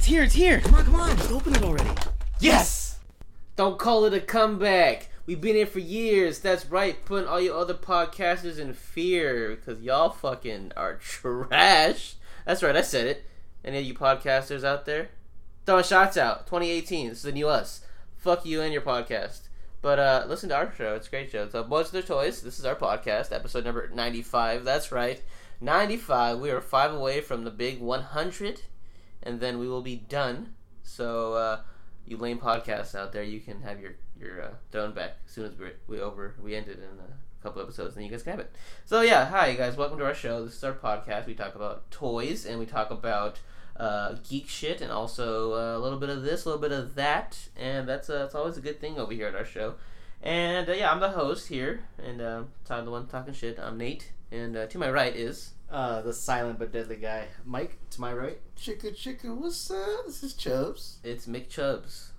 It's here, it's here. Come on, come on, just open it already. Yes! Don't call it a comeback. We've been here for years. That's right, putting all you other podcasters in fear because y'all fucking are trash. That's right, I said it. Any of you podcasters out there? Throwing shots out. 2018. This is the new us. Fuck you and your podcast. But uh, listen to our show. It's a great show. It's a Boys of Their Toys. This is our podcast, episode number 95. That's right. 95. We are five away from the big 100, and then we will be done. So, uh, you lame podcasts out there, you can have your your uh, throne back as soon as we we over we ended in a couple episodes, and you guys can have it. So yeah, hi guys, welcome to our show. This is our podcast. We talk about toys and we talk about uh, geek shit and also uh, a little bit of this, a little bit of that, and that's uh, that's always a good thing over here at our show. And uh, yeah, I'm the host here, and uh, I'm the one talking shit. I'm Nate, and uh, to my right is Uh, the silent but deadly guy, Mike, to my right. Chicka chicka, what's up? This is Chubbs. it's Mick Chubbs.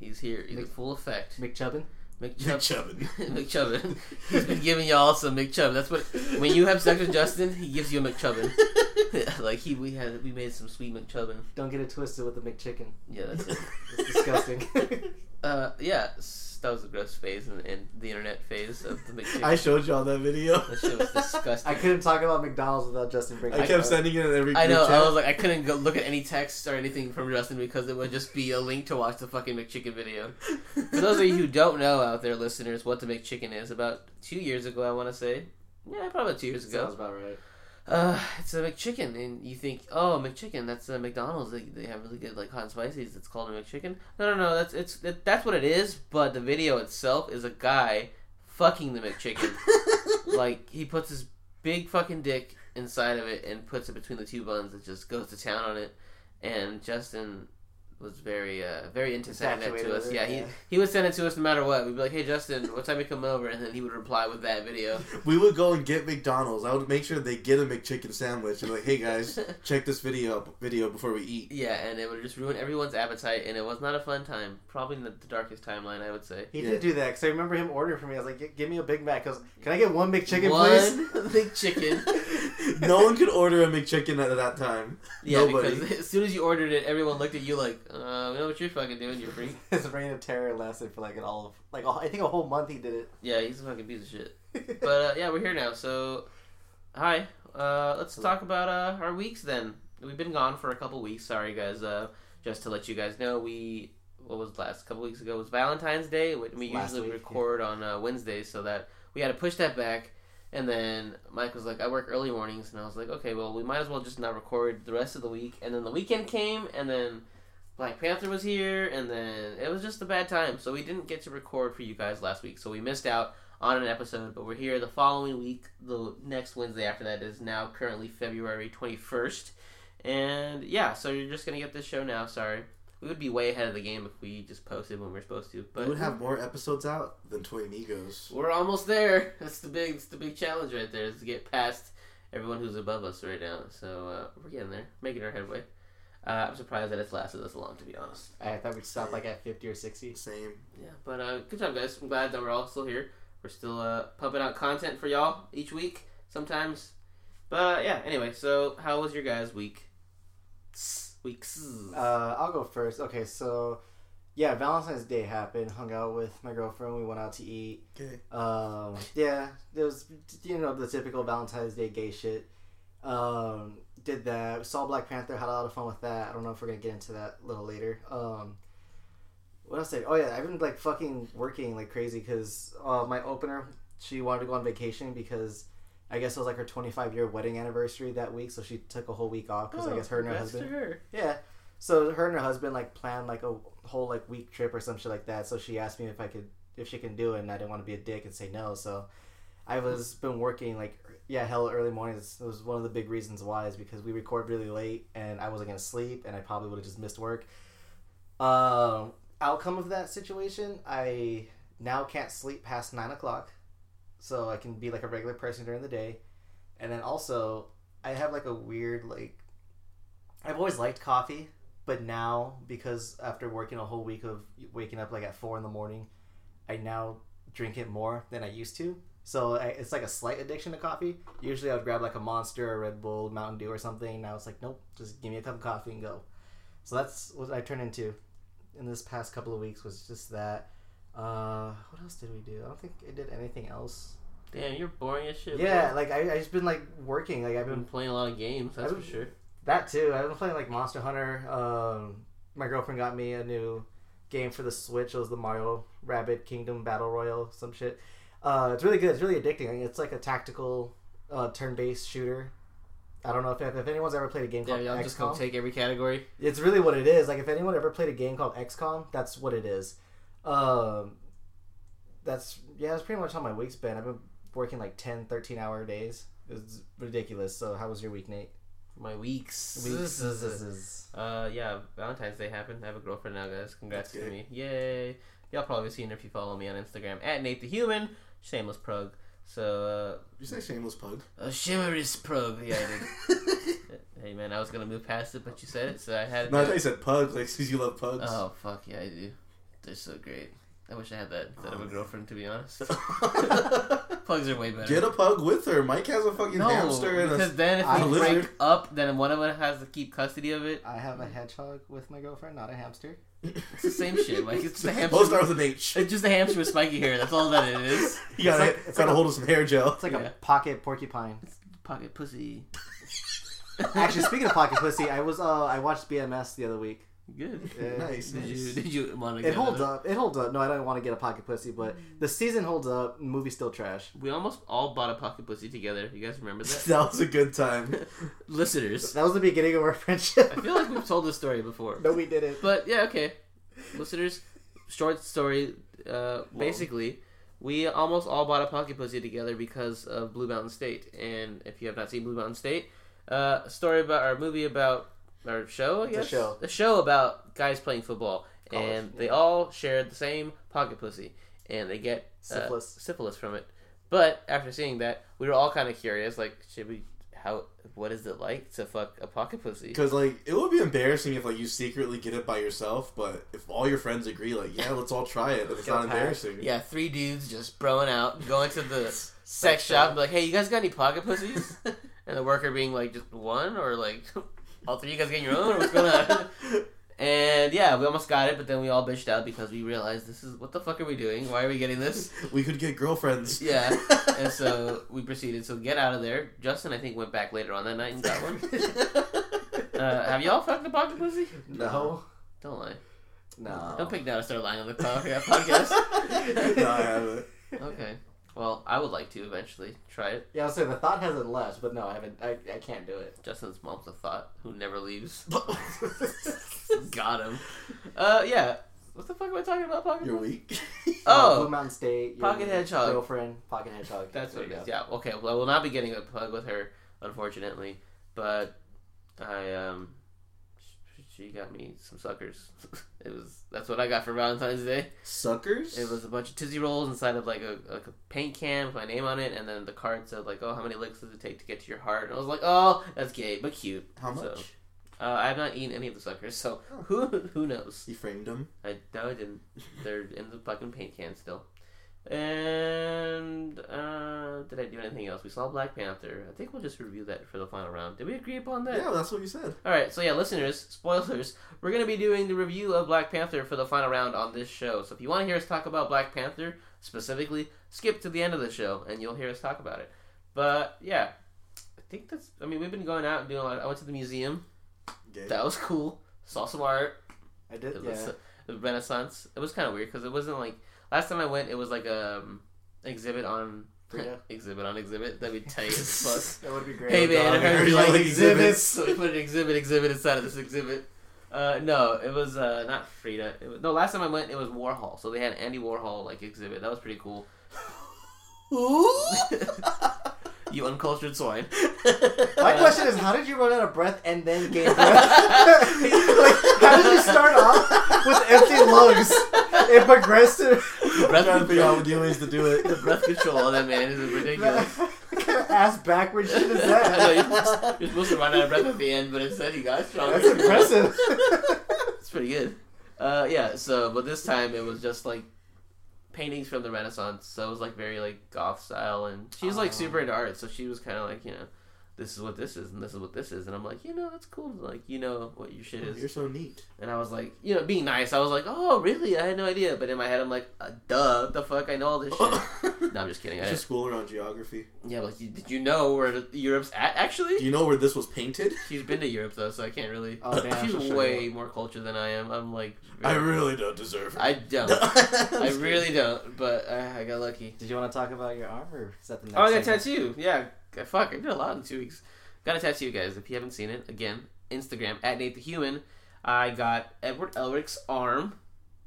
He's here. He's in full effect. Mick Chubbin. Mick Chubbin. Mick Chubbin. He's been giving y'all some McChubbin. That's what when you have sex with Justin, he gives you a McChubbin. like he we had we made some sweet McChubbin. Don't get it twisted with the McChicken. Yeah, that's it. It's disgusting. Uh, yeah, s- that was a gross phase in, in the internet phase of the McChicken. I showed y'all that video. that shit was disgusting. I couldn't talk about McDonald's without Justin bringing. I it kept up. sending it in every I know. chat. I was like, I couldn't go look at any text or anything from Justin because it would just be a link to watch the fucking McChicken video. For those of you who don't know out there, listeners, what the McChicken is, about two years ago, I want to say, yeah, probably two years ago. Sounds about right. Uh, it's a McChicken, and you think, oh, McChicken, that's a McDonald's. They, they have really good like hot and spices. It's called a McChicken. No, no, no. That's it's it, that's what it is. But the video itself is a guy fucking the McChicken. like he puts his big fucking dick inside of it and puts it between the two buns and just goes to town on it. And Justin was very uh very into sending that to us. with it, Yeah, he he would send it to us no matter what. We'd be like, hey Justin, what time you come over? And then he would reply with that video. we would go and get McDonald's. I would make sure they get a McChicken sandwich and like, hey guys, check this video video before we eat. Yeah, and it would just ruin everyone's appetite, and it was not a fun time. Probably the, the darkest timeline, I would say. He Yeah. did do that because I remember him ordering for me. I was like, "Give me a Big Mac." Because can I get one McChicken, One please? big chicken. no one could order a McChicken at that time. Yeah, Nobody. because as soon as you ordered it, everyone looked at you like, uh, we know what you're fucking doing, you freak. His reign of terror lasted for like an all of like I think a whole month. He did it. Yeah, he's a fucking piece of shit. But uh, yeah, we're here now. So, hi. Uh, let's talk about uh, our weeks then. We've been gone for a couple weeks. Sorry, guys. Uh, just to let you guys know, we what was last couple weeks ago was Valentine's Day. We, we usually week, record on uh, Wednesdays, so that we had to push that back. And then Mike was like, "I work early mornings," and I was like, "Okay, well, we might as well just not record the rest of the week." And then the weekend came, and then Black Panther was here, and then it was just a bad time. So we didn't get to record for you guys last week. So we missed out on an episode, but we're here the following week. The next Wednesday after that is now currently February 21st. And yeah, so you're just going to get this show now. Sorry. We would be way ahead of the game if we just posted when we are supposed to. But we would have more episodes out than Toy Migos. we're almost there. That's the big that's the big challenge right there is to get past everyone who's above us right now. So uh, we're getting there, making our headway. Uh, I'm surprised that it's lasted this long, to be honest. I thought we'd stop like at fifty or sixty. Same. Yeah, but uh, good job, guys. I'm glad that we're all still here. We're still uh, pumping out content for y'all each week, sometimes. But yeah, anyway, so how was your guys' week? Weeks. Uh, I'll go first. Okay, so yeah, Valentine's Day happened. Hung out with my girlfriend. We went out to eat. Okay. Um, yeah, it was you know the typical Valentine's Day gay shit. Um, did that. Saw Black Panther. Had a lot of fun with that. I don't know if we're gonna get into that a little later. Um, what else? Did, oh yeah, I've been like fucking working like crazy because uh, my opener she wanted to go on vacation because I guess it was like her 25 year wedding anniversary that week, so she took a whole week off because I guess her and her Oh, husband. Her. Yeah. So her and her husband like planned like a whole like week trip or some shit like that. So she asked me if I could if she can do it, and I didn't want to be a dick and say no. So I was been working like yeah hell early mornings. Was one of the big reasons why is because we record really late and I wasn't gonna sleep and I probably would have just missed work. Um, outcome of that situation, I now can't sleep past nine o'clock, so I can be like a regular person during the day, and then also I have like a weird like I've always liked coffee, but now because after working a whole week of waking up like at four in the morning, I now drink it more than I used to. So I, it's like a slight addiction to coffee. Usually I would grab like a Monster, a Red Bull, Mountain Dew, or something. Now it's like nope, just give me a cup of coffee and go. So that's what I turned into in this past couple of weeks was just that. Uh, what else did we do? I don't think I did anything else. Damn, you're boring as shit. Yeah, bro. like I, I just been like working. Like I've been been playing a lot of games. That's I've for sure. that too. I've been playing like Monster Hunter. Um, my girlfriend got me a new game for the Switch. It was the Mario Rabbit Kingdom Battle Royale, some shit. Uh, it's really good. It's really addicting. It's like a tactical, uh, turn-based shooter. I don't know if if anyone's ever played a game Yeah, called y'all just gonna take every category. It's really what it is. Like if anyone ever played a game called XCOM, that's what it is. Um, that's yeah, that's pretty much how my week's been. I've been working like 10, 13 hour days. It's ridiculous. So how was your week, Nate? My weeks. Weeks. Uh, yeah, Valentine's Day happened. I have a girlfriend now, guys. Congrats to me. Yay. Y'all probably seen her if you follow me on Instagram at Nate the Human. Shameless prug. So, Did you say shameless pug? uh, a chivalrous prug. Yeah, I did. hey, man, I was gonna move past it, but you said it, so I had to no, I thought you said pug, like because you love pugs. Oh, fuck, yeah, I do. They're so great. I wish I had that instead of a girlfriend, to be honest. Pugs are way better. Get a pug with her. Mike has a fucking no, hamster and because a. then if we break lizard. up, then one of us has to keep custody of it. I have a hedgehog with my girlfriend, not a hamster. It's the same shit. Like it's just a hamster. Both start with an H. It's just a hamster with spiky hair. That's all that it is. You gotta, It's like- it's gotta like a- hold of some hair gel. It's like Yeah. a pocket porcupine. Pocket pussy. Actually, speaking of pocket pussy, I was uh I watched BMS the other week. Good. Yeah. Nice. Did you did you want to? It holds up. It holds up. No, I don't want to get a pocket pussy, but the season holds up. Movie's still trash. We almost all bought a pocket pussy together. You guys remember that? That was a good time. Listeners, That was the beginning of our friendship. I feel like we've told this story before. no, we didn't. But yeah, okay. Listeners, short story. Uh, basically, we almost all bought a pocket pussy together because of Blue Mountain State. And if you have not seen Blue Mountain State, uh, a story about our movie about our show. I It's a show. A show about guys playing football, College, and yeah. they all shared the same pocket pussy, and they get uh, Syphilis. syphilis from it. But after seeing that, we were all kind of curious. Like, should we? How? What is it like to fuck a pocket pussy? Because like it would be embarrassing if like you secretly get it by yourself, but if all your friends agree, like yeah, let's all try it, then it's not embarrassing. Yeah, three dudes just broing out, going to the sex shop, and be like, "Hey, you guys got any pocket pussies?" and the worker being like, "Just one," or like, "All three of you guys getting your own?" Or what's going on? And yeah, we almost got it, but then we all bitched out because we realized this is what the fuck are we doing? Why are we getting this? we could get girlfriends. Yeah, and so we proceeded. So get out of there. Justin, I think, went back later on that night and got one. Uh, have y'all fucked a pocket pussy? No, Don't lie. no. Don't pick down and start lying on the podcast. no, I haven't. Okay. Well, I would like to eventually try it. Yeah, I'll say the thought hasn't left, but no, I haven't. I, I can't do it. Justin's mom's a thought who never leaves. Got him. Uh, yeah. What the fuck am I talking about? Pocket You're weak. Oh, Blue Mountain State. your Pocket Hedgehog. Girlfriend, pocket hedgehog. that's what it is. you Yeah. Okay. Well, I will not be getting a pug with her, unfortunately. But I um, sh- she got me some suckers. it was that's what I got for Valentine's Day. Suckers. It was a bunch of Tootsie Rolls inside of like a like a paint can with my name on it, and then the card said like, "Oh, how many licks does it take to get to your heart?" And I was like, "Oh, that's gay, but cute." How So, much? uh, I have not eaten any of the suckers, so who who knows? You framed them. I no, I didn't. They're in the fucking paint can still. And uh, did I do anything else? We saw Black Panther. I think we'll just review that for the final round. Did we agree upon that? Yeah, that's what you said. All right, so yeah, listeners, spoilers. We're gonna be doing the review of Black Panther for the final round on this show. So if you want to hear us talk about Black Panther specifically, skip to the end of the show and you'll hear us talk about it. But yeah, I think that's. I mean, we've been going out and doing a lot. I went to the museum. Gay. That was cool. Saw some art. I did. It Yeah. was the Renaissance. It was kind of weird because it wasn't like last time I went. It was like a um, exhibit on exhibit on exhibit. That'd be tight as fuck. That would be great. Hey man, I heard you like exhibits. So we put an exhibit, exhibit inside of this exhibit. Uh, no, it was uh, not Frida. Was, no, last time I went, it was Warhol. So they had Andy Warhol like exhibit. That was pretty cool. You uncultured swine. My question is, how did you run out of breath and then gain breath? like, how did you start off with empty lungs and progress to The breath, trying to figure out new ways to do it. the breath control on that man is ridiculous. what kind of ass backwards shit is I know, that? you're, you're supposed to run out of breath at the end, but instead you got stronger. That's impressive. It's pretty good. Uh, yeah. So, but this time it was just like paintings from the Renaissance. So it was like very like goth style, and she's like Oh. super into art. So she was kind of like you know this is what this is and this is what this is, and I'm like, you know, that's cool. Like, you know what your shit Oh, is. You're so neat. And I was like, you know, being nice, I was like, oh, really? I had no idea. But in my head, I'm like, uh, duh, the fuck? I know all this shit. no, I'm just kidding. I It's just school around geography. yeah, like, you- did you know where Europe's at, actually? Do you know where this was painted? She's been to Europe, though, so I can't really. Oh, damn, She's for sure. way more cultured than I am. I'm like. I very- really don't deserve it. I don't. I really don't, but I, I got lucky. Did you want to talk about your armor? is that the next? Oh, I got a tattoo. Yeah, g- fuck, I did a lot in two weeks. Got a tattoo, guys. If you haven't seen it, again, Instagram at Nate the Human. I got Edward Elric's arm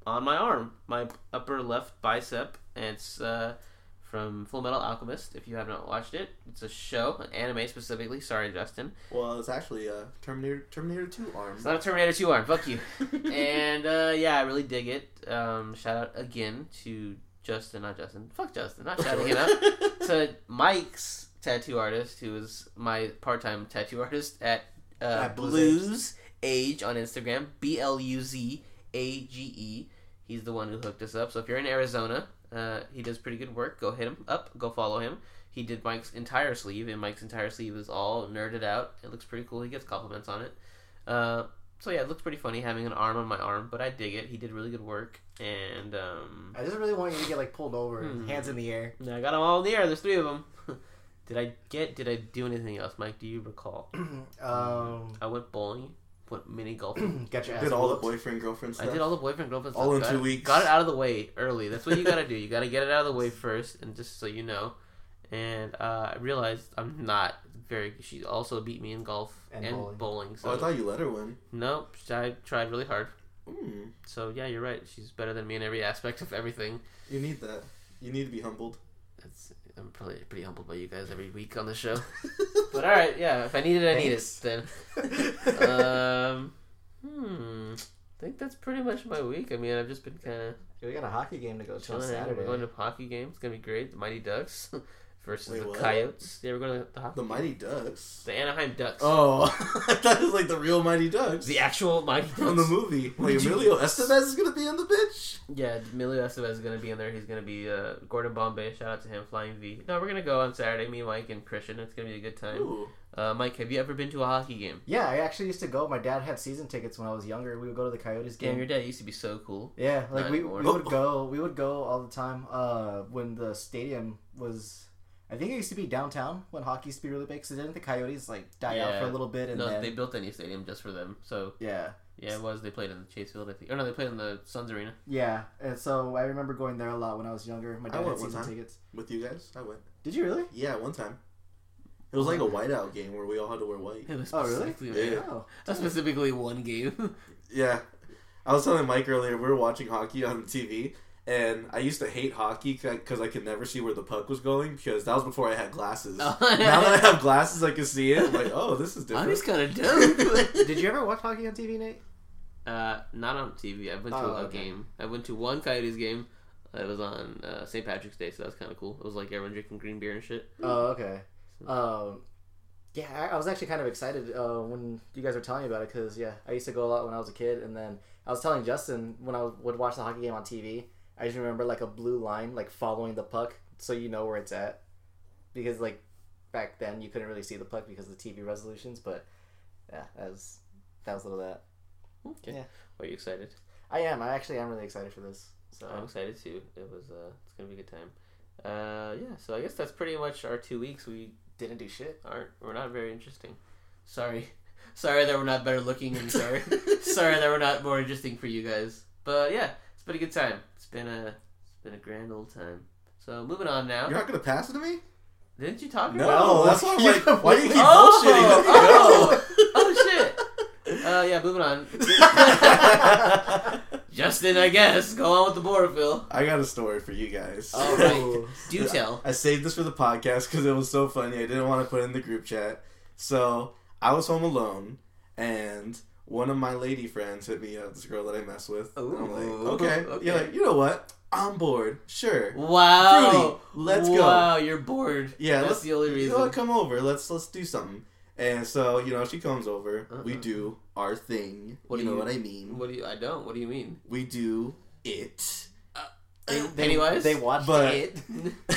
on my arm, my upper left bicep, and it's uh, from Full Metal Alchemist. If you have not watched it, it's a show, an anime specifically. Sorry, Justin. well, it's actually a Terminator Terminator 2 arm. It's not a Terminator 2 arm. Fuck you. and uh, yeah, I really dig it. Um, shout out again to Justin, not Justin. Fuck Justin, not shouting him out. To Mike's tattoo artist, who is my part-time tattoo artist at, uh, At Blues Blues Age on Instagram. B L U Z A G E. He's the one who hooked us up. So if you're in Arizona, uh, he does pretty good work. Go hit him up. Go follow him. He did Mike's entire sleeve, and Mike's entire sleeve is all nerded out. It looks pretty cool. He gets compliments on it. Uh, so yeah, it looks pretty funny having an arm on my arm, but I dig it. He did really good work, and um, I just really want you to get like pulled over, Hmm. hands in the air. yeah, I got them all in the air. There's three of them. Did I get? Did I do anything else, Mike? Do you recall? um, I went bowling, went mini golfing. got your ass Did all the boyfriend girlfriend stuff. I did all the boyfriend girlfriend stuff. All in got two it- weeks. Got it out of the way early. That's what you gotta do. You gotta get it out of the way first, and just so you know. And uh, I realized I'm not very. She also beat me in golf And and, bowling. bowling. so Oh, I thought you let her win. nope. I tried really hard. Mm, So yeah, you're right. She's better than me in every aspect of everything. you need that. You need to be humbled. That's, I'm probably pretty humbled by you guys every week on the show. but all right, yeah. If I need it, I need it. Then, um, hmm. I think that's pretty much my week. I mean, I've just been kind of we got a hockey game to go to on. Saturday. We're going to a hockey game. It's gonna be great. The Mighty Ducks versus Wait, the what? Coyotes. They we're going to the hockey. The Mighty Ducks. the Anaheim Ducks. Oh, I thought it was like the real Mighty Ducks. the actual Mighty Ducks from the movie. Like Did Emilio Estevez is gonna be in the bitch. Yeah, Emilio Estevez is gonna be in there. He's gonna be uh, Gordon Bombay. Shout out to him, Flying V. No, we're gonna go on Saturday. Me, Mike, and Christian. It's gonna be a good time. Ooh. Uh, Mike, have you ever been to a hockey game? Yeah, I actually used to go. My dad had season tickets when I was younger. We would go to the Coyotes Damn, game. your dad used to be so cool. Yeah, like Not we, anymore. we would go. We would go all the time. Uh, when the stadium was, I think it used to be downtown when hockey used to be really big. So didn't the Coyotes like die out for a little bit and no, then they built a new stadium just for them. So yeah, yeah, it was. They played in the Chase Field, I think. Or no, they played in the Suns Arena. yeah. And so I remember going there a lot when I was younger. My dad had went one season time. tickets. With you guys, I went. Did you really? Yeah, one time. It was like a whiteout game where we all had to wear white. It was Oh, really? Yeah. Oh, That's specifically one game. Yeah. I was telling Mike earlier, we were watching hockey on TV, and I used to hate hockey because I could never see where the puck was going because that was before I had glasses. Oh. now that I have glasses, I can see it. I'm like, oh, this is I'm different. just kind of dope. did you ever watch hockey on TV, Nate? uh, not on TV. I went to Oh, a okay. game. I went to one Coyotes game. It was on uh, St. Patrick's Day, so that was kind of cool. It was like everyone drinking green beer and shit. Oh, okay. Um, yeah, I, I was actually kind of excited uh, when you guys were telling me about it because yeah, I used to go a lot when I was a kid, and then I was telling Justin when I would watch the hockey game on TV, I just remember like a blue line like following the puck, so you know where it's at, because like back then you couldn't really see the puck because of the TV resolutions, but yeah, that was that was a little that. Okay. Yeah. Are you excited? I am. I actually am really excited for this. So I'm excited too. It was. Uh, it's gonna be a good time. Uh, yeah. So I guess that's pretty much our two weeks. We didn't do shit. aren't. We're not very interesting. Sorry. Sorry that we're not better looking, and sorry, sorry that we're not more interesting for you guys. But yeah, been a good time. It's been a, it's been a grand old time. So moving on now. You're not gonna pass it to me? Didn't you talk No, about? No, that's why I'm like, why do you keep Oh, bullshitting? oh, oh shit. Uh, yeah, moving on. Justin, I guess. Go on with the board, Phil. I got a story for you guys. All right. Do tell. I saved this for the podcast because it was so funny. I didn't want to put it in the group chat. So I was home alone, and one of my lady friends hit me up. This girl that I mess with. And I'm like, okay. okay. You're like, you know what? I'm bored. Sure. Wow. Fruity, let's go. Wow, you're bored. Yeah, That's the only You reason. know? Come over. Let's let's do something. And so you know, she comes over. We Uh-uh. do our thing. What you do know you- what I mean? What do you? I don't. What do you mean? We do it. Uh, they, they, Pennywise? They watched But- it.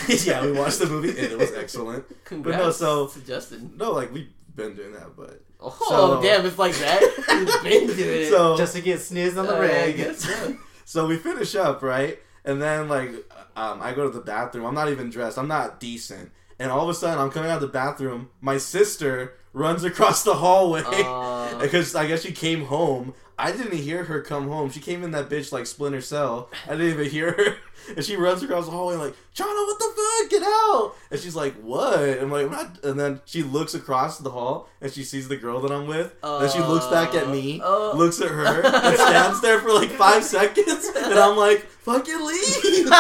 yeah, we watched the movie and it was excellent. Congrats no, so- Justin. No, like we've been doing that, but Oh So- damn, it's like that. You've been doing it. so Just to get sneezed on the Uh, rig. Guess so. so we finish up right, and then like um, I go to the bathroom. I'm not even dressed. I'm not decent, and all of a sudden I'm coming out of the bathroom. My sister runs across the hallway Uh, because I guess she came home. I didn't hear her come home. She came in that bitch like Splinter Cell. I didn't even hear her. And she runs across the hallway like, Chana, what the fuck? Get out! And she's like, what? I'm like, what? And then she looks across the hall and she sees the girl that I'm with. and she looks back at me, Uh, looks at her, and stands there for like five seconds. And I'm like, fucking leave!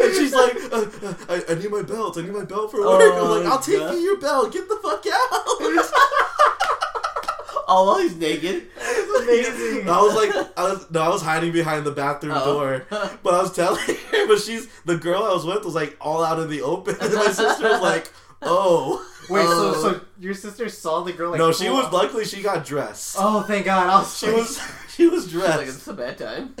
and she's like, uh, uh, I, I need my belt. I need my belt for work. Oh, I'm like, I'll take you your belt. Get the fuck out. Oh, well, he's naked. It's amazing. I was like, I was no, I was hiding behind the bathroom Oh. door, but I was telling her, but she's the girl I was with was like all out in the open, and my sister was like, "Oh, Wait, Oh. so so your sister saw the girl like no, she was off- luckily she got dressed. Oh, thank God! I was She like- was she was She's like, dressed. it's a bad time.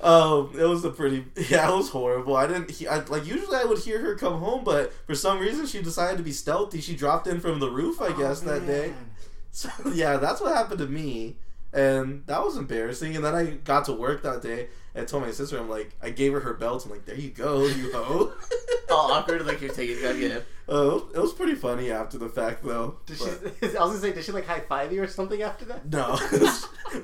Um, it was a pretty yeah, it was horrible. I didn't he, I, like usually I would hear her come home, but for some reason she decided to be stealthy. She dropped in from the roof, I guess, Oh, that day. Man. So yeah, that's what happened to me, and that was embarrassing. And then I got to work that day and told my sister, I'm like, I gave her her belt. I'm like, there you go, you hoe. All awkward, like you're taking back yeah. Uh, oh, it was pretty funny after the fact, though. Did But- she? I was gonna say, did she like high five you or something after that? no,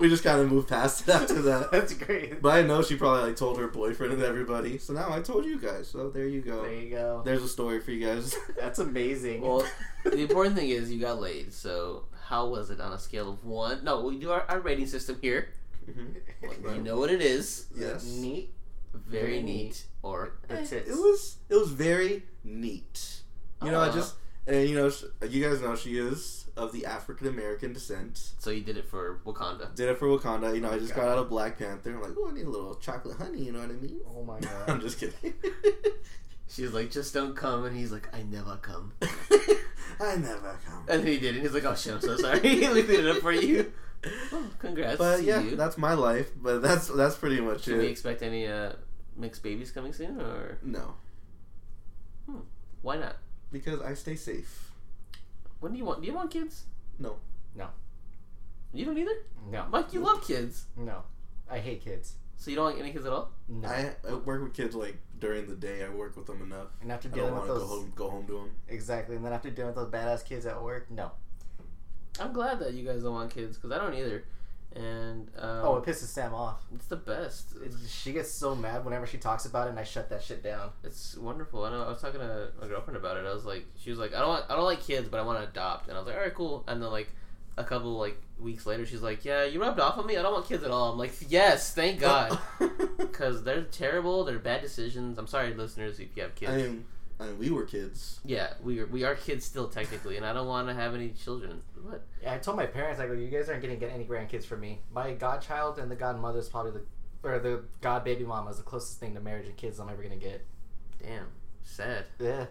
we just kind of moved past it after that. That's great. But I know she probably like told her boyfriend and everybody. So now I told you guys. So there you go. There you go. There's a story for you guys. That's amazing. Well, the important thing is you got laid. So how was it on a scale of one? No, we do our, our rating system here. Mhm. Like, You know what it is. Yes. neat. Very Very neat. Or That's it. It was it was very neat. You know, I just and you know you guys know she is of the African American descent. so you did it for Wakanda. Did it for Wakanda. You know, I just got out of Black Panther. I'm like, oh, I need a little chocolate honey. You know what I mean? Oh my god. I'm just kidding. She's like, just don't come, and he's like, I never come. I never come. And then he did, and he's like, oh shit, I'm so sorry. we cleaned it up for you. Well, congrats But to yeah, you. that's my life. But that's that's pretty much Should we it. expect any uh, mixed babies coming soon, or No, Hmm. why not? because I stay safe. When do you want? Do you want kids? No. No. You don't either, No. Mike. You love kids, No. I hate kids. So you don't want any kids at all. No. I, I work with kids like during the day. I work with them enough. and after I don't dealing with to go those home go home to them. exactly, and then after dealing with those badass kids at work, no. I'm glad that you guys don't want kids because I don't either, and um, Oh, it pisses Sam off. it's the best. It's, she gets so mad whenever she talks about it, and I shut that shit down. It's wonderful. I know. I was talking to my girlfriend about it. I was like, she was like, I don't want, I don't like kids, but I want to adopt. And I was like, all right, cool. And then like a couple like weeks later, she's like, yeah, you rubbed off on me. I don't want kids at all. I'm like, yes, thank God, because they're terrible. They're bad decisions. I'm sorry, listeners, if you have kids. I mean, I mean, we were kids. yeah, we are, we are kids still technically, and I don't want to have any children. What? Yeah, I told my parents, I go, you guys aren't getting get any grandkids from me. My godchild and the godmother is probably the, or the god baby mama is the closest thing to marriage and kids I'm ever gonna get. Damn, sad. Yeah.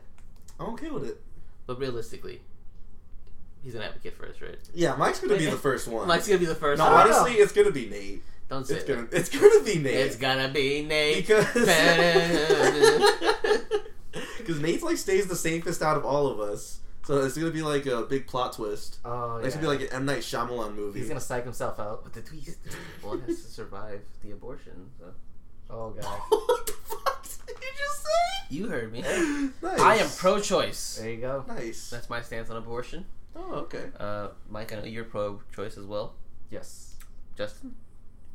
I'm okay with it. But realistically, he's an advocate for us, right? Yeah, Mike's gonna be the first one. Mike's gonna be the first. no, one. I don't honestly, it's gonna be Nate. don't say It's that. gonna it's gonna be Nate. It's gonna be Nate. because because Nate's like stays the safest out of all of us. So it's gonna be like a big plot twist. Oh, yeah. It's gonna be like an M Night Shyamalan movie. He's gonna psych himself out. with the twist, one has to survive the abortion. So. Oh, God. what the fuck did you just say? You heard me. Nice. I am pro-choice. There you go. Nice. That's my stance on abortion. Oh, okay. Uh, Mike, I know you're pro-choice as well. Yes. Justin,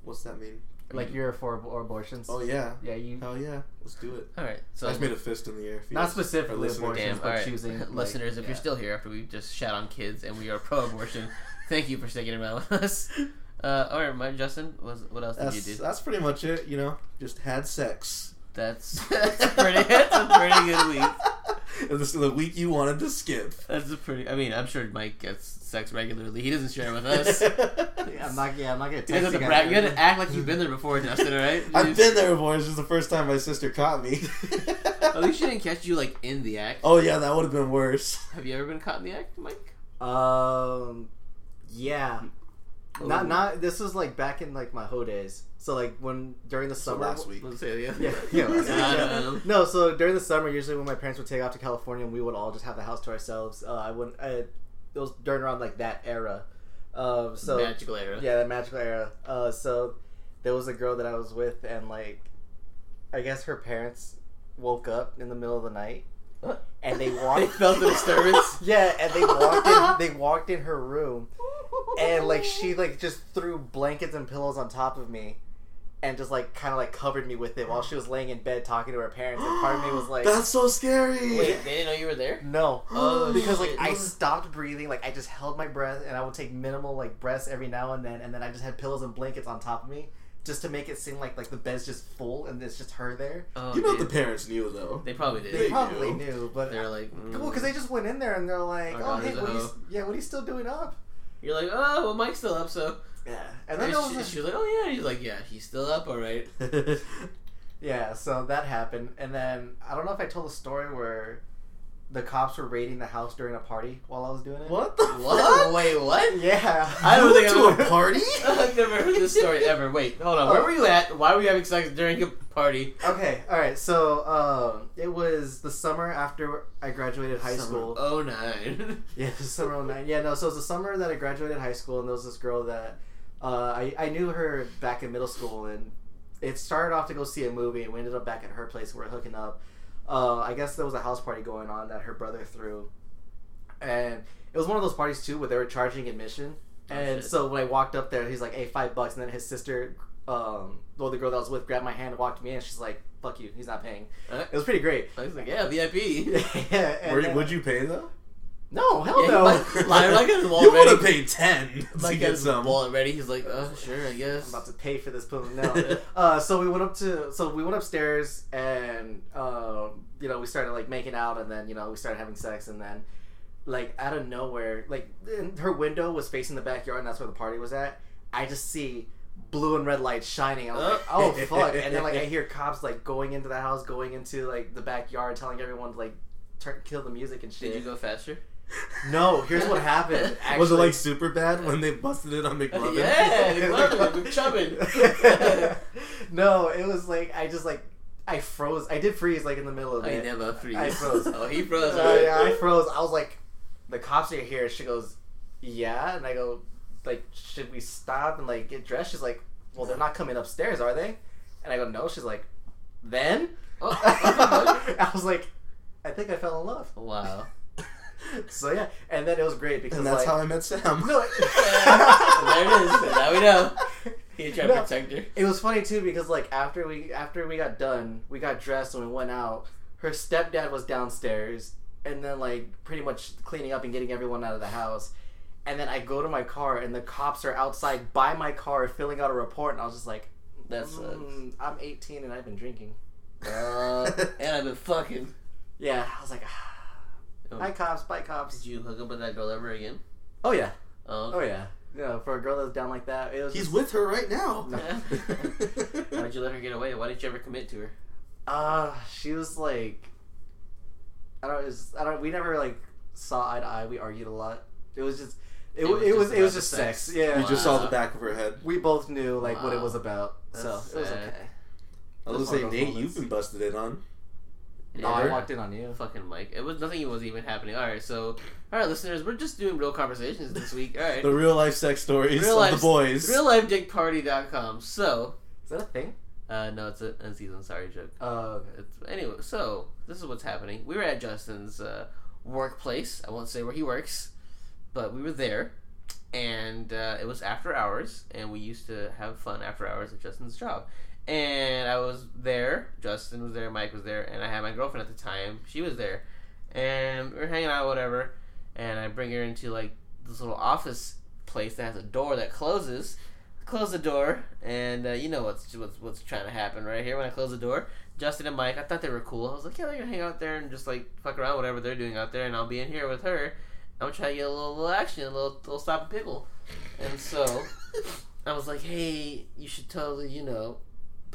What's that mean? Like you're for ab- abortions. Oh yeah. Yeah, you. Hell yeah. Let's do it. all right. So I just made a fist in the air. if you Not guys specifically are listening. abortion. Damn, but all right, choosing, like, listeners, if yeah. you're still here after we just shat on kids and we are pro-abortion, thank you for sticking around with us. Uh, all right, Mike, Justin, what, what else did That's, you do? that's pretty much it. You know, just had sex. That's that's a pretty that's a pretty good week. this is the week you wanted to skip. That's a pretty. I mean, I'm sure Mike gets sex regularly. He doesn't share it with us. Yeah, I'm not. Yeah, I'm not gonna You text guys have you to guys. brag. You had to act like you've been there before, Justin. All right? I've been there before. It's just the first time my sister caught me. At least she didn't catch you like in the act. oh yeah, that would have been worse. Have you ever been caught in the act, Mike? Um, yeah. Not not. This was like back in like my hoe days. So like when during the So summer. last week. Let's say, yeah. Yeah, yeah. last week, yeah. No, so during the summer, usually when my parents would take off to California, we would all just have the house to ourselves. Uh, I wouldn't. I, it was during around like that era. Um, so magical era. yeah, that magical era. Uh, so there was a girl that I was with, and like, I guess her parents woke up in the middle of the night, What? and they walked. They felt the disturbance. yeah, and they walked in. They walked in her room, and like she like just threw blankets and pillows on top of me. And just like kind of like covered me with it while she was laying in bed talking to her parents. And part of me was like, That's so scary. Wait, they didn't know you were there? no, Oh, because like. I stopped breathing, like I just held my breath, and I would take minimal like breaths every now and then, and then I just had pillows and blankets on top of me, just to make it seem like like the bed's just full and it's just her there. Oh, you know dude. the parents knew though. They probably did. They They probably knew. knew, but They're like, mm. well, because they just went in there and they're like, Our "Oh, hey, what are you, yeah, what are you still doing up?" You're like, oh, well, Mike's still up, so. Yeah, And and then there she, a- she was like, oh yeah. He's like, yeah, he's still up, all right. Yeah, so that happened, and then I don't know if I told a story where the cops were raiding the house during a party while I was doing it. what the What? fuck? Wait, what? Yeah, I don't think went I've to a party. I've never heard this story ever. Wait, hold on. Where were you at? Why were you having sex during a party? Okay, all right. So um, it was the summer after I graduated high school. Oh nine. Yeah, summer 09. Yeah, no. So it was the summer that I graduated high school, and there was this girl that uh, I I knew her back in middle school, and it started off to go see a movie, and we ended up back at her place. We were hooking up. Uh, I guess there was a house party going on that her brother threw, and it was one of those parties too where they were charging admission. Oh, and shit. so when I walked up there, he's like, "Hey, five bucks," and then his sister. Um, well, the girl that I was with grabbed my hand and walked me in. She's like, "Fuck you, he's not paying." Uh, It was pretty great. I was like, yeah, VIP. yeah, and Were, then- would you pay though? No, hell Yeah, no. Mike- Like, like his wallet you would ready. have paid ten to Mike get his some. wallet ready. He's like, oh, sure, I guess. I'm about to pay for this poop. No. uh, so we went up to so we went upstairs and um, you know we started like making out and then you know we started having sex and then like out of nowhere like her window was facing the backyard and that's where the party was at. I just see blue and red lights shining. I was like, oh fuck! And then like I hear cops like going into the house, going into like the backyard, telling everyone to like turn, kill the music and shit. Did you go faster? No, here's what happened. Actually. Was it like super bad when they busted it on McLovin? Yeah, McLovin, McChubbin. no, it was like I just like I froze. I did freeze like in the middle of I it. never freeze. I froze. Oh, he froze. Uh, yeah, I froze. I was like, the cops are here. She goes, yeah, and I go, like, should we stop and like get dressed? She's like, well, they're not coming upstairs, are they? And I go, no. She's like, then. Oh, I was like, I think I fell in love. wow. So yeah, and then it was great because And that's like, how I met Sam. no, there it is. Now we know. He tried to No. protect her. It was funny too because like after we after we got done, we got dressed and we went out. Her stepdad was downstairs and then like pretty much cleaning up and getting everyone out of the house. And then I go to my car and the cops are outside by my car filling out a report and I was just like, "That's "Mm, I'm 18 and I've been drinking. Uh, and I've been fucking. Yeah, I was like, ah, Oh. hi cops, bye cops. Did you hook up with that girl ever again? Oh yeah, Oh, oh yeah. You know, for a girl that's down like that, it was. He's just- with her right now. No. Why did you let her get away? Why didn't you ever commit to her? Uh, she was like, I don't, was, I don't. We never like saw eye to eye. We argued a lot. It was just, it, It it was was, it was, just about just the sex. sex. Yeah, You just saw the back of her head. we both knew like what it was about, so That's it was okay. I was That's gonna say, Nate, moments. you've been busted in on. No, I walked in on you. Fucking Mike. It was nothing was even happening. Alright, so alright listeners, we're just doing real conversations this week. Alright. The real life sex stories Real life- the boys. RealLifeDickParty.com. So Is that a thing? uh no it's a season sorry joke. Uh, It's, anyway, so this is what's happening. We were at Justin's uh, workplace. I won't say where he works, but we were there, and uh, it was after hours, and we used to have fun after hours at Justin's job. And I was there. Justin was there. Mike was there, and I had my girlfriend at the time. She was there, and we are hanging out, whatever. And I bring her into like this little office place that has a door that closes. Close the door, and uh, you know what's what's what's trying to happen right here when I close the door. Justin and Mike, I thought they were cool. I was like, yeah, they're gonna hang out there and just like fuck around, whatever they're doing out there, and I'll be in here with her. I'm trying to try to get a little, little action, a little, little stop and pickle. And so I was like, hey, you should totally, you know,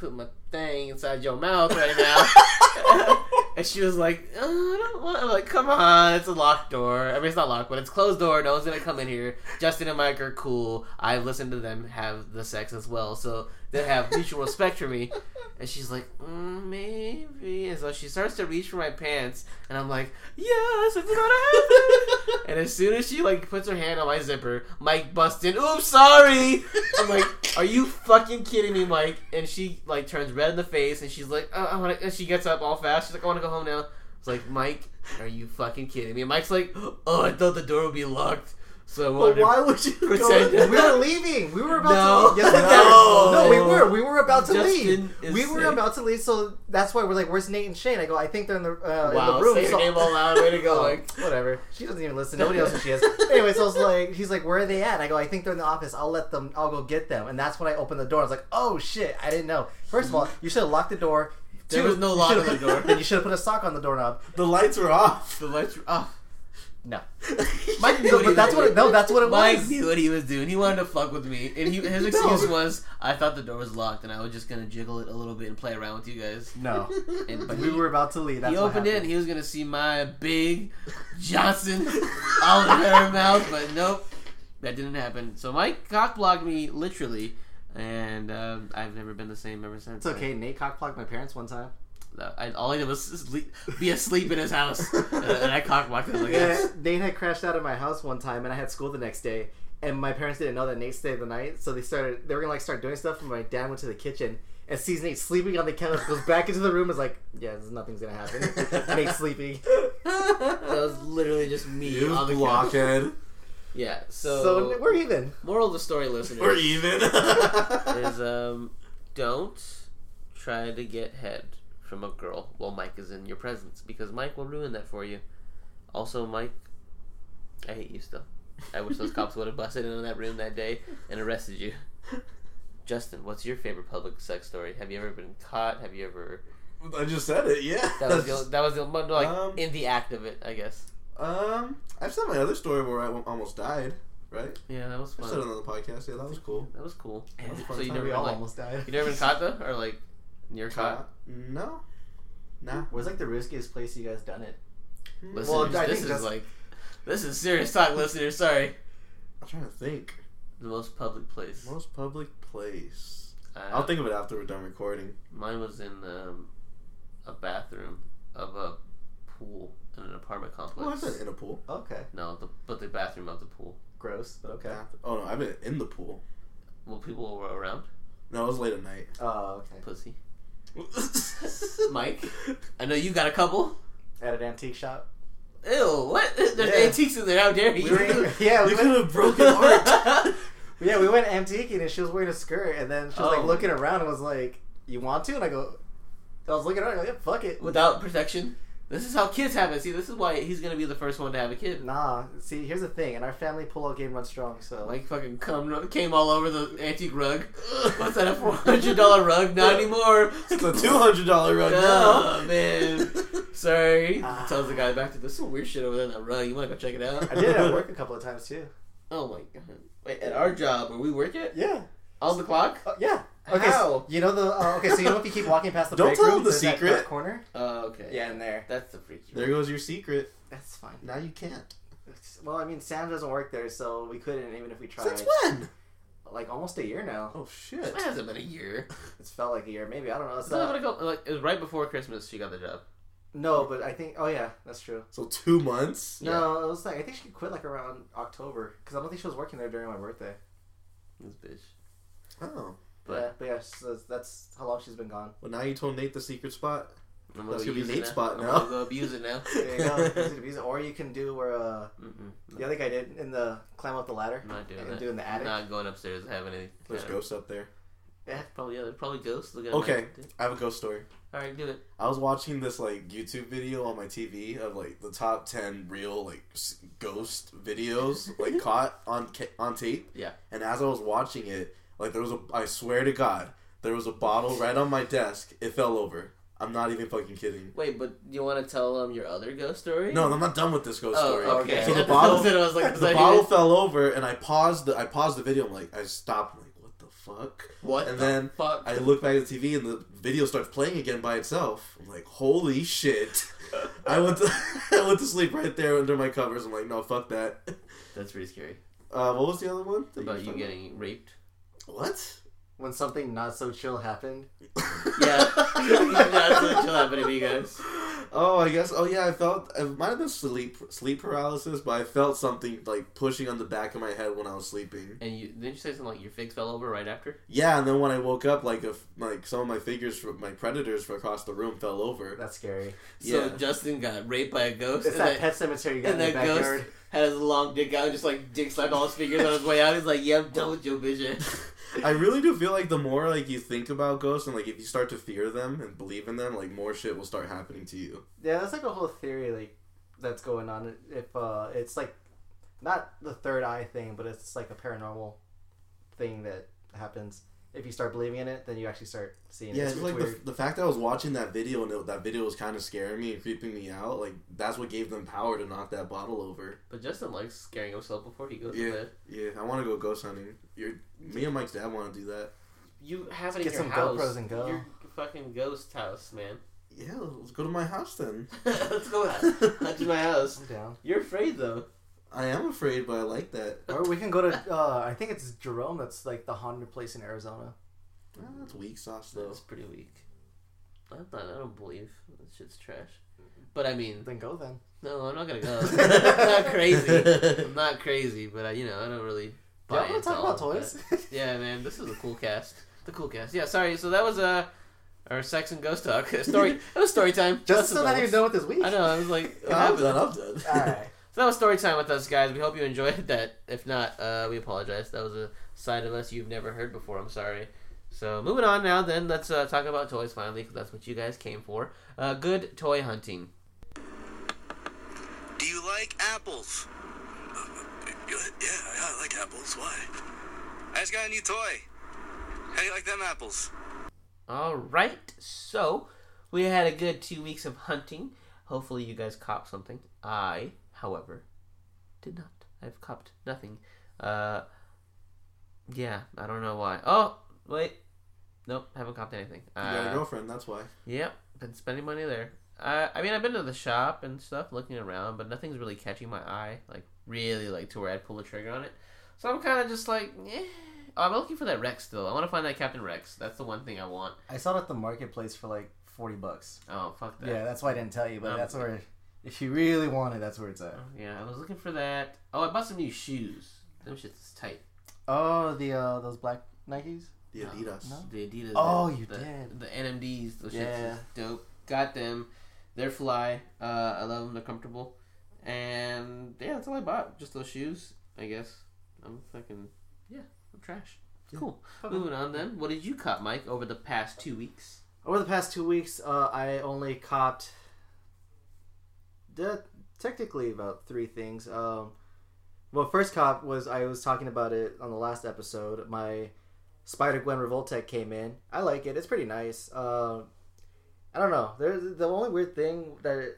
put my thing inside your mouth right now. And she was like, uh, I don't want. I'm like, come on, it's a locked door. I mean, it's not locked, but it's closed door. No one's gonna come in here. Justin and Mike are cool. I've listened to them have the sex as well, so they have mutual respect for me. And she's like, mm, maybe. And so she starts to reach for my pants, and I'm like, yes, it's gonna happen. and as soon as she like puts her hand on my zipper, Mike busts in. Oops, sorry. I'm like, are you fucking kidding me, Mike? And she like turns red in the face, and she's like, oh, I want to. She gets up all fast. She's like, I want to go home now. It's like, Mike, are you fucking kidding me? And Mike's like, oh, I thought the door would be locked. So But why would you pretend- go? We were leaving. We were about No. to. Yes, No. no, we were. We were about to Justin leave. We were sick. about to leave, so that's why we're like, "Where's Nate and Shane?" I go, "I think they're in the uh, Wow, in the room." say your so- name all loud. Way to go, Oh, Mike. whatever. She doesn't even listen. Nobody knows who she is. anyway, so I was like, he's like, where are they at? I go, I think they're in the office. I'll let them. I'll go get them. And that's when I opened the door. I was like, oh shit, I didn't know. First of all, you should have locked the door. There Two, was no you lock on the door. Then you should have put a sock on the doorknob. The lights were off. The lights were off. No, Mike knew No, what he but was that's what. doing. It, no, that's what it Mike was. knew what he was doing. He wanted to fuck with me, and he, his excuse was, "I thought the door was locked, and I was just gonna jiggle it a little bit and play around with you guys." No, And, but we were about to leave. That's he opened it, and he was gonna see my big Johnson all in her mouth, but nope, that didn't happen. So Mike cock blocked me literally, and um, I've never been the same ever since. It's okay. Nate cockblocked my parents one time. I, all I did was sleep, be asleep in his house, and, and I cock blocked him. Like, Yeah, Nate had crashed out of my house one time, and I had school the next day. And my parents didn't know that Nate stayed the night, so they started. They were gonna like start doing stuff. And my dad went to the kitchen and sees Nate sleeping on the couch. Goes back into the room. Is like, yeah, this, nothing's gonna happen. Nate's sleeping. that was literally just me You on the couch. blockhead. Yeah. So, So, we're even. moral of the story, listeners, We're even. is um, don't try to get head from a girl while Mike is in your presence because Mike will ruin that for you. Also, Mike, I hate you still. I wish those cops would have busted in that room that day and arrested you. Justin, what's your favorite public sex story? Have you ever been caught? Have you ever? I just said it. Yeah. That was the, that was the, like Um, in the act of it, I guess. Um, I've said my other story where I almost died. Right. Yeah, that was fun. I said it on the podcast. Yeah, that was cool. That was cool. That was fun So you time. never we been all like, almost died. you never been caught though, or like near caught? Caught? No. Nah. Where's like the riskiest place you guys done it? Listeners, Well, I this is that's- like this is serious talk, listeners. Sorry, I'm trying to think. the most public place. Most public place. Uh, I'll think of it after we're done recording. Mine was in um, a bathroom of a pool in an apartment Well, I've complex. been in a pool. Okay, no, the, but the bathroom of the pool. gross, but okay. Oh no, I've been in the pool. Well, people were around. No, it was late at night. Oh, okay. Pussy. Mike, I know you got a couple. At an antique shop. Ew, what? There's Yeah. antiques in there. How dare you? We were, yeah, we went, could have broken art. Yeah, we went antiquing and she was wearing a skirt and then she was Oh. like looking around and was like, "You want to?" And I go, I was looking around. I go, "Yeah, fuck it." Without protection. This is how kids have it. See, this is why he's gonna be the first one to have a kid. Nah, see, here's the thing. In our family, pull-out game runs strong. So like, fucking come, came all over the antique rug. What's that? A four hundred dollar rug? Not anymore. it's a two hundred dollar rug Oh now. man, sorry. Ah. Tells the guy back to there's some weird shit over there in that rug. You wanna go check it out? I did it at work a couple of times too. Oh my god. Wait, at our job where we work at Yeah. on the clock. Uh, yeah. Okay. How? So, you know the uh, okay. So you know if you keep walking past the Don't break tell room, the there's that secret. corner. Oh, okay. Yeah, in there. That's the freaky. There goes your secret. That's fine. Now you can't. Well, I mean, Sam doesn't work there, so we couldn't even if we tried. Since when? Like almost a year now. Oh shit. It hasn't been a year. It's felt like a year, maybe. I don't know. It's It's not uh, gonna go. Like it was right before Christmas. She got the job. no, but I think. Oh yeah, that's true. So two months. No, it was like I think she quit like around October because I don't think she was working there during my birthday. This bitch. Oh. But- but yeah, so that's how long she's been gone. Well, now you told Nate the secret spot. I'm That's go gonna be Nate's now. spot I'm now. gonna go abuse it now. There you go. Use it to it. Or you can do where uh, Mm-mm. other guy did in the climb up the ladder I'm not doing and that. do in the attic. Not going upstairs and having any. There's kind of- ghosts up there. Yeah. Probably yeah. there's Probably ghosts. Look at Okay. I have a ghost story. all right, do it. I was watching this like YouTube video on my TV of like the top ten real like s- ghost videos like caught on ca- on tape. Yeah. And as I was watching it, like there was a I swear to God, there was a bottle right on my desk. It fell over. I'm not even fucking kidding. Wait, but you want to tell them your other ghost story? No, I'm not done with this ghost Oh, story. okay. So the bottle, it. I was like, the bottle fell over, and I paused. The, I paused the video. I'm like, I stopped. I'm like, what the fuck? What And the then fuck? I look back at the TV and the video starts playing again by itself. I'm like, holy shit. I went to I went to sleep right there under my covers. I'm like, no, fuck that. That's pretty scary. Uh, what was the other one? About you talking getting raped. What? When something not so chill happened. Yeah, that's what chill happening to you guys. Oh, I guess. Oh, yeah. I felt it might have been sleep sleep paralysis, but I felt something like pushing on the back of my head when I was sleeping. And you didn't you say something like your figs fell over right after? Yeah, and then when I woke up, like if like some of my figures, from my predators from across the room fell over. That's scary. So Yeah. Justin got raped by a ghost. It's and that that- pet cemetery you got and in the that ghost backyard. had his long dick out and just like dick slapped all his fingers on his way out. He's like, "Yeah, I'm done with your vision." I really do feel like the more like you think about ghosts and like if you start to fear them and believe in them, like more shit will start happening to you. Yeah, that's like a whole theory like that's going on. If uh, it's like not the third eye thing, but it's like a paranormal thing that happens. If you start believing in it, then you actually start seeing Yeah, it. it's, It's, like weird. the, the fact that I was watching that video and it, that video was kind of scaring me and creeping me out. Like that's what gave them power to knock that bottle over. But Justin likes scaring himself before he goes Yeah. to bed. Yeah, I want to go ghost hunting. You're, me and Mike's dad want to do that. You have it Get in your some house. GoPros and go. Your fucking ghost house, man. Yeah, let's go to my house then. Let's go hunt in my house. I'm down. You're afraid though. I am afraid, but I like that. Or we can go to. Uh, I think it's Jerome. That's like the haunted place in Arizona. Ah, that's weak sauce though. That's pretty weak. I thought I don't believe that shit's trash. But I mean, Then go then. no, I'm not gonna go. I'm not crazy. I'm not crazy, but I, you know, I don't really buy Yeah, we're into talking all about toys. Yeah, man, this is a cool cast. The cool cast. Yeah, sorry. So that was uh, our sex and ghost talk story. It was story time. Just Justin's still not even almost- done with this week. I know. I was like, what I'm happened? done. I'm done. All right. So that was story time with us, guys. We hope you enjoyed that. If not, uh, we apologize. That was a side of us you've never heard before. I'm sorry. So moving on now, then let's uh, talk about toys finally, because that's what you guys came for. Uh, good toy hunting. Do you like apples? Good? Yeah, I like apples. Why? I just got a new toy. How do you like them apples? All right. So we had a good two weeks of hunting. Hopefully, you guys caught something. I, however, did not. I've copped nothing. Uh, yeah, I don't know why. Oh, wait. Nope, haven't copped anything. You got a Uh, girlfriend, that's why. Yep, been spending money there. Uh, I mean, I've been to the shop and stuff, looking around, but nothing's really catching my eye, like really, like to where I'd pull the trigger on it. So I'm kind of just like, eh. Oh, I'm looking for that Rex still. I want to find that Captain Rex. That's the one thing I want. I saw it at the marketplace for like forty bucks. Oh, fuck that. Yeah, that's why I didn't tell you. But Um, that's where, if you really want it, that's where it's at. Oh, yeah, I was looking for that. Oh, I bought some new shoes. Them shits is tight. Oh, the uh, those black Nikes. The Adidas. No. The Adidas. Oh, the, you the, did. The NMDs. Those Yeah. shits is dope. Got them. They're fly. Uh, I love them. They're comfortable. And yeah, that's all I bought. Just those shoes, I guess. I'm fucking yeah. I'm trash. Yeah. Cool. Moving on then. What did you cop, Mike, over the past two weeks? Over the past two weeks, uh, I only copped the, technically about three things. Um, well, first cop was I was talking about it on the last episode. My Spider Gwen Revoltech came in. I like it. It's pretty nice. Uh, I don't know. There's the only weird thing that,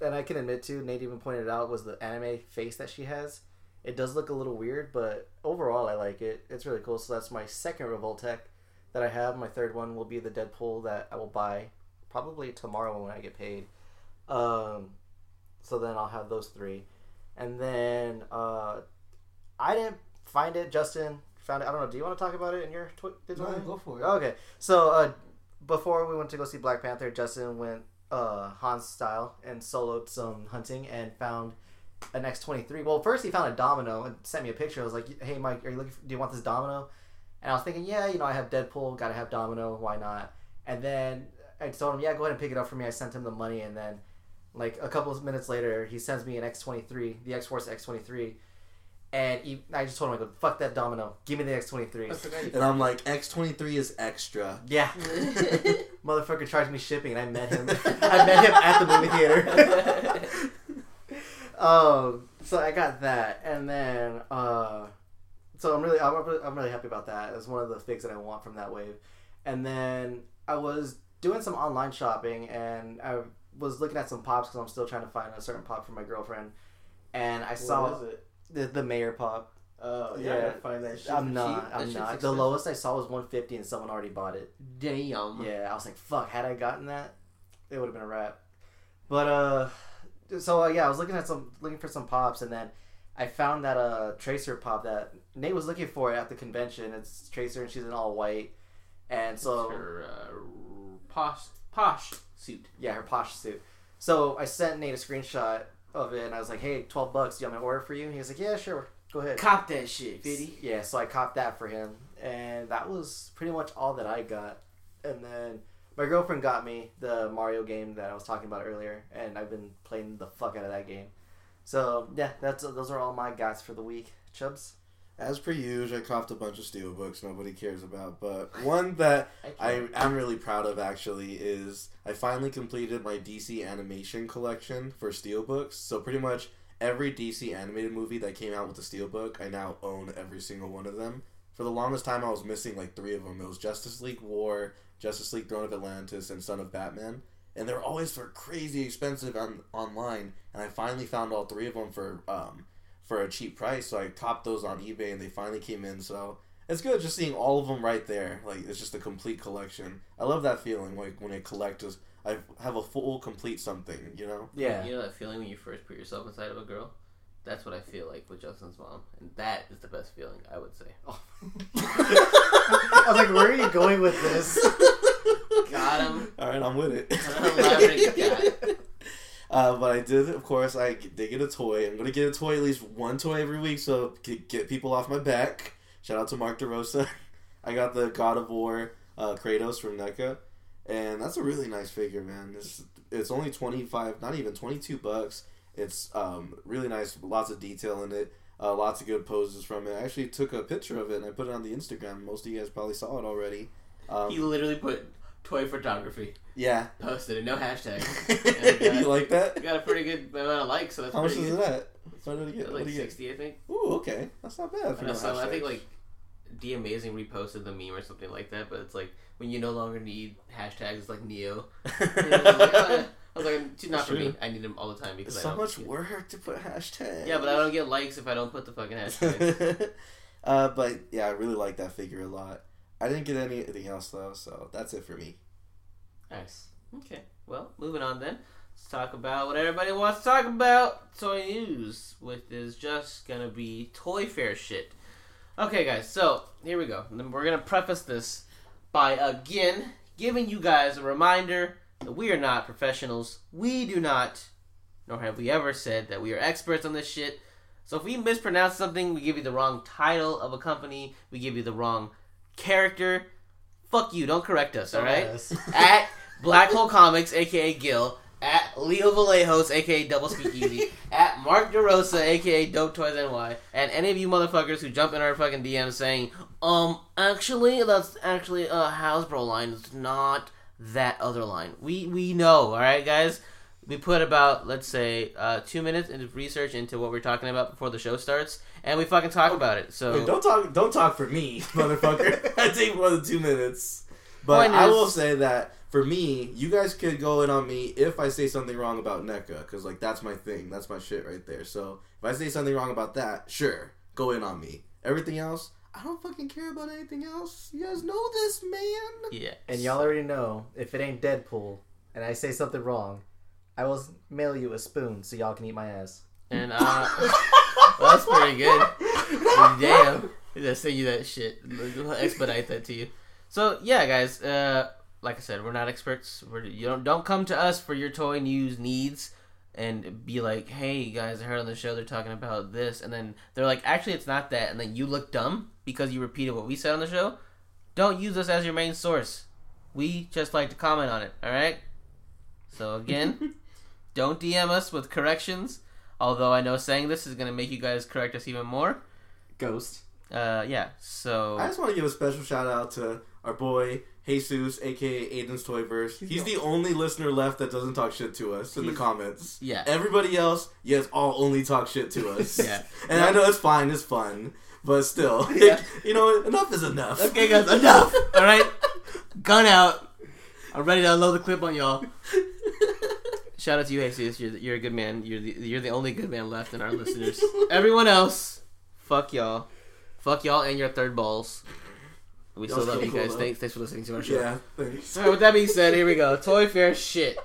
and I can admit to, Nate even pointed it out, was the anime face that she has. It does look a little weird, but overall, I like it. It's really cool. So that's my second Revoltech that I have. My third one will be the Deadpool that I will buy probably tomorrow when I get paid. Um, so then I'll have those three, and then uh, I didn't find it. Justin found it. I don't know. Do you want to talk about it in your tw- digital? No, go for it. Okay, so uh, before we went to go see Black Panther, Justin went uh, Hans style and soloed some hunting and found an X twenty three. Well, first he found a domino and sent me a picture. I was like, "Hey, Mike, are you looking? For, do you want this domino?" And I was thinking, "Yeah, you know, I have Deadpool, gotta have domino. Why not?" And then I told him, "Yeah, go ahead and pick it up for me." I sent him the money, and then like a couple of minutes later, he sends me an X twenty three, the X Force X twenty three. And he, I just told him, I go, fuck that domino. Give me the X twenty three. And I'm like, X23 is extra. Yeah. Motherfucker charged me shipping, and I met him. I met him at the movie theater. um, so I got that, and then uh, so I'm really, I'm, really- I'm really happy about that. It's one of the things that I want from that wave. And then I was doing some online shopping, and I was looking at some pops because I'm still trying to find a certain pop for my girlfriend. And I saw it? the the mayor pop. Oh yeah, I find that shit. I'm not. That I'm shit's not. The lowest I saw was 150, and someone already bought it. Damn. Yeah, I was like, fuck. Had I gotten that, it would have been a wrap. But uh, so uh, yeah, I was looking at some, looking for some pops, and then I found that uh Tracer pop that Nate was looking for at the convention. It's Tracer, and she's in all white, and so Her uh, posh posh suit. yeah, her posh suit. So I sent Nate a screenshot of it, and I was like, hey, 12 bucks. Do you want me to order for you? And he was like, yeah, sure. Go ahead. Cop that shit, Fitty. Yeah, so I copped that for him, and that was pretty much all that I got. And then my girlfriend got me the Mario game that I was talking about earlier, and I've been playing the fuck out of that game. So yeah, that's those are all my gots for the week. Chubs. As per usual, I copped a bunch of steelbooks nobody cares about, but one that I am really proud of actually is I finally completed my DC animation collection for steelbooks. So pretty much every DC animated movie that came out with the steelbook, I now own every single one of them. For the longest time, I was missing like three of them. It was Justice League War, Justice League Throne of Atlantis, and Son of Batman. And they're always for crazy expensive on online. And I finally found all three of them for um, for a cheap price. So I topped those on eBay, and they finally came in. So it's good just seeing all of them right there. Like it's just a complete collection. I love that feeling. Like when I collect, is I have a full complete something. You know. Yeah. You know that feeling when you first put yourself inside of a girl? That's what I feel like with Justin's mom. And that is the best feeling, I would say. I was like, where are you going with this? Got him. All right, I'm with it. Uh, but I did, of course, I did get a toy. I'm gonna get a toy at least one toy every week, so get, people off my back. Shout out to Mark DeRosa. I got the God of War uh, Kratos from NECA, and that's a really nice figure, man. It's it's only twenty five, not even twenty two bucks. It's um, really nice, lots of detail in it, uh, lots of good poses from it. I actually took a picture of it and I put it on the Instagram. Most of you guys probably saw it already. Um, He literally put toy photography, yeah. posted it, no hashtag. you like that? Got a pretty good amount of likes, so that's How much pretty is good. that? What did get? What Like he get? 60, I think. Ooh, okay, that's not bad. For no so I think like D Amazing reposted the meme or something like that, but it's like when you no longer need hashtags, it's like Neo. You know, I was like, oh, I was like, "Dude, not for me. I need them all the time because It's so much work to put hashtags. Yeah, but I don't get likes if I don't put the fucking hashtag. uh, but yeah, I really like that figure a lot. I didn't get anything else though, so that's it for me. nice. Okay. Well, moving on then. Let's talk about what everybody wants to talk about. Toy news, which is just gonna be Toy Fair shit. Okay, guys. So here we go. And we're gonna preface this by again giving you guys a reminder that we are not professionals. We do not, nor have we ever said that we are experts on this shit. So if we mispronounce something, we give you the wrong title of a company, we give you the wrong character. Fuck you! Don't correct us. All right Yes. at Black Hole Comics, aka Gil, at Leo Vallejos, aka Double Speakeasy, at Mark DeRosa, aka Dope Toys NY, and any of you motherfuckers who jump in our fucking DMs saying, um, actually, that's actually a Hasbro line. It's not that other line. We we know, all right, guys. We put about let's say uh, two minutes into research into what we're talking about before the show starts, and we fucking talk about it. So Wait, don't talk. Don't talk for me, motherfucker. I take more than two minutes. But Point I is- will say that for me, you guys could go in on me if I say something wrong about NECA, because like that's my thing. That's my shit right there. So if I say something wrong about that, sure, go in on me. Everything else, I don't fucking care about anything else. You guys know this, man. yeah, And y'all already know if it ain't Deadpool and I say something wrong, I will mail you a spoon so y'all can eat my ass. And uh, well, that's pretty good. Damn, they send you that shit. We'll expedite that to you. So yeah, guys. Uh, like I said, we're not experts. We're, you don't don't come to us for your toy news needs and be like, "Hey guys, I heard on the show they're talking about this," and then they're like, "Actually, it's not that," and then you look dumb because you repeated what we said on the show. Don't use us as your main source. We just like to comment on it. All right. So again, don't DM us with corrections. Although I know saying this is gonna make you guys correct us even more. Ghost. Uh, yeah. So I just want to give a special shout out to our boy Jesus, aka Aiden's Toyverse. He's the only listener left that doesn't talk shit to us in the comments. yeah. Everybody else, yes, all only talk shit to us. Yeah. And I know it's fine, it's fun, but still, Yeah. you know, enough is enough. Okay, guys, enough. All right, gun out. I'm ready to unload the clip on y'all. Shout out to you, Jesus. You're, you're a good man. You're the you're the only good man left in our listeners. Everyone else, Fuck y'all. Fuck y'all and your third balls. We That still love you cool, guys. though. Thanks, thanks for listening to our show. Yeah, thanks. All right, with that being said, here we go. Toy Fair shit.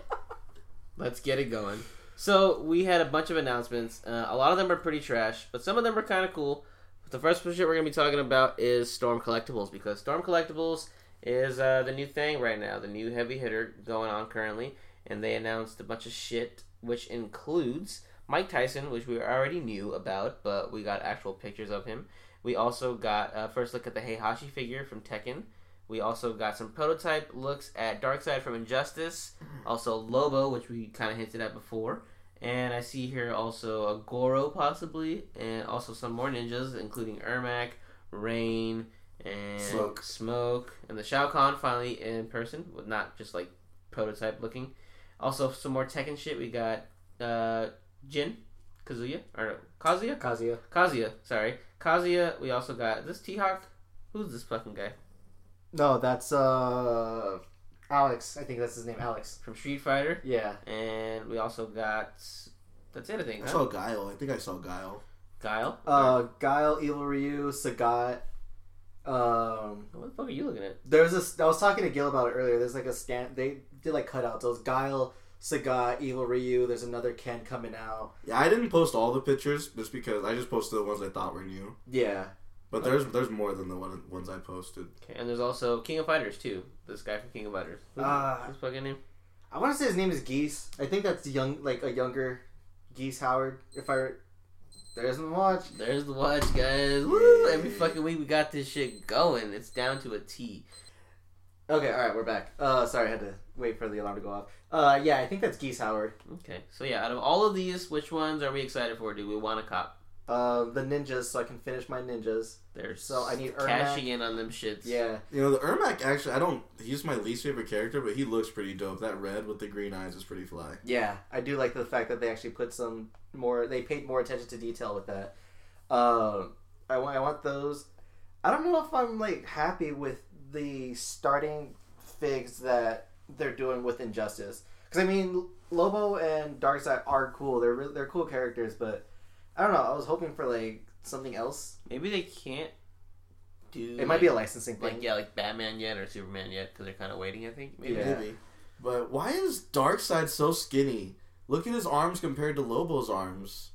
Let's get it going. So we had a bunch of announcements. Uh, a lot of them are pretty trash, but some of them are kind of cool. But the first shit we're gonna be talking about is Storm Collectibles because Storm Collectibles is uh, the new thing right now, the new heavy hitter going on currently, and they announced a bunch of shit, which includes Mike Tyson, which we already knew about, but we got actual pictures of him. We also got a first look at the Heihachi figure from Tekken. We also got some prototype looks at Darkseid from Injustice, also Lobo, which we kind of hinted at before, and I see here also a Goro possibly, and also some more ninjas, including Ermac, Rain, and Smoke. Smoke, and the Shao Kahn finally in person, with not just like prototype looking. Also some more Tekken shit. We got uh, Jin, Kazuya, or no, Kazuya, Kazuya. Kazuya. Sorry, Kazuya. We also got this T Hawk. Who's this fucking guy No, that's uh Alex. I think that's his name, Alex. from Street Fighter? Yeah. And we also got that's it. I think. I Huh? saw Guile. I think I saw Guile. Guile. Uh, Guile, Evil Ryu, Sagat. Um, what the fuck are you looking at? there's this. I was talking to Gil about it earlier. There's like a scan. They did like cutouts. Those Guile, Sagat, Evil Ryu. There's another Ken coming out. Yeah, I didn't post all the pictures just because I just posted the ones I thought were new. Yeah. But there's there's more than the one, ones I posted. Okay, and there's also King of Fighters too. This guy from King of Fighters. Who's Ah. his fucking name? I want to say his name is Geese. I think that's young, like a younger Geese Howard. If I there's the watch. There's the watch, guys. Woo! Every fucking week we got this shit going. It's down to a T. Okay, all right, we're back. Uh, sorry, I had to wait for the alarm to go off. Uh, yeah, I think that's Geese Howard. Okay, so yeah, out of all of these, which ones are we excited for? Do we want to cop? Uh, the ninjas, so I can finish my ninjas. There's So I need Ermac. cashing in on them shits. Yeah, You know, the Ermac actually, I don't. He's my least favorite character, but he looks pretty dope. That red with the green eyes is pretty fly. yeah, I do like the fact that they actually put some more. They paid more attention to detail with that. Um, I want, I want those. I don't know if I'm like happy with the starting figs that they're doing with Injustice. Because I mean, Lobo and Darkseid are cool. They're re- they're cool characters, but I don't know. I was hoping for like something else. Maybe they can't do. It might be a licensing thing. like yeah, like Batman yet or Superman yet because they're kind of waiting. I think maybe. Yeah. Maybe. But why is Darkseid so skinny? Look at his arms compared to Lobo's arms.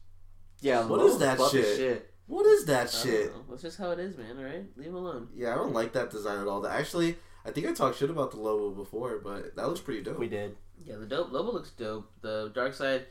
Yeah, What Lobo's is that buff as shit? What is that I shit? know. That's just how it is, man. All right, leave him alone. Yeah, I don't like that design at all. Actually, I think I talked shit about the Lobo before, but that looks pretty dope. We did. Yeah, the dope Lobo looks dope. The Darkseid,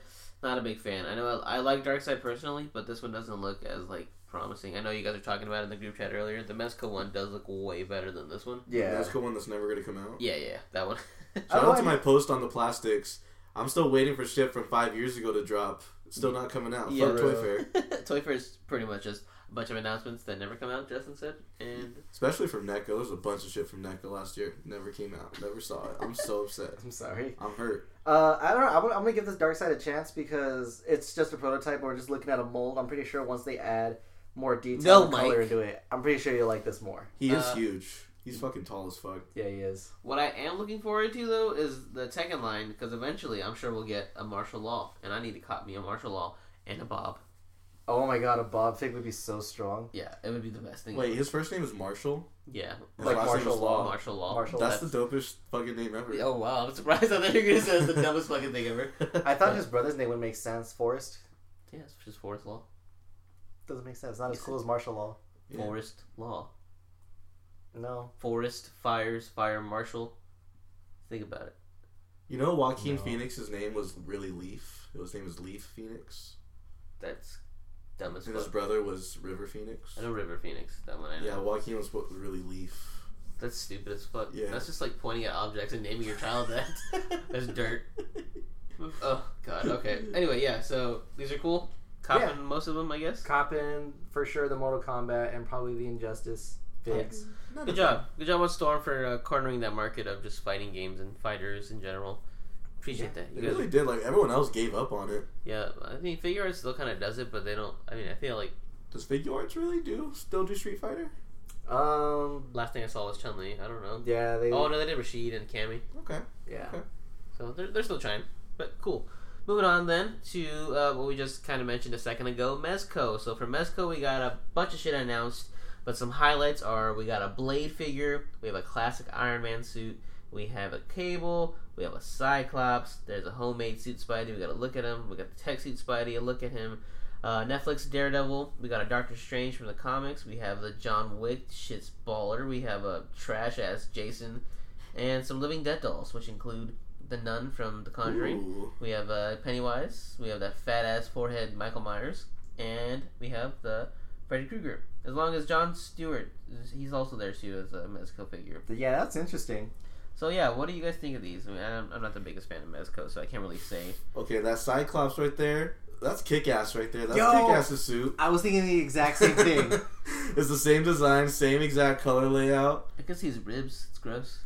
not a big fan. I know I, I like Darkseid personally, but this one doesn't look as like promising. I know you guys are talking about it in the group chat earlier. The Mezco one does look way better than this one. Yeah. That's the one that's never gonna come out. Yeah, yeah, that one. Shout Oh, out to my post on the plastics. I'm still waiting for shit from five years ago to drop. It's still not coming out. Yeah, Fuck Toy. Fair. Toy Fair is pretty much just a bunch of announcements that never come out. Justin said, and Especially from NECA. There's a bunch of shit from NECA last year. Never came out. Never saw it. I'm so upset. I'm sorry. I'm hurt. Uh, I don't know. I'm, gonna- I'm gonna give this Darkseid a chance because it's just a prototype. We're just looking at a mold. I'm pretty sure once they add more detail No, and color into it, I'm pretty sure you'll like this more. He is Uh, huge. He's fucking tall as fuck. Yeah, he is. what I am looking forward to though is the Tekken line because eventually I'm sure we'll get a Marshall Law, and I need to cop me a Marshall Law and a Bob. Oh my god, a Bob Fig would be so strong. Yeah, it would be the best thing. Wait, his first name is Marshall? Yeah, Like last name is martial law. martial law. Martial That's the dopest fucking name ever. Oh wow, I'm surprised. I thought you were gonna say it's the dumbest fucking thing ever. I thought his brother's name would make sense. Forrest Yeah, it's just Forrest Law. doesn't make sense. Not as cool as martial law. Yeah. Forrest Law. No. Forest Fires Fire Marshal. Think about it. You know, Joaquin No. Phoenix's name was really Leaf. His name was Leaf Phoenix. That's dumb as And his fuck. brother was River Phoenix. I know River Phoenix. That one I know. Yeah, Joaquin was supposed- really Leaf. That's stupid as fuck. Yeah. That's just like pointing at objects and naming your child that. That's dirt. Oh god. Okay. Anyway, yeah. So these are cool. Copping Yeah. most of them, I guess. Coppin for sure. The Mortal Kombat and probably the Injustice Figs. Not Good a- job. Good job on Storm for uh, cornering that market of just fighting games and fighters in general. Appreciate that. They You guys really did. Like everyone else gave up on it. Yeah, I mean, Figuarts still kind of does it, but they don't. I mean, I feel like Does Figuarts really do still do Street Fighter? Um. last thing I saw was Chun Li. I don't know. Yeah. They. Oh no, they did Rashid and Cammy, Okay. Yeah. okay. so they're they're still trying, but cool. Moving on then to uh, what we just kind of mentioned a second ago, Mezco. So for Mezco, we got a bunch of shit announced, but some highlights are we got a Blade figure, we have a classic Iron Man suit, we have a Cable, we have a Cyclops. There's a homemade suit Spidey. We got to look at him. We got the tech suit Spidey. A look at him. Uh, Netflix Daredevil. We got a Doctor Strange from the comics. We have the John Wick shit's baller. We have a trash ass Jason, and some Living Dead dolls, which include the Nun from The Conjuring. Ooh. We have uh, Pennywise. We have that fat ass forehead Michael Myers, and we have the Freddy Krueger. As long as John Stewart, he's also there too as a Mezco figure. Yeah, that's interesting. So yeah, what do you guys think of these? I mean, I'm, I'm not the biggest fan of Mezco, so I can't really say. Okay, that Cyclops right there. That's kick ass right there. That's Yo! kick ass's suit. I was thinking the exact same thing. it's the same design, same exact color layout. I can see his ribs. It's gross.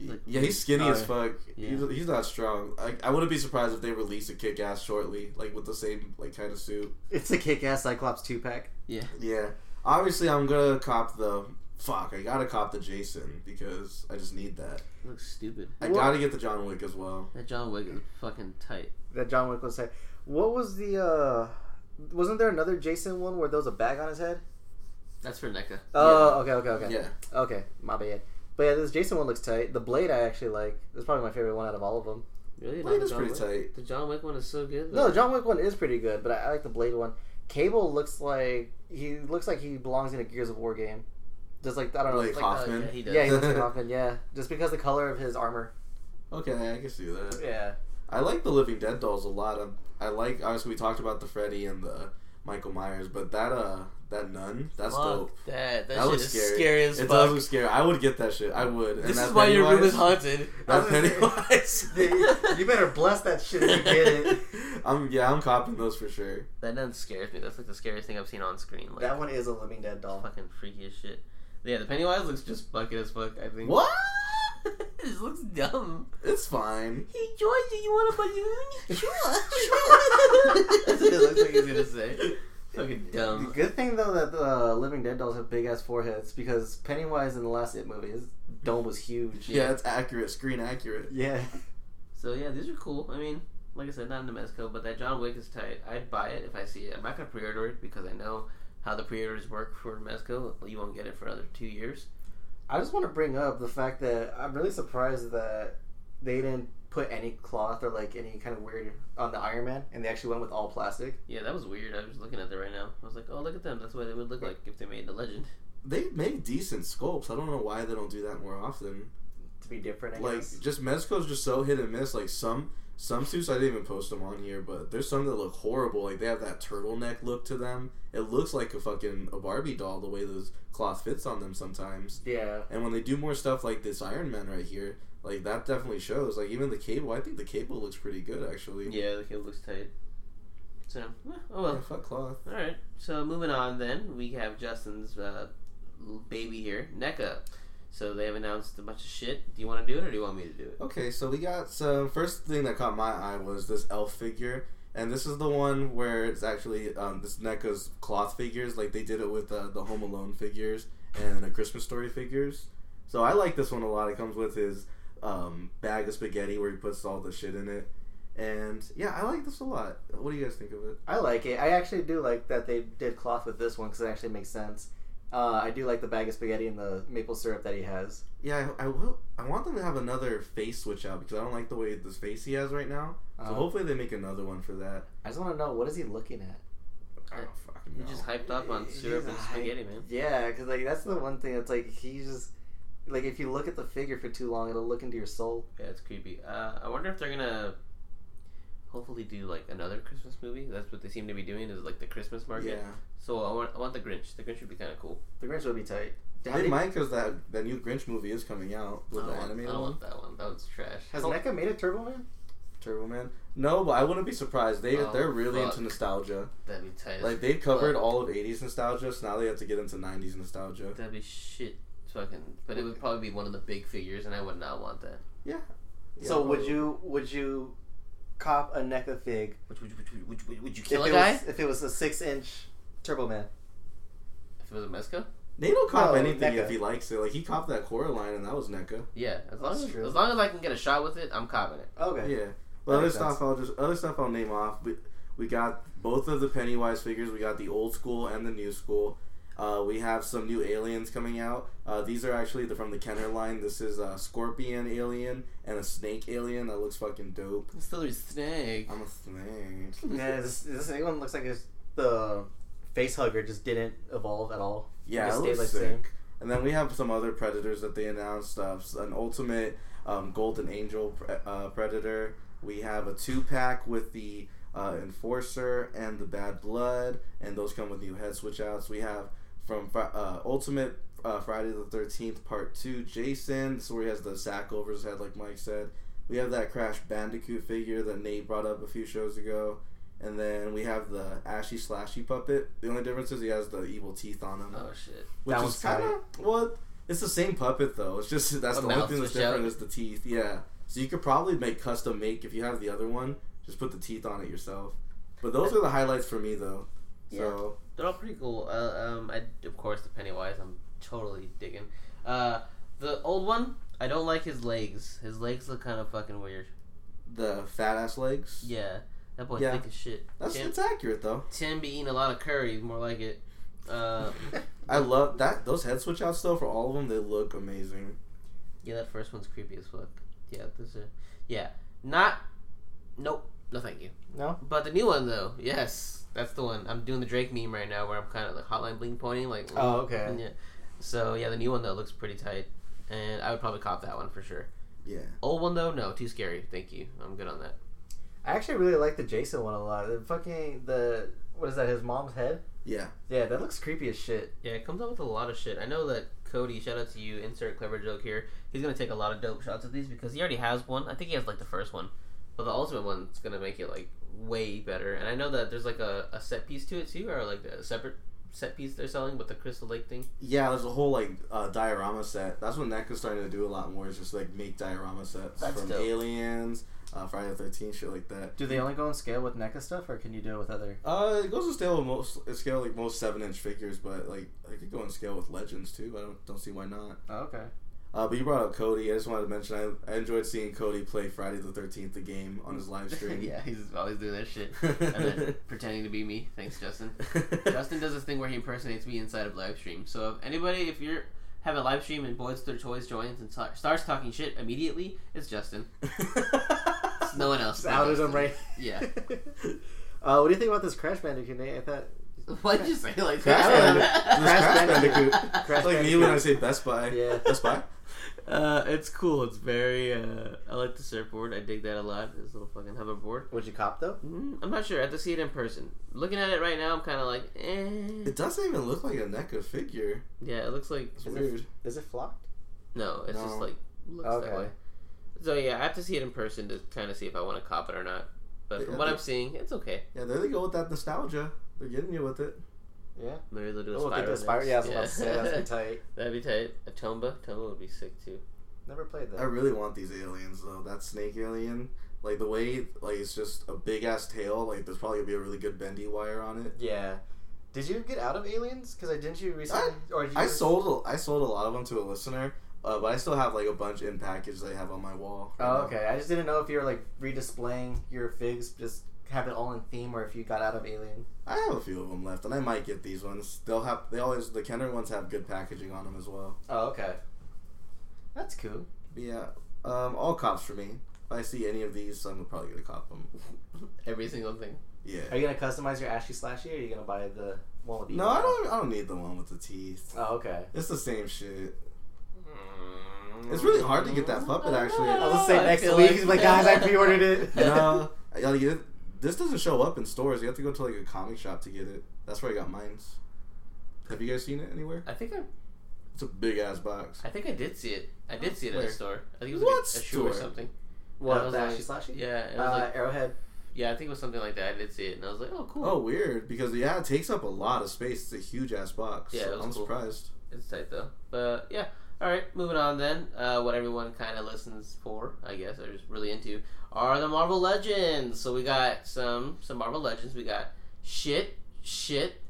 Like- Yeah, he's skinny Oh, as fuck. Yeah. He's, he's not strong. I, I wouldn't be surprised if they release a kick ass shortly, like with the same like kind of suit. it's a kick-ass Cyclops two pack. Yeah. Yeah. Obviously, I'm gonna cop the fuck. I gotta cop the Jason because I just need that. It looks stupid. I What? gotta get the John Wick as well. That John Wick is fucking tight. That John Wick was saying. What was the? uh Wasn't there another Jason one where there was a bag on his head? That's for NECA. Oh, okay, okay, okay. Yeah. Okay, my bad. But yeah, this Jason one looks tight. The Blade I actually like. It's probably my favorite one out of all of them. Really? Blade Not is John pretty Wick? tight. The John Wick one is so good. No, the John Wick one is pretty good, but I, I like the Blade one. Cable looks like he looks like he belongs in a Gears of War game. Just like I don't know, Like it's Oh, Hoffman. yeah, he does. yeah, he looks like Hoffman. Yeah, just because the color of his armor. Okay, I can see that. Yeah, I like the Living Dead dolls a lot. I'm, I like obviously we talked about the Freddy and the Michael Myers, but that uh that nun that's Fuck dope. that. That, That shit looks is scary. scary, as It fuck. does look scary. I would get that shit. I would. And this that is why your room is haunted. I That Pennywise. you better bless that shit if you get it. I'm yeah, I'm copying those for sure. That nun scares me. That's like the scariest thing I've seen on screen. Like, That one is a Living Dead doll. fucking freaky as shit. Yeah, the Pennywise looks just fucking as fuck. I think. What? this looks dumb. It's fine. Hey George, do you want a balloon? Sure, sure. That's what it looks like he's gonna say. Fucking dumb. Good thing though that the uh, Living Dead dolls have big ass foreheads because Pennywise in the last It movie, his dome was huge. Yeah, it's accurate, screen accurate. Yeah. So yeah, these are cool. I mean, like I said, not in the Mezco, but that John Wick is tight. I'd buy it if I see it. I'm not gonna pre-order it because I know how the pre-orders work for Mezco. You won't get it for another two years. I just want to bring up the fact that I'm really surprised that they didn't put any cloth or like any kind of weird on the Iron Man, and they actually went with all plastic. Yeah, that was weird. I was looking at that right now. I was like, oh, look at them. That's what it would look like if they made the legend. They make decent sculpts. I don't know why they don't do that more often. To be different, I like guess. just Mezco's just so hit and miss. Like some some suits I didn't even post them on here, but there's some that look horrible. Like they have that turtleneck look to them. It looks like a fucking a Barbie doll the way those cloth fits on them sometimes. Yeah. And when they do more stuff like this Iron Man right here, like that definitely shows. Like even the cable, I think the cable looks pretty good actually. Yeah, the cable looks tight. So, eh, oh Yeah, well. fuck cloth. All right. So moving on, then we have Justin's uh, baby here, NECA. So they have announced a bunch of shit. Do you want to do it or do you want me to do it? Okay, so we got some. First thing that caught my eye was this elf figure, and this is the one where it's actually um, this NECA's cloth figures, like they did it with uh, the Home Alone figures and the Christmas Story figures. So I like this one a lot. It comes with his um, bag of spaghetti where he puts all the shit in it, and yeah, I like this a lot. What do you guys think of it? I like it. I actually do like that they did cloth with this one because it actually makes sense. Uh, I do like the bag of spaghetti and the maple syrup that he has. Yeah, I, I will. I want them to have another face switch out because I don't like the way this face he has right now. So Uh, hopefully they make another one for that. I just want to know what is he looking at? I don't fucking You're just hyped up on He's syrup and hype- spaghetti, man. Yeah, because like that's the one thing. It's like he's just like if you look at the figure for too long, it'll look into your soul. Yeah, it's creepy. Uh, I wonder if they're gonna hopefully do like another Christmas movie. That's what they seem to be doing is like the Christmas market. Yeah. So I want I want the Grinch. The Grinch would be kind of cool. The Grinch would be tight. Have They they- might because that that new Grinch movie is coming out with the don't, want, I animated don't one. want that one. That was trash. Has Oh, NECA made a Turbo Man? Turbo Man. No, but I wouldn't be surprised. They Oh, they're really fuck. into nostalgia. That'd be tight. Like they covered fuck. all of '80s nostalgia, so now they have to get into '90s nostalgia. That'd be shit. Fucking. But it would probably be one of the big figures, and I would not want that. Yeah. so Yeah, would you would you cop a NECA fig Which would, which, would- which, would- would you if kill a it guy was if it was a six inch Turbo Man? if it was a Mezco? Nate will cop No, anything NECA. if he likes it. Like he copped that Coraline, and that was NECA. Yeah, as long That's as true. as long as I can get a shot with it, I'm copping it. Okay. Yeah. But That other makes stuff sense. I'll just other stuff I'll name off. We, we got both of the Pennywise figures. We got the old school and the new school. Uh, we have some new aliens coming out. Uh, these are actually the, from the Kenner line. This is a scorpion alien and a snake alien that looks fucking dope. Still a snake. I'm a snake. Yeah, this this one looks like it's, the face hugger just didn't evolve at all. Yeah, Just it stayed looks like sick. same. And then we have some other predators that they announced. Uh, an ultimate um, golden angel pre- uh, predator. We have a two pack with the uh, enforcer and the bad blood, and those come with new head switch outs. We have from uh, ultimate uh, Friday the Thirteenth Part Two. Jason, this is where he has the sack over his head, like Mike said. We have that Crash Bandicoot figure that Nate brought up a few shows ago. And then we have the Ashy Slashy puppet. The only difference is he has the evil teeth on him. Oh shit. Which That is one's kind of what. it's the same puppet though. It's just that's A the only thing that's different out. is the teeth. Yeah, so you could probably make custom make if you have the other one. Just put the teeth on it yourself. But those are the highlights for me though. So They're all pretty cool. Uh, um, I, of course, the Pennywise, I'm totally digging. Uh, the old one, I don't like his legs. His legs look kind of fucking weird. the fat ass legs. Yeah, that boy Yeah. thick as shit. that's Tim, it's accurate though. Tim be eating a lot of curry, more like it. Uh, I love that those head switch outs though for all of them. They look amazing. yeah, that first one's creepy as fuck. Yeah, this is, yeah, not, nope, no thank you. No? But the new one though, yes, that's the one. I'm doing the Drake meme right now, where I'm kind of like hotline bling pointing, like. Oh, okay. Yeah. So yeah, the new one though looks pretty tight, and I would probably cop that one for sure. Yeah. Old one though, no, too scary. Thank you. I'm good on that. I actually really like the Jason one a lot. The fucking the what is that? His mom's head. Yeah. Yeah, that looks creepy as shit. Yeah, it comes out with a lot of shit. I know that Cody, shout out to you, insert clever joke here. He's gonna take a lot of dope shots of these because he already has one. I think he has like the first one, but the ultimate one's gonna make it like way better. And I know that there's like a, a set piece to it too, or like a separate set piece they're selling with the Crystal Lake thing. Yeah, there's a whole like uh, diorama set. That's what NECA's starting to do a lot more. Is just like make diorama sets That's from dope. aliens, uh, Friday the Thirteenth, shit like that. Do they only go in scale with NECA stuff, or can you do it with other? Uh, it goes to scale with most it scale like most seven inch figures, but like I could go in scale with legends too. I don't don't see why not. Oh, okay. Uh, but you brought up Cody. I just wanted to mention I, I enjoyed seeing Cody play Friday the Thirteenth the game on his live stream. yeah, he's always doing that shit and then pretending to be me. Thanks, Justin. Justin does this thing where he impersonates me inside of live stream. So if anybody, if you're have a live stream and Boys Their Toys joins and sta- starts talking shit immediately, it's Justin. It's no one else. Just but outed him right. Yeah. uh, what do you think about this Crash Bandicoot? Nate? I thought Why'd you say like Crash that? Bandicoot. Crash Bandicoot. Crash like me when I say Best Buy. Yeah. Best Buy. Uh, it's cool. It's very. Uh, I like the surfboard. I dig that a lot. This little fucking hoverboard. Would you cop though? Mm, I'm not sure. I have to see it in person. Looking at it right now, I'm kind of like, eh. It doesn't even look like a NECA figure. Yeah, it looks like It's Is weird. it is it flocked? no. It's just like looks that way. So yeah, I have to see it in person to kind of see if I want to cop it or not. But from Yeah, what I'm seeing, it's okay. Yeah, there they go with that nostalgia. They're getting you with it. Yeah. Maybe they'll do a Oh, they Spyro. do a Spyro. Yeah, I was about to say that'd be tight. That'd be tight. A Tomba. Tomba would be sick too. Never played that. I really want these aliens though. That snake alien, like the way, like it's just a big ass tail. Like there's probably gonna be a really good bendy wire on it. Yeah. Did you get out of aliens? Because I didn't you recently? or you I sold, I sold a lot of them to a listener, uh, but I still have like a bunch in package they have on my wall. right Oh, now. okay. I just didn't know if you were like redisplaying your figs, just have it all in theme, or if you got out of Alien. I have a few of them left, and I might get these ones. They'll have, they always, the Kenner ones have good packaging on them as well. Oh, okay. That's cool. But yeah, um, all cops for me. If I see any of these, I'm probably gonna cop them. Every single thing. Yeah. Are you gonna customize your Ashy Slashy, or are you gonna buy the one with the? No, I don't. I don't need the one with the teeth. Oh, okay. It's the same shit. It's really hard to get that puppet, actually. I'll I say next week. like- He's like, guys, I pre-ordered it. no, I gotta get it. This doesn't show up in stores. You have to go to like a comic shop to get it. That's where I got mine's. Have you guys seen it anywhere? I think I, It's a big ass box. I think I did see it. I did see it at Where? a store. I think it was What like a, a shoe or store? something. I What was the like- Ashy Slashy? Yeah, it was Uh, like, Arrowhead. yeah, I think it was something like that. I did see it, and I was like, oh, cool. Oh, weird. Because yeah, it takes up a lot of space. It's a huge ass box. Yeah, so it was I'm cool. surprised. It's tight though. But yeah. All right, moving on then. Uh, what everyone kind of listens for, I guess, or is really into, are the Marvel Legends. So we got some some Marvel Legends. We got shit, shit,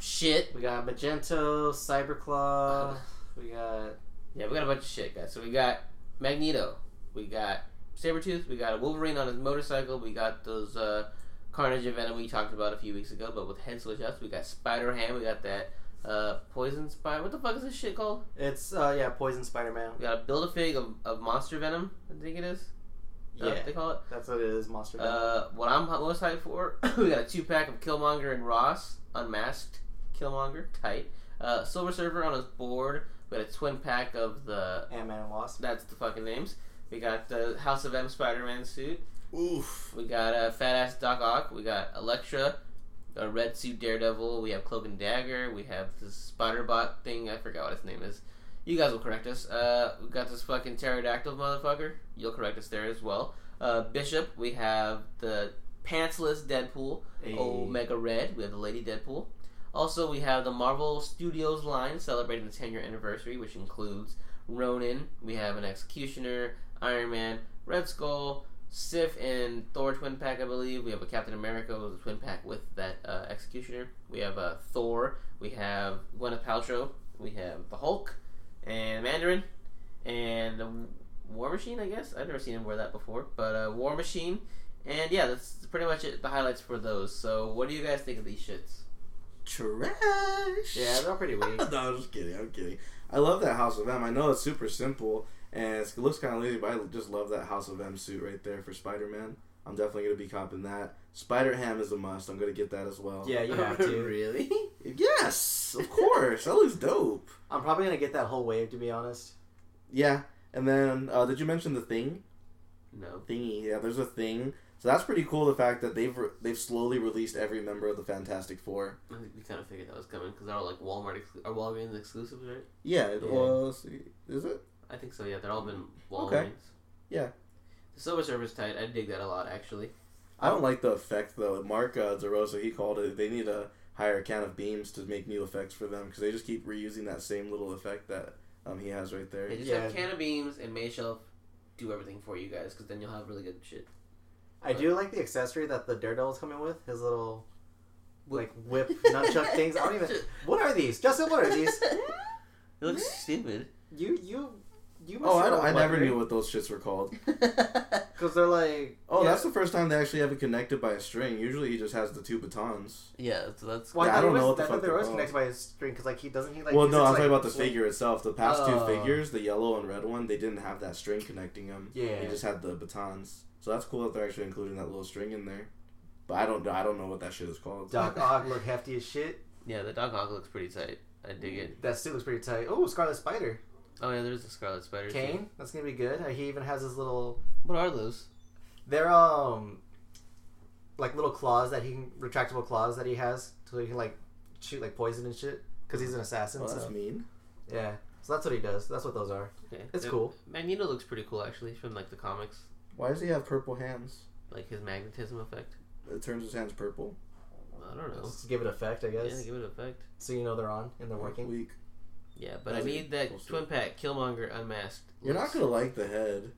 shit. We got Magneto, Cyberclaw. we got Yeah, we got a bunch of shit, guys. So we got Magneto. We got Sabretooth. We got a Wolverine on his motorcycle. We got those uh, Carnage and Venom we talked about a few weeks ago, but with head switch ups. We got Spider Ham. We got that uh, Poison Spider. What the fuck is this shit called? It's uh yeah, Poison Spider Man. We got a Build a Fig of, of Monster Venom. I think it is. Is that Yeah, what they call it. that's what it is. Monster Uh, what I'm most hyped for, we got a two pack of Killmonger and Ross, unmasked Killmonger, tight. Uh, Silver Surfer on his board. We got a twin pack of the. Ant Man and Wasp. That's the fucking names. We got the House of M Spider Man suit. Oof. We got a uh, fat ass Doc Ock. We got Elektra, a red suit Daredevil. We have Cloak and Dagger. We have this Spider Bot thing. I forgot what his name is. You guys will correct us. Uh, we got this fucking pterodactyl motherfucker. You'll correct us there as well. Uh, Bishop. We have the pantsless Deadpool. Hey. Omega Red. We have the Lady Deadpool. Also, we have the Marvel Studios line celebrating the 10 year anniversary, which includes Ronin. We have an Executioner, Iron Man, Red Skull, Sif, and Thor twin pack, I believe. We have a Captain America with a twin pack with that uh, Executioner. We have uh, Thor. We have Gwyneth Paltrow. We have the Hulk and Mandarin and the War Machine. I guess I've never seen him wear that before, but uh, War Machine. And yeah, that's pretty much it. The highlights for those. So, what do you guys think of these shits? Trash. Yeah, they're pretty weak. no, I'm just kidding. I'm kidding. I love that House of M. I know it's super simple and it looks kind of lazy, but I just love that House of M suit right there for Spider Man. I'm definitely gonna be copping that. Spider Ham is a must. I'm gonna get that as well. Yeah, you have to. really? Yes, of course. that looks dope. I'm probably gonna get that whole wave to be honest. Yeah, and then uh, did you mention the thing? No. Thingy. Yeah, there's a thing. So that's pretty cool. The fact that they've re- they've slowly released every member of the Fantastic Four. I think we kind of figured that was coming because they're all like Walmart ex- or Walgreens exclusives, right? Yeah. it- Yeah. Well. Is it? I think so. Yeah, they're all been Walgreens. Okay. Yeah. The Silver Surfer's tight. I dig that a lot, actually. I don't like the effect though. Mark uh, DeRosa, he called it. They need to hire a can of beams to make new effects for them because they just keep reusing that same little effect that um, he has right there. They just Yeah. have can of beams and May Shelf do everything for you guys because then you'll have really good shit. I do like the accessory that the Daredevil's coming with. His little like whip nunchuck things. I don't even. What are these? Justin, what are these? It looks stupid. You you you. Oh, I, I never knew what those shits were called. because they're like. Oh, yeah. that's the first time they actually have it connected by a string. Usually he just has the two batons. yeah, so that's Well, Yeah, I, I don't he know what the I fuck thought they they're were called. connected by a string because like he doesn't he like. well, no, I'm to, talking about the swing- figure itself. The past two oh. figures, the yellow and red one, they didn't have that string connecting them. Yeah. He just had the batons. So that's cool that they're actually including that little string in there. But I don't, I don't know what that shit is called. Doc Ock look hefty as shit. yeah. The Doc Ock looks pretty tight. I dig it. That suit looks pretty tight. Oh, Scarlet Spider. Oh yeah, there's the Scarlet Spider. too. Kaine. That's gonna be good. Uh, He even has his little. What are those? They're um. Like little claws that he can retractable claws that he has so he can like shoot like poison and shit because he's an assassin. Oh, that's so mean. yeah, so that's what he does. That's what those are. Okay. It's Uh, cool. Magneto looks pretty cool actually from like the comics, Why does he have purple hands? like his magnetism effect. It turns his hands purple. I don't know. Just give it effect, I guess. Yeah, guess. give it effect. So you know they're on and they're working. Weak. Yeah, but I need that cool twin pack Killmonger unmasked. You're not gonna like the head.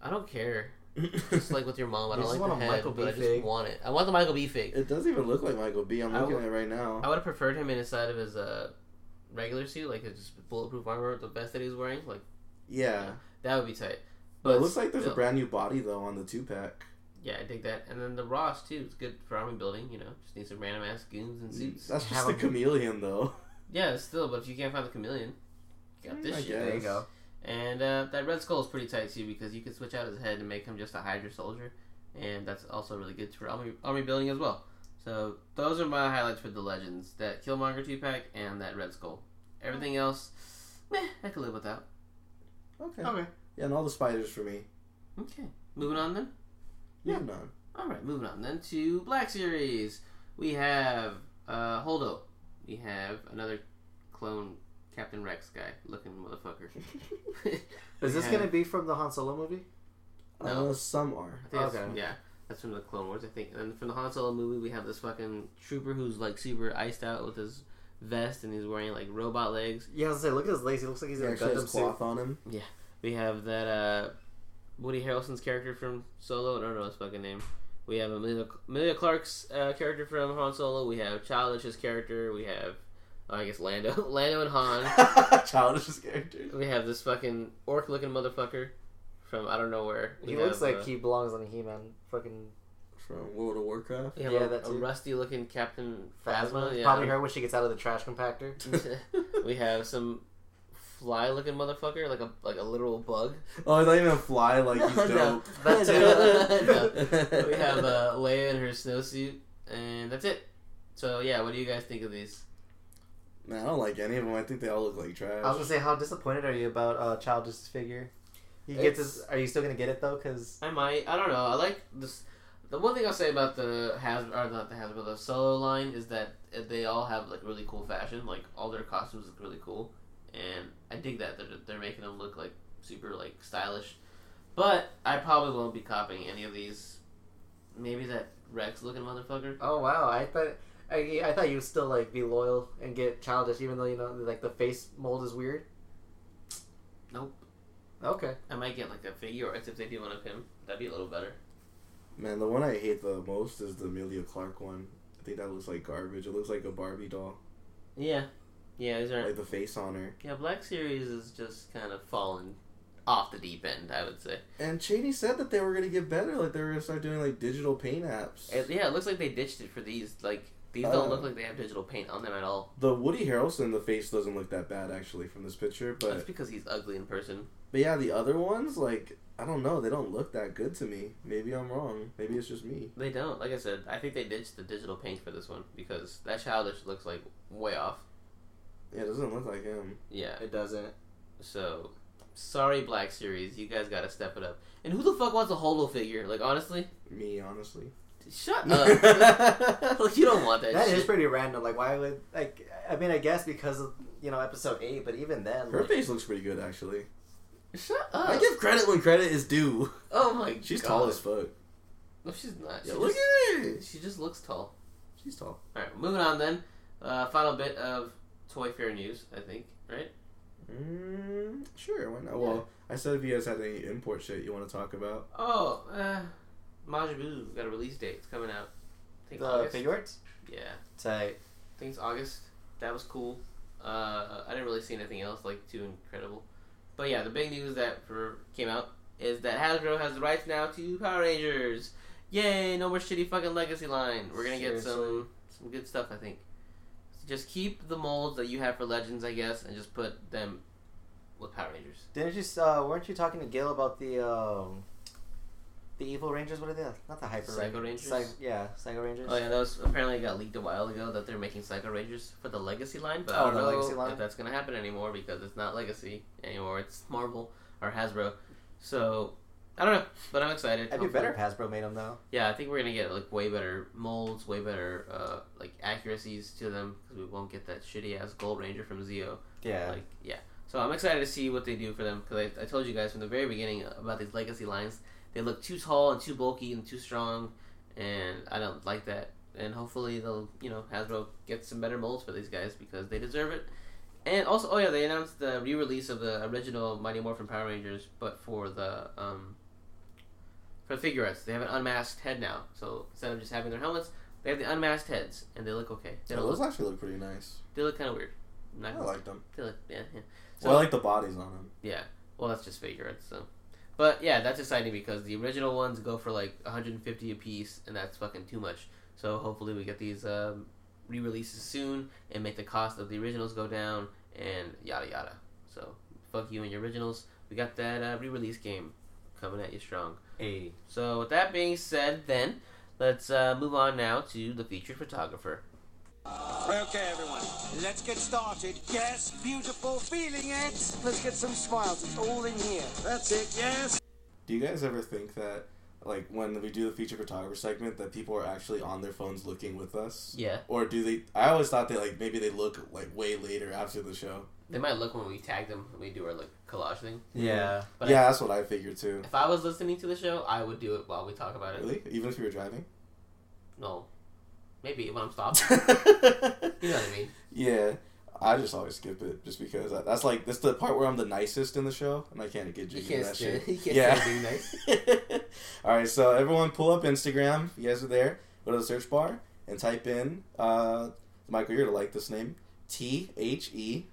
I don't care. Just like with your mom, I You don't just like want the head, Michael but I B. just want it. I want the Michael B. fig. It doesn't even look like Michael B. I'm looking would- at it right now. I would have preferred him inside of his uh, regular suit, like his just bulletproof armor, the vest that he's wearing. Like yeah, that would be tight. but it looks like there's a brand new body though on the two pack. Yeah, I dig that. And then the Ross too. It's good for army building. You know, just need some random ass goons and suits. That's just Have the a- chameleon though. Yeah, still, but if you can't find the chameleon, you got this I shit. guess. There you go. And uh, that Red Skull is pretty tight too because you can switch out his head and make him just a Hydra soldier, and that's also really good for army, army building as well. So those are my highlights for the legends: that Killmonger two pack and that Red Skull. Everything else, meh, I could live without. Okay. Okay. Yeah, and all the spiders for me. Okay, moving on then. Yeah, none. All right, moving on then to Black Series. We have uh, Holdo. We have another clone Captain Rex guy looking motherfucker. Is this have- gonna be from the Han Solo movie? No. Uh, some are. I think Okay. yeah, that's from the Clone Wars, I think. And from the Han Solo movie, we have this fucking trooper who's like super iced out with his vest and he's wearing like robot legs. Yeah, I was gonna say, look at his legs. He looks like he's He in a actually has Gundam suit. cloth on him. Yeah, we have that uh, Woody Harrelson's character from Solo. I don't know his fucking name. We have Emilia, Emilia Clarke's uh, character from Han Solo. We have Childish's character. We have, oh, I guess Lando, Lando and Han. Childish character. We have this fucking orc-looking motherfucker from I don't know where. He We looks like uh, he belongs on a He-Man fucking From World of Warcraft. we have Yeah, a, that a rusty looking Captain Phasma. Phasma. Yeah. Probably her when she gets out of the trash compactor. we have some fly looking motherfucker, like a like a literal bug. Oh, I thought you meant fly like he's No, dope. That No. we have uh, Leia in her snowsuit, and that's it. So yeah, what do you guys think of these? Man, I don't like any of them. I think they all look like trash. I was gonna say, how disappointed are you about uh, Childish figure? He gets It's- his. Are you still gonna get it though? Cause I might. I don't know. I like this. The one thing I'll say about the Hasbro, or not the Hasbro, the Solo line is that they all have like really cool fashion. Like all their costumes look really cool, and I dig that they're they're making them look like super like stylish. But I probably won't be copying any of these. Maybe that Rex looking motherfucker. oh wow, I thought. I, I thought you'd still like be loyal and get childish, even though you know like the face mold is weird. Nope. Okay. I might get like a figure or if they do one of him. That'd be a little better. Man, the one I hate the most is the Emilia Clarke one. I think that looks like garbage. It looks like a Barbie doll. Yeah. Yeah, these are Like the face on her. Yeah, Black Series is just kind of fallen off the deep end, I would say. And Cheney said that they were gonna get better. Like they were gonna start doing like digital paint apps. It, yeah, it looks like they ditched it for these. Like these Uh. don't look like they have digital paint on them at all. The Woody Harrelson, the face doesn't look that bad actually from this picture, but That's because he's ugly in person. but yeah, the other ones like I don't know, they don't look that good to me. Maybe I'm wrong. Maybe it's just me. They don't. Like I said, I think they ditched the digital paint for this one because that childish looks like way off. Yeah, it doesn't look like him. Yeah. It doesn't. So sorry, Black Series, you guys got to step it up. And who the fuck wants a holo figure? Like honestly, Me, honestly. shut up. like you don't want that. That shit. is pretty random. Like, why would like? I mean, I guess because of you know episode eight, but even then, Her like, face looks pretty good actually. Shut up. I give credit when credit is due. oh my She's god. tall as fuck. No, she's not. Yeah, She look just- at it. She just looks tall. She's tall. All right, moving on then. Uh, final bit of Toy Fair news, I think. Right? Mm, sure, why not? Well, I said if you guys had any import shit you want to talk about. Oh, uh, Majin Buu got a release date. It's coming out. I think the August. Figuarts. Yeah, Tight. I think it's August. That was cool. Uh, I didn't really see anything else like too incredible. But yeah, the big news that for came out is that Hasbro has the rights now to Power Rangers. Yay! No more shitty fucking Legacy line. We're gonna get some some good stuff. I think. Just keep the molds that you have for Legends, I guess, and just put them with Power Rangers. Didn't you? Uh, weren't you talking to Gil about the um, the evil rangers? What are they? Not the hyper Psycho Rangers. Rangers? Psy- yeah, Psycho Rangers. Oh yeah, that was apparently got leaked a while ago that they're making Psycho Rangers for the Legacy line, but I Oh, don't the know Legacy line? if that's gonna happen anymore because it's not Legacy anymore. It's Marvel or Hasbro. So I don't know, but I'm excited. I'd be better if Hasbro made them though. Yeah, I think we're gonna get like way better molds, way better uh, like accuracies to them because we won't get that shitty ass Gold Ranger from Zeo. Yeah. Like yeah, so I'm excited to see what they do for them because I, I told you guys from the very beginning about these legacy lines. They look too tall and too bulky and too strong, and I don't like that. And hopefully they'll you know Hasbro get some better molds for these guys because they deserve it. And also, oh yeah, they announced the re-release of the original Mighty Morphin Power Rangers, but for the um, for the Figuarts, they have an unmasked head now. So instead of just having their helmets, they have the unmasked heads, and they look okay. They, Yeah, those look, actually look pretty nice. they look kind of weird. I like them. they look, yeah, yeah. well, I like the bodies on them. Yeah. Well, that's just figurines, so. But yeah, that's exciting because the original ones go for like 150 a piece, and that's fucking too much. So hopefully we get these um, re-releases soon and make the cost of the originals go down and yada yada. So fuck you and your originals. We got that uh, re-release game coming at you strong. A. So with that being said, then let's uh, move on now to the featured photographer. Okay, everyone, let's get started. Yes, beautiful, feeling it. Let's get some smiles. It's all in here. That's it. Yes. Do you guys ever think that, like, when we do the feature photographer segment, that people are actually on their phones looking with us? Yeah, Or do they? I always thought they like maybe they look like way later after the show. they might look when we tag them when we do our like collage thing. Yeah. But yeah, that's what I figured too. If I was listening to the show, I would do it while we talk about it. Really? Even if you were driving? No, maybe when I'm stopped. yeah. you know what I mean? Yeah. I just always skip it just because I, that's like that's the part where I'm the nicest in the show and I can't get You jiggy can't with that shit. You can't Yeah. being nice. All right, so everyone pull up Instagram. If you guys are there, go to the search bar and type in uh, Michael. You're gonna like this name: T H E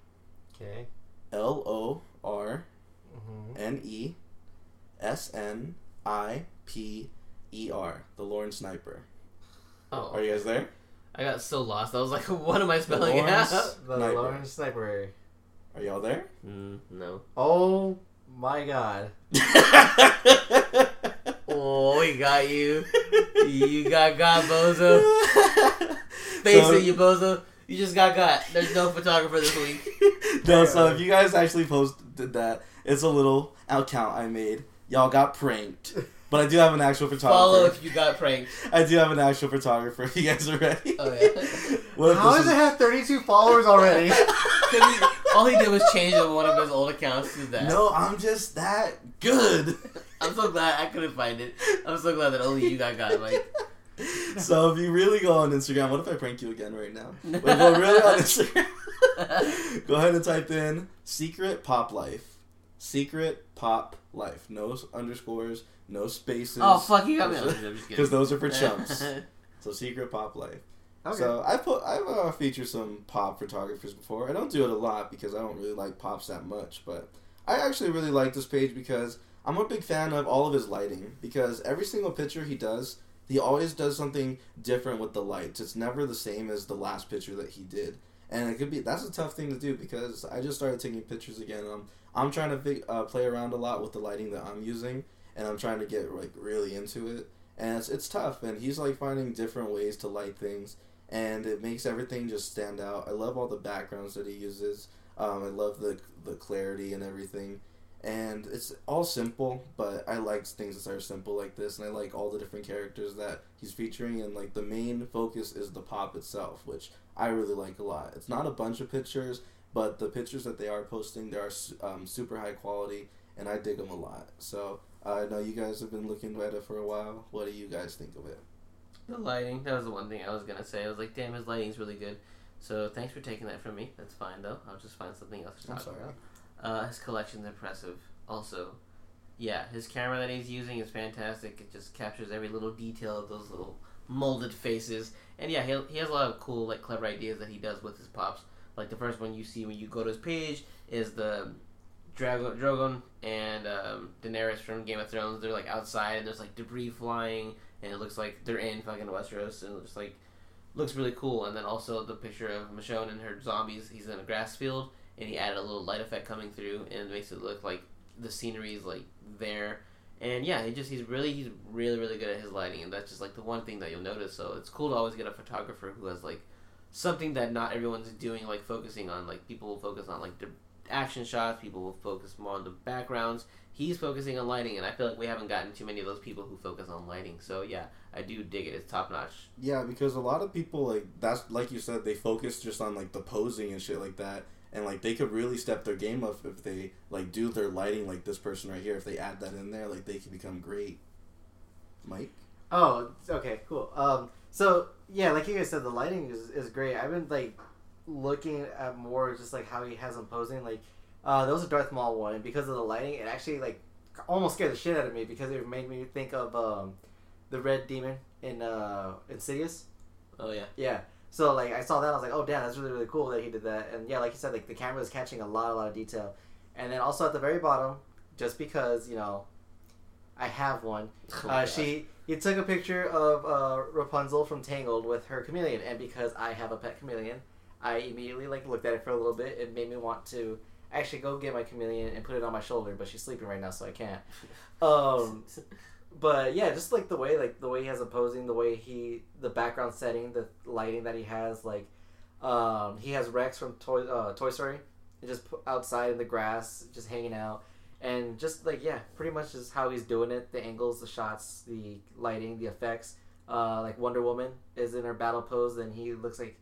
Okay. L O R Mm-hmm. N E S N I P E R, the Lorne Sniper. Oh, Are you guys there? I got so lost. I was like, what am I spelling it Lawrence- out? The Sniper. Lawrence Sniper. Are y'all there? Mm, no. Oh my god. Oh, we got you. You got God, bozo. Face So- it, you bozo. You just got got. There's no photographer this week. no, so if you guys actually posted that, it's a little account I made. Y'all got pranked. But I do have an actual photographer. Follow if you got pranked. I do have an actual photographer. If you guys are ready. Oh, yeah. what if How this does it have 32 followers already? he- all he did was change one of his old accounts to that. No, I'm just that good. I'm so glad I couldn't find it. I'm so glad that only you got got. Like, So if you really go on Instagram, what if I prank you again right now? Wait, go really on Instagram. go ahead and type in secret pop life. Secret pop life. No underscores, no spaces. oh fuck, you got me. I'm just kidding. Because those are for chumps. So secret pop life. Okay. So I put I've uh, featured some pop photographers before. I don't do it a lot because I don't really like pops that much, but I actually really like this page because I'm a big fan of all of his lighting because every single picture he does, he always does something different with the lights. It's never the same as the last picture that he did. And it could be that's a tough thing to do because I just started taking pictures again. Um, I'm trying to uh, play around a lot with the lighting that I'm using, and I'm trying to get like really into it. And it's, it's tough. And he's like finding different ways to light things and it makes everything just stand out. I love all the backgrounds that he uses. Um, I love the the clarity and everything, and it's all simple. But I like things that are simple like this, and I like all the different characters that he's featuring. And like the main focus is the pop itself, which I really like a lot. It's not a bunch of pictures, but the pictures that they are posting, they are um, super high quality, and I dig them a lot. So I know you guys have been looking at it for a while. What do you guys think of it? The lighting. That was the one thing I was gonna say. I was like, damn, his lighting's really good. So thanks for taking that from me. That's fine though. I'll just find something else to I'm talk sorry. about. Uh, his collection's impressive. Also, yeah, his camera that he's using is fantastic. It just captures every little detail of those little molded faces. And yeah, he, he has a lot of cool, like, clever ideas that he does with his pops. Like the first one you see when you go to his page is the Drago, Drogon and um, Daenerys from Game of Thrones. They're like outside and there's like debris flying, and it looks like they're in fucking Westeros, and just like looks really cool. And then also the picture of Michonne and her zombies. He's in a grass field, and he added a little light effect coming through, and makes it look like the scenery is like there. And yeah, he just he's really he's really really good at his lighting, and that's just like the one thing that you'll notice. So it's cool to always get a photographer who has like something that not everyone's doing, like focusing on. Like people will focus on like the action shots, people will focus more on the backgrounds. He's focusing on lighting, and I feel like we haven't gotten too many of those people who focus on lighting. So yeah, I do dig it. It's top notch. Yeah, because a lot of people like that's like you said they focus just on like the posing and shit like that, and like they could really step their game up if they like do their lighting like this person right here. If they add that in there, like they can become great. Mike, Oh, okay, cool. Um, so yeah, like you guys said, the lighting is, is great. I've been like looking at more just like how he has them posing. Like, uh, there was a Darth Maul one, and because of the lighting, it actually like almost scared the shit out of me because it made me think of um, the Red Demon in uh, Insidious. Oh yeah, Yeah. So like I saw that, I was like, oh damn, that's really really cool that he did that. And yeah, like you said, like the camera is catching a lot a lot of detail. And then also at the very bottom, just because you know, I have one. Oh Uh, she he took a picture of uh, Rapunzel from Tangled with her chameleon, and because I have a pet chameleon, I immediately like looked at it for a little bit. It made me want to actually go get my chameleon and put it on my shoulder, but she's sleeping right now, so I can't. Um, but yeah, just like the way like the way he has posing, the way he the background setting, the lighting that he has, like um, he has Rex from Toy uh, Toy Story, just outside in the grass, just hanging out, and just like yeah, pretty much just how he's doing it. The angles, the shots, the lighting, the effects. Uh, like Wonder Woman is in her battle pose, and he looks like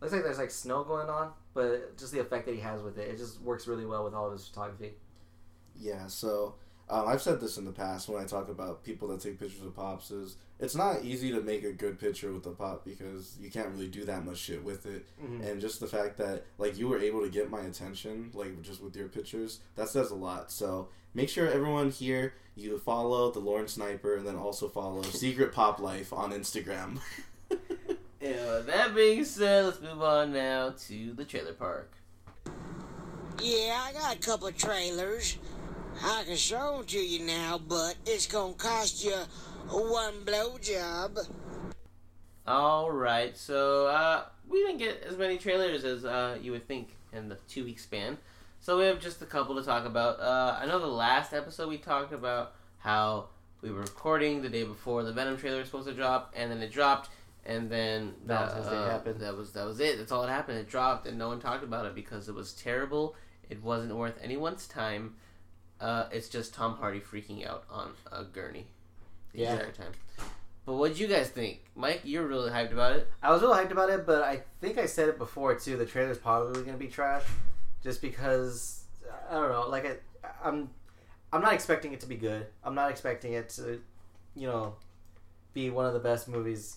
looks like there's like snow going on, but just the effect that he has with it, it just works really well with all of his photography. yeah. So um, I've said this in the past when I talk about people that take pictures of pops is it's not easy to make a good picture with a pop because you can't really do that much shit with it. Mhm. and just the fact that like you were able to get my attention like just with your pictures that says a lot so make sure everyone here you follow the Lauren Sniper and then also follow Secret Pop Life on Instagram Yeah, that being said, let's move on now to the trailer park. Yeah, I got a couple of trailers. I can show 'em to you now, but it's gonna cost you one blowjob. All right, so uh, we didn't get as many trailers as uh, you would think in the two week span. So we have just a couple to talk about. Uh, I know the last episode we talked about how we were recording the day before the Venom trailer was supposed to drop, and then it dropped, and then Valentine's Day uh, happened. That was that was it. That's all that happened. It dropped, and no one talked about it because it was terrible. It wasn't worth anyone's time. Uh, it's just Tom Hardy freaking out on a gurney the Yeah. entire time. But what did you guys think, Mike? You're really hyped about it. I was really hyped about it, but I think I said it before too. The trailer's probably going to be trash, just because I don't know. Like I, I'm, I'm not expecting it to be good. I'm not expecting it to, you know, be one of the best movies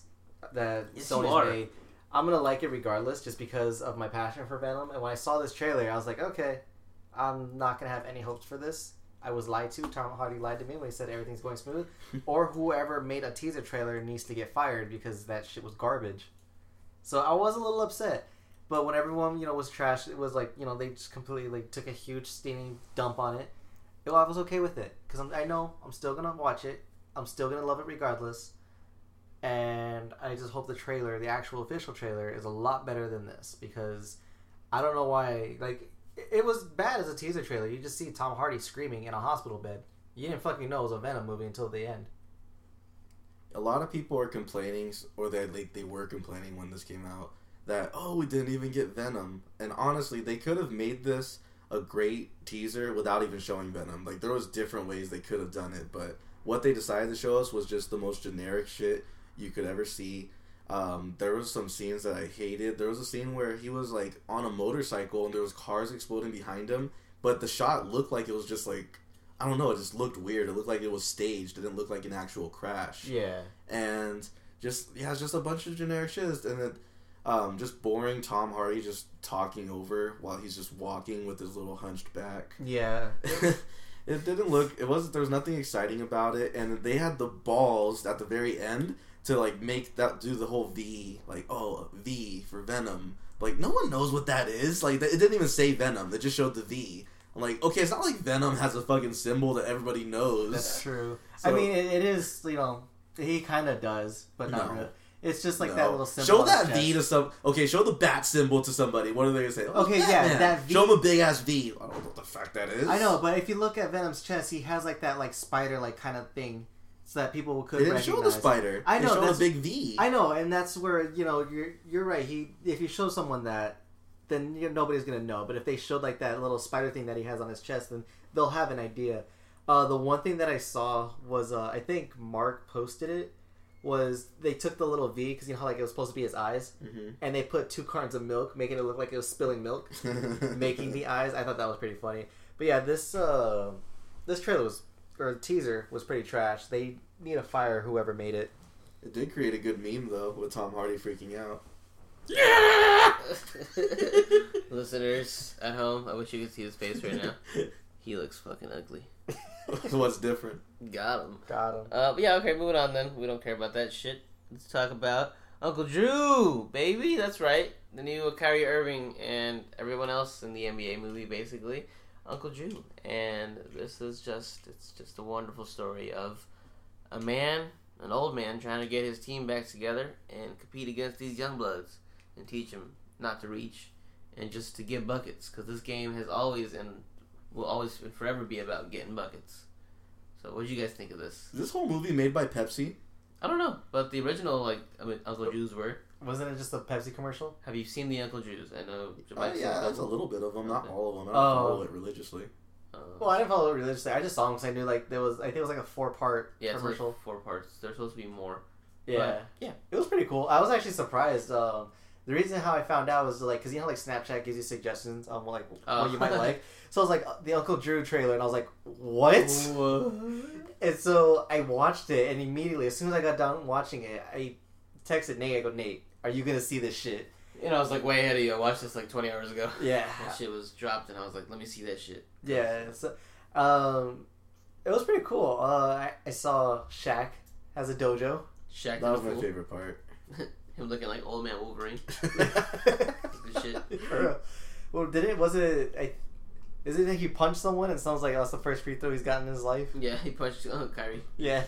that Yes, Sony's made. I'm gonna like it regardless, just because of my passion for Venom. And when I saw this trailer, I was like, okay, I'm not gonna have any hopes for this. I was lied to. Tom Hardy lied to me when he said everything's going smooth. or whoever made a teaser trailer needs to get fired because that shit was garbage. So I was a little upset. But when everyone, you know, was trash, it was like, you know, they just completely like took a huge steaming dump on it. Well, I was okay with it because I know I'm still gonna watch it. I'm still gonna love it regardless. And I just hope the trailer, the actual official trailer, is a lot better than this because I don't know why. Like, it- was bad as a teaser trailer. You just see Tom Hardy screaming in a hospital bed. You didn't fucking know it was a Venom movie until the end. a lot of people are complaining, or they like they were complaining when this came out that oh we didn't even get Venom, and honestly they could have made this a great teaser without even showing Venom. Like there was different ways they could have done it, but what they decided to show us was just the most generic shit you could ever see. Um, there was some scenes that I hated. There was a scene where he was like on a motorcycle and there was cars exploding behind him, but the shot looked like it was just like I don't know. It just looked weird. It looked like it was staged. It didn't look like an actual crash Yeah. and just yeah, it's just a bunch of generic shit, and then um, just boring Tom Hardy just talking over while he's just walking with his little hunched back. Yeah. it didn't look. It wasn't. There was nothing exciting about it, and they had the balls at the very end to like make that do the whole V, like oh V for Venom. Like no one knows what that is. Like it didn't even say Venom. It just showed the V. I'm like, okay, it's not like Venom has a fucking symbol that everybody knows. That's true. I mean, it, it is, you know, he kind of does, but not No. really. It's just like No. that little symbol. Show that V to some. Okay, show the bat symbol to somebody. What are they gonna say? Oh, Okay, yeah, that V- Show him a big ass V. I don't know what the fuck that is. I know, but if you look at Venom's chest, he has like that like spider like kind of thing, so that people could they didn't recognize. show the spider. I know, a big V. I know, and that's where you know you're you're right. He if you show someone that, then you know, nobody's gonna know. But if they showed like that little spider thing that he has on his chest, then they'll have an idea. Uh, the one thing that I saw was uh, I think Mark posted it was they took the little V because you know how like it was supposed to be his eyes, Mhm. and they put two cartons of milk, making it look like it was spilling milk, making the eyes. I thought that was pretty funny. But yeah, this uh, this trailer was or the teaser was pretty trash. They need to fire whoever made it. It did create a good meme though with Tom Hardy freaking out. Yeah! Listeners at home, I wish you could see his face right now. He looks fucking ugly. What's different? Got him. Got him. Uh, but yeah, okay, moving on then. We don't care about that shit. Let's talk about Uncle Drew, baby. That's right. The new Kyrie Irving and everyone else in the NBA movie, basically. Uncle Drew. And this is just, it's just a wonderful story of a man, an old man, trying to get his team back together and compete against these young bloods and teach them not to reach and just to get buckets. Because this game has always and will always and forever be about getting buckets. So, what did you guys think of this? Is this whole movie made by Pepsi? I don't know, but the original like I mean Uncle Drews were. Wasn't it just a Pepsi commercial? Have you seen the Uncle Drews? I know. Oh, yeah, couple. that's a little bit of them, not all of them. I don't Oh. follow it religiously. Uh, Well, I didn't follow it religiously. I just saw him because I knew like there was. I think it was like a four part yeah, it's like commercial. four parts. There's supposed to be more. yeah, but, yeah. it was pretty cool. I was actually surprised. Um, the reason how I found out was like because you know like Snapchat gives you suggestions on like Oh. what you might like. So I was like uh, the Uncle Drew trailer, and I was like, what? And so I watched it, and immediately as soon as I got done watching it, I texted Nate. I go, Nate, are you gonna see this shit? You know, I was like way ahead of you. I watched this like 20 hours ago. Yeah, That shit was dropped, and I was like, let me see that shit. yeah. So, um, it was pretty cool. Uh, I, I saw Shaq has a dojo. Shaq That was the my Fool. favorite part. Him looking like old man Wolverine. Good shit. Well, did it? Was it? I, Is it like he punched someone and sounds like that's the first free throw he's gotten in his life? Yeah, he punched uh, Kyrie. Yeah.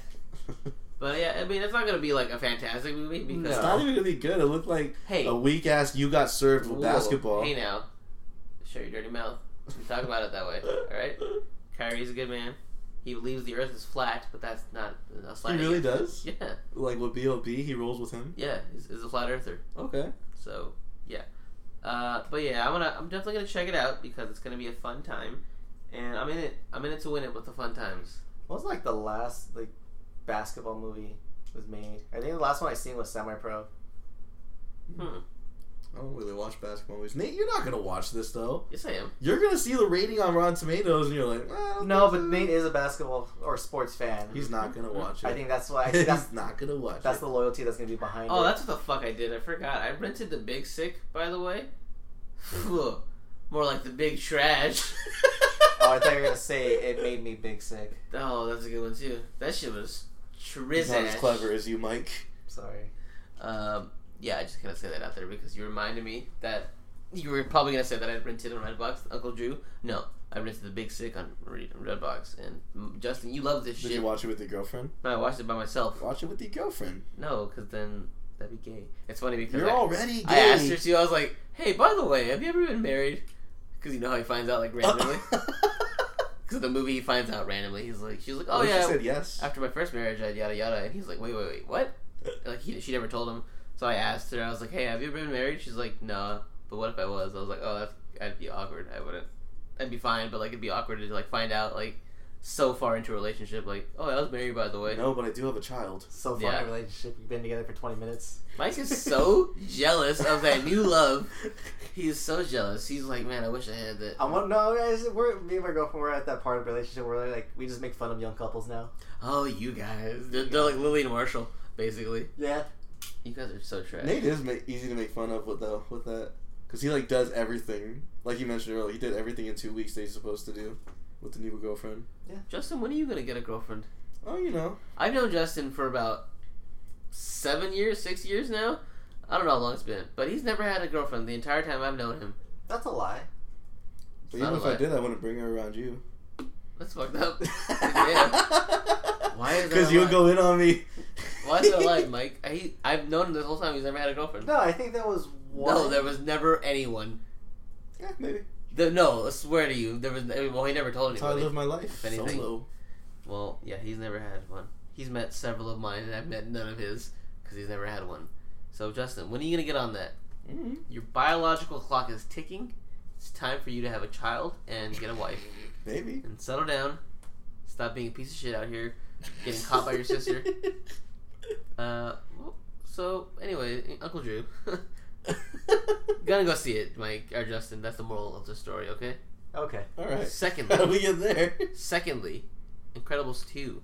But yeah, I mean, it's not gonna be like a fantastic movie because No. It's not even gonna be good. It looked like hey, a weak ass. You got served with whoa, basketball. Hey now, show your dirty mouth. We talk about it that way. All right. Kyrie's a good man. He believes the Earth is flat, but that's not a He really does. Yeah, Like with B.O.B., he rolls with him. yeah. He's, he's a flat earther. Okay. So yeah, uh, but yeah, I'm gonna I'm definitely gonna check it out because it's gonna be a fun time, and I'm in it. I'm in it to win it with the fun times. What was like the last like basketball movie was made? I think the last one I seen was Semi Pro. Hmm. I don't really watch basketball movies. Nate, you're not gonna watch this though. Yes, I am. You're gonna see the rating on Rotten Tomatoes, and you're like, well, No, but Nate is a basketball or sports fan. He's not gonna watch it. I think that's why. I that's He's not gonna watch that's it. the loyalty that's gonna be behind it. Oh, it. that's what the fuck I did. I forgot. I rented the Big Sick, by the way. More like the Big Trash. oh, I thought you were gonna say it made me big sick. Oh, that's a good one too. That shit was He's not as clever as you, Mike. Sorry. Um, yeah, I just gotta say that out there because you reminded me that you were probably gonna say that I rented on Redbox, Uncle Drew. No, I rented the Big Sick on Re- Redbox, and mm, Justin, you love this Did shit. Did you watch it with your girlfriend? No, I watched it by myself. Watch it with your girlfriend. No, because then that'd be gay. It's funny because You're I, already gay. I asked her to. I was like, "Hey, by the way, have you ever been married?" Because you know how he finds out like randomly. Because the movie he finds out randomly. He's like, she's like, "Oh yeah." She said yes. After my first marriage, I had yada yada, and he's like, "Wait, wait, wait, what?" Like he, she never told him. So I asked her. I was like, "Hey, have you ever been married?" She's like, "No." But what if I was? I was like, "Oh, that's I'd be awkward. I wouldn't. I'd be fine, but like it'd be awkward to like find out like so far into a relationship. Like, oh, I was married by the way. No, but I do have a child. So far Yeah. in a relationship, you've been together for 20 minutes. Mike is so jealous of that new love. He is so jealous. He's like, man, I wish I had that. I want no, guys. We're me and my girlfriend. We're at that part of the relationship where like we just make fun of young couples now. Oh, you guys. They're, they're like Lily and Marshall, basically. Yeah. You guys are so trash. Nate is ma- easy to make fun of with though with that because he like does everything. Like you mentioned earlier, he did everything in two weeks that he's supposed to do with the new girlfriend. Yeah. Justin, when are you gonna get a girlfriend? Oh, you know, I've known Justin for about seven years, six years now. I don't know how long it's been, but he's never had a girlfriend the entire time I've known him. That's a lie. but not even a if lie. I did, I wouldn't bring her around you. That's fucked up. yeah. Why is that Because you'll lie? go in on me. Why is that like, Mike? I, I've known him this whole time. He's never had a girlfriend. No, I think that was one. No, there was never anyone. yeah, maybe. The, no, I swear to you, there was. Well, he never told That's how I live my life. If anything. Solo. Well, yeah, he's never had one. He's met several of mine, and I've met none of his because he's never had one. So, Justin, when are you gonna get on that? Mm-hmm. Your biological clock is ticking. It's time for you to have a child and get a wife Maybe. and settle down. Stop being a piece of shit out here, getting caught by your sister. Uh, well, so anyway, Uncle Drew, gonna go see it, Mike or Justin. That's the moral of the story. Okay. Okay. All right. How do Secondly, we get there? secondly, Incredibles two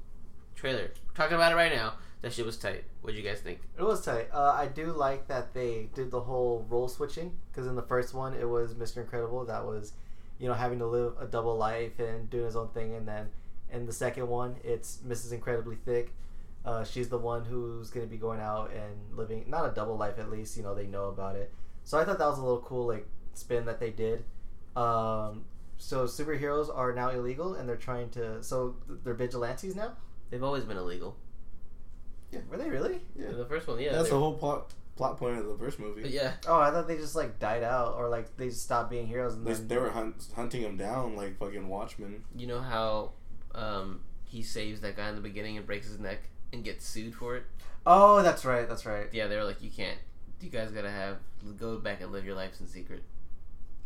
trailer. We're talking about it right now. That shit was tight. What'd you guys think? It was tight. Uh, I do like that they did the whole role switching because in the first one it was Mr. Incredible that was, you know, having to live a double life and doing his own thing, and then in the second one it's Mrs. Incredibly Thick. Uh, she's the one who's going to be going out and living not a double life at least. You know, they know about it. So I thought that was a little cool like spin that they did. Um, so superheroes are now illegal and they're trying to. So they're vigilantes now. They've always been illegal. Yeah were they really? Yeah. The first one, yeah. That's they- the whole plot plot point of the first movie. but yeah. Oh, I thought they just like died out, or like they just stopped being heroes. And They, then they were hunt, hunting him down like fucking Watchmen. You know how um, he saves that guy in the beginning and breaks his neck and get sued for it? oh, that's right, that's right. Yeah, they were like, you can't. You guys gotta have go back and live your lives in secret.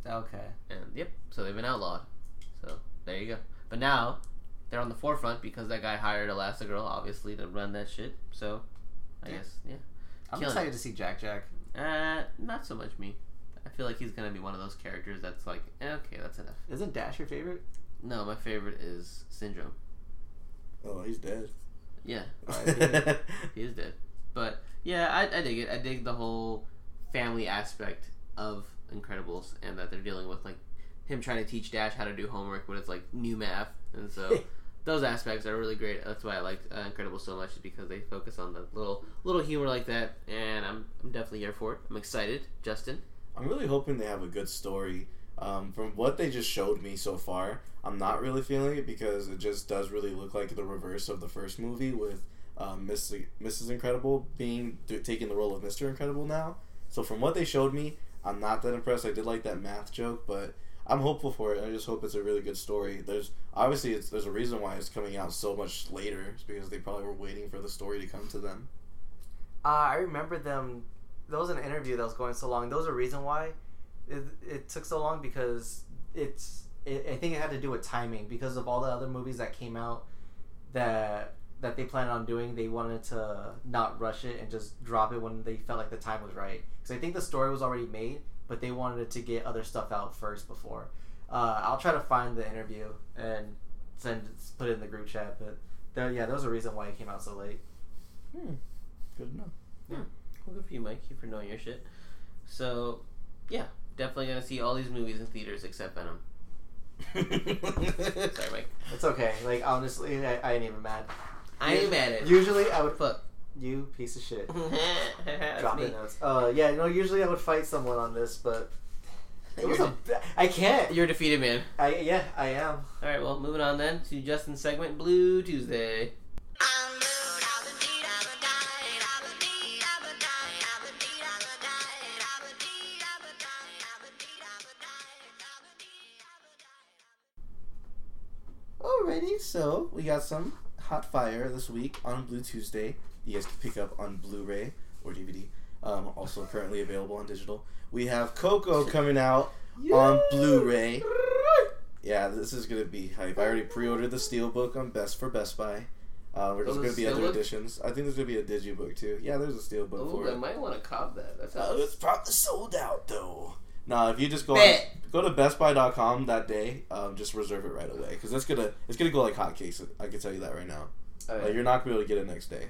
Okay. And yep, so they've been outlawed. So there you go. But now they're on the forefront because that guy hired Elastigirl, obviously, to run that shit. So I Yeah. guess yeah. I'm Killing excited it. to see Jack Jack. Uh, not so much me. I feel like he's gonna be one of those characters that's like, eh, okay, that's enough. Isn't Dash your favorite? No, my favorite is Syndrome. Oh, he's dead. Yeah, he is dead. But yeah, I, I dig it. I dig the whole family aspect of Incredibles and that they're dealing with like him trying to teach Dash how to do homework when it's like new math, and so those aspects are really great. That's why I like uh, Incredibles so much is because they focus on the little little humor like that, and I'm I'm definitely here for it. I'm excited, Justin. I'm really hoping they have a good story Um, from what they just showed me so far, I'm not really feeling it because it just does really look like the reverse of the first movie with um, Miss, Mrs. Incredible being taking the role of Mr. Incredible now. So from what they showed me, I'm not that impressed. I did like that math joke, but I'm hopeful for it. I just hope it's a really good story. There's obviously there's a reason why it's coming out so much later. It's because they probably were waiting for the story to come to them. Uh, I remember them. There was an interview that was going so long. There was a reason why it, it took so long because it's. It, I think it had to do with timing because of all the other movies that came out that that they planned on doing. They wanted to not rush it and just drop it when they felt like the time was right. Because I think the story was already made, but they wanted to get other stuff out first before. Uh, I'll try to find the interview and send put it in the group chat. But there, yeah, there was a reason why it came out so late. Hmm. Good enough. Well, good for you, Mike, You for knowing your shit. So, yeah, definitely gonna see all these movies in theaters except Venom. Sorry, Mike. It's okay. Like honestly, I, I ain't even mad. I ain't mad at you. Usually, I would Fuck. you piece of shit. Drop me. the notes. Uh, yeah, no. Usually, I would fight someone on this, but it was You're, a. I can't. you're a defeated man. I yeah, I am. All right, well, moving on then to Justin's segment, Blue Tuesday. Alrighty, so we got some hot fire this week on Blue Tuesday. You guys can pick up on Blu-ray or DVD. Um, also currently available on digital. We have Coco coming out on Blu-ray. Yeah, this is gonna be hype. I already pre-ordered the Steelbook on Best for Best Buy. Uh, there's Oh, gonna be other Steelbook? editions. I think there's gonna be a digibook too. Yeah, there's a Steelbook Oh, for I it. might want to cop that. That's Uh, it's probably sold out though. Nah, if you just go Bet. go to BestBuy.com that day, um, just reserve it right away because it's gonna it's gonna go like hotcakes. I can tell you that right now. Like, you're not gonna be able to get it next day.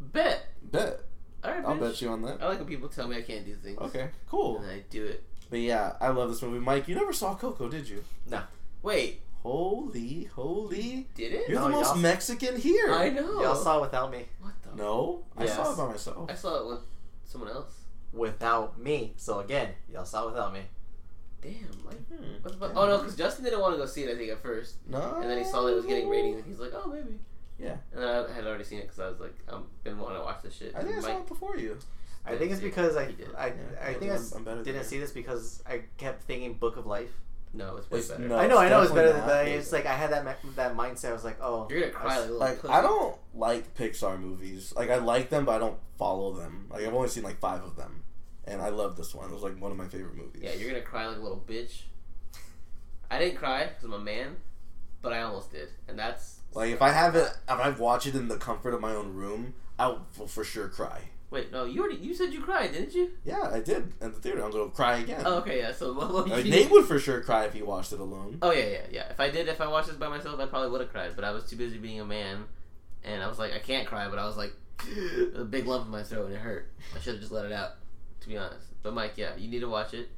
Bet. Bet. All right, I'll bitch. bet you on that. I like when people tell me I can't do things. Okay, cool. And I do it. But yeah, I love this movie. Mike, you never saw Coco, did you? No. Wait, Holy, holy! did it? You're No, the most y'all- Mexican here. I know. Y'all saw it without me. What the? No, I saw it by myself. I saw it with someone else. Without me. So again, y'all saw it without me. Damn, like. Hmm. What the fuck? Oh no, because Justin didn't want to go see it. I think at first, No. and then he saw that it was getting ratings, and he's like, "Oh, maybe." Yeah. And then I had already seen it because I was like, I've been wanting to watch this shit. I think I saw Mike- it before you. I think it's because I He did. I, Yeah. I Yeah, think I I'm- s- I'm better than didn't see this because I kept thinking Book of Life. No, it's way It's- better. no. I know, I know it's better definitely than not. that. It's like I had that ma- that mindset. I was like, oh, You're gonna cry like a little Like pussy. I don't like Pixar movies. Like I like them, but I don't follow them. Like I've only seen like five of them, and I love this one. It was like one of my favorite movies. Yeah, you're gonna cry like a little bitch. I didn't cry because I'm a man, but I almost did, and that's Like if I have it, if I watch it in the comfort of my own room, I will for sure cry. Wait, no, you already you said you cried, didn't you? Yeah, I did at the theater. I'm gonna cry again. Oh, okay, yeah. So what, what Like, you- Nate would for sure cry if he watched it alone. Oh yeah, yeah, yeah. If I did, if I watched this by myself, I probably would have cried. But I was too busy being a man, and I was like, I can't cry. But I was like, a big lump in my throat, and it hurt. I should have just let it out, to be honest. But Mike, yeah, you need to watch it.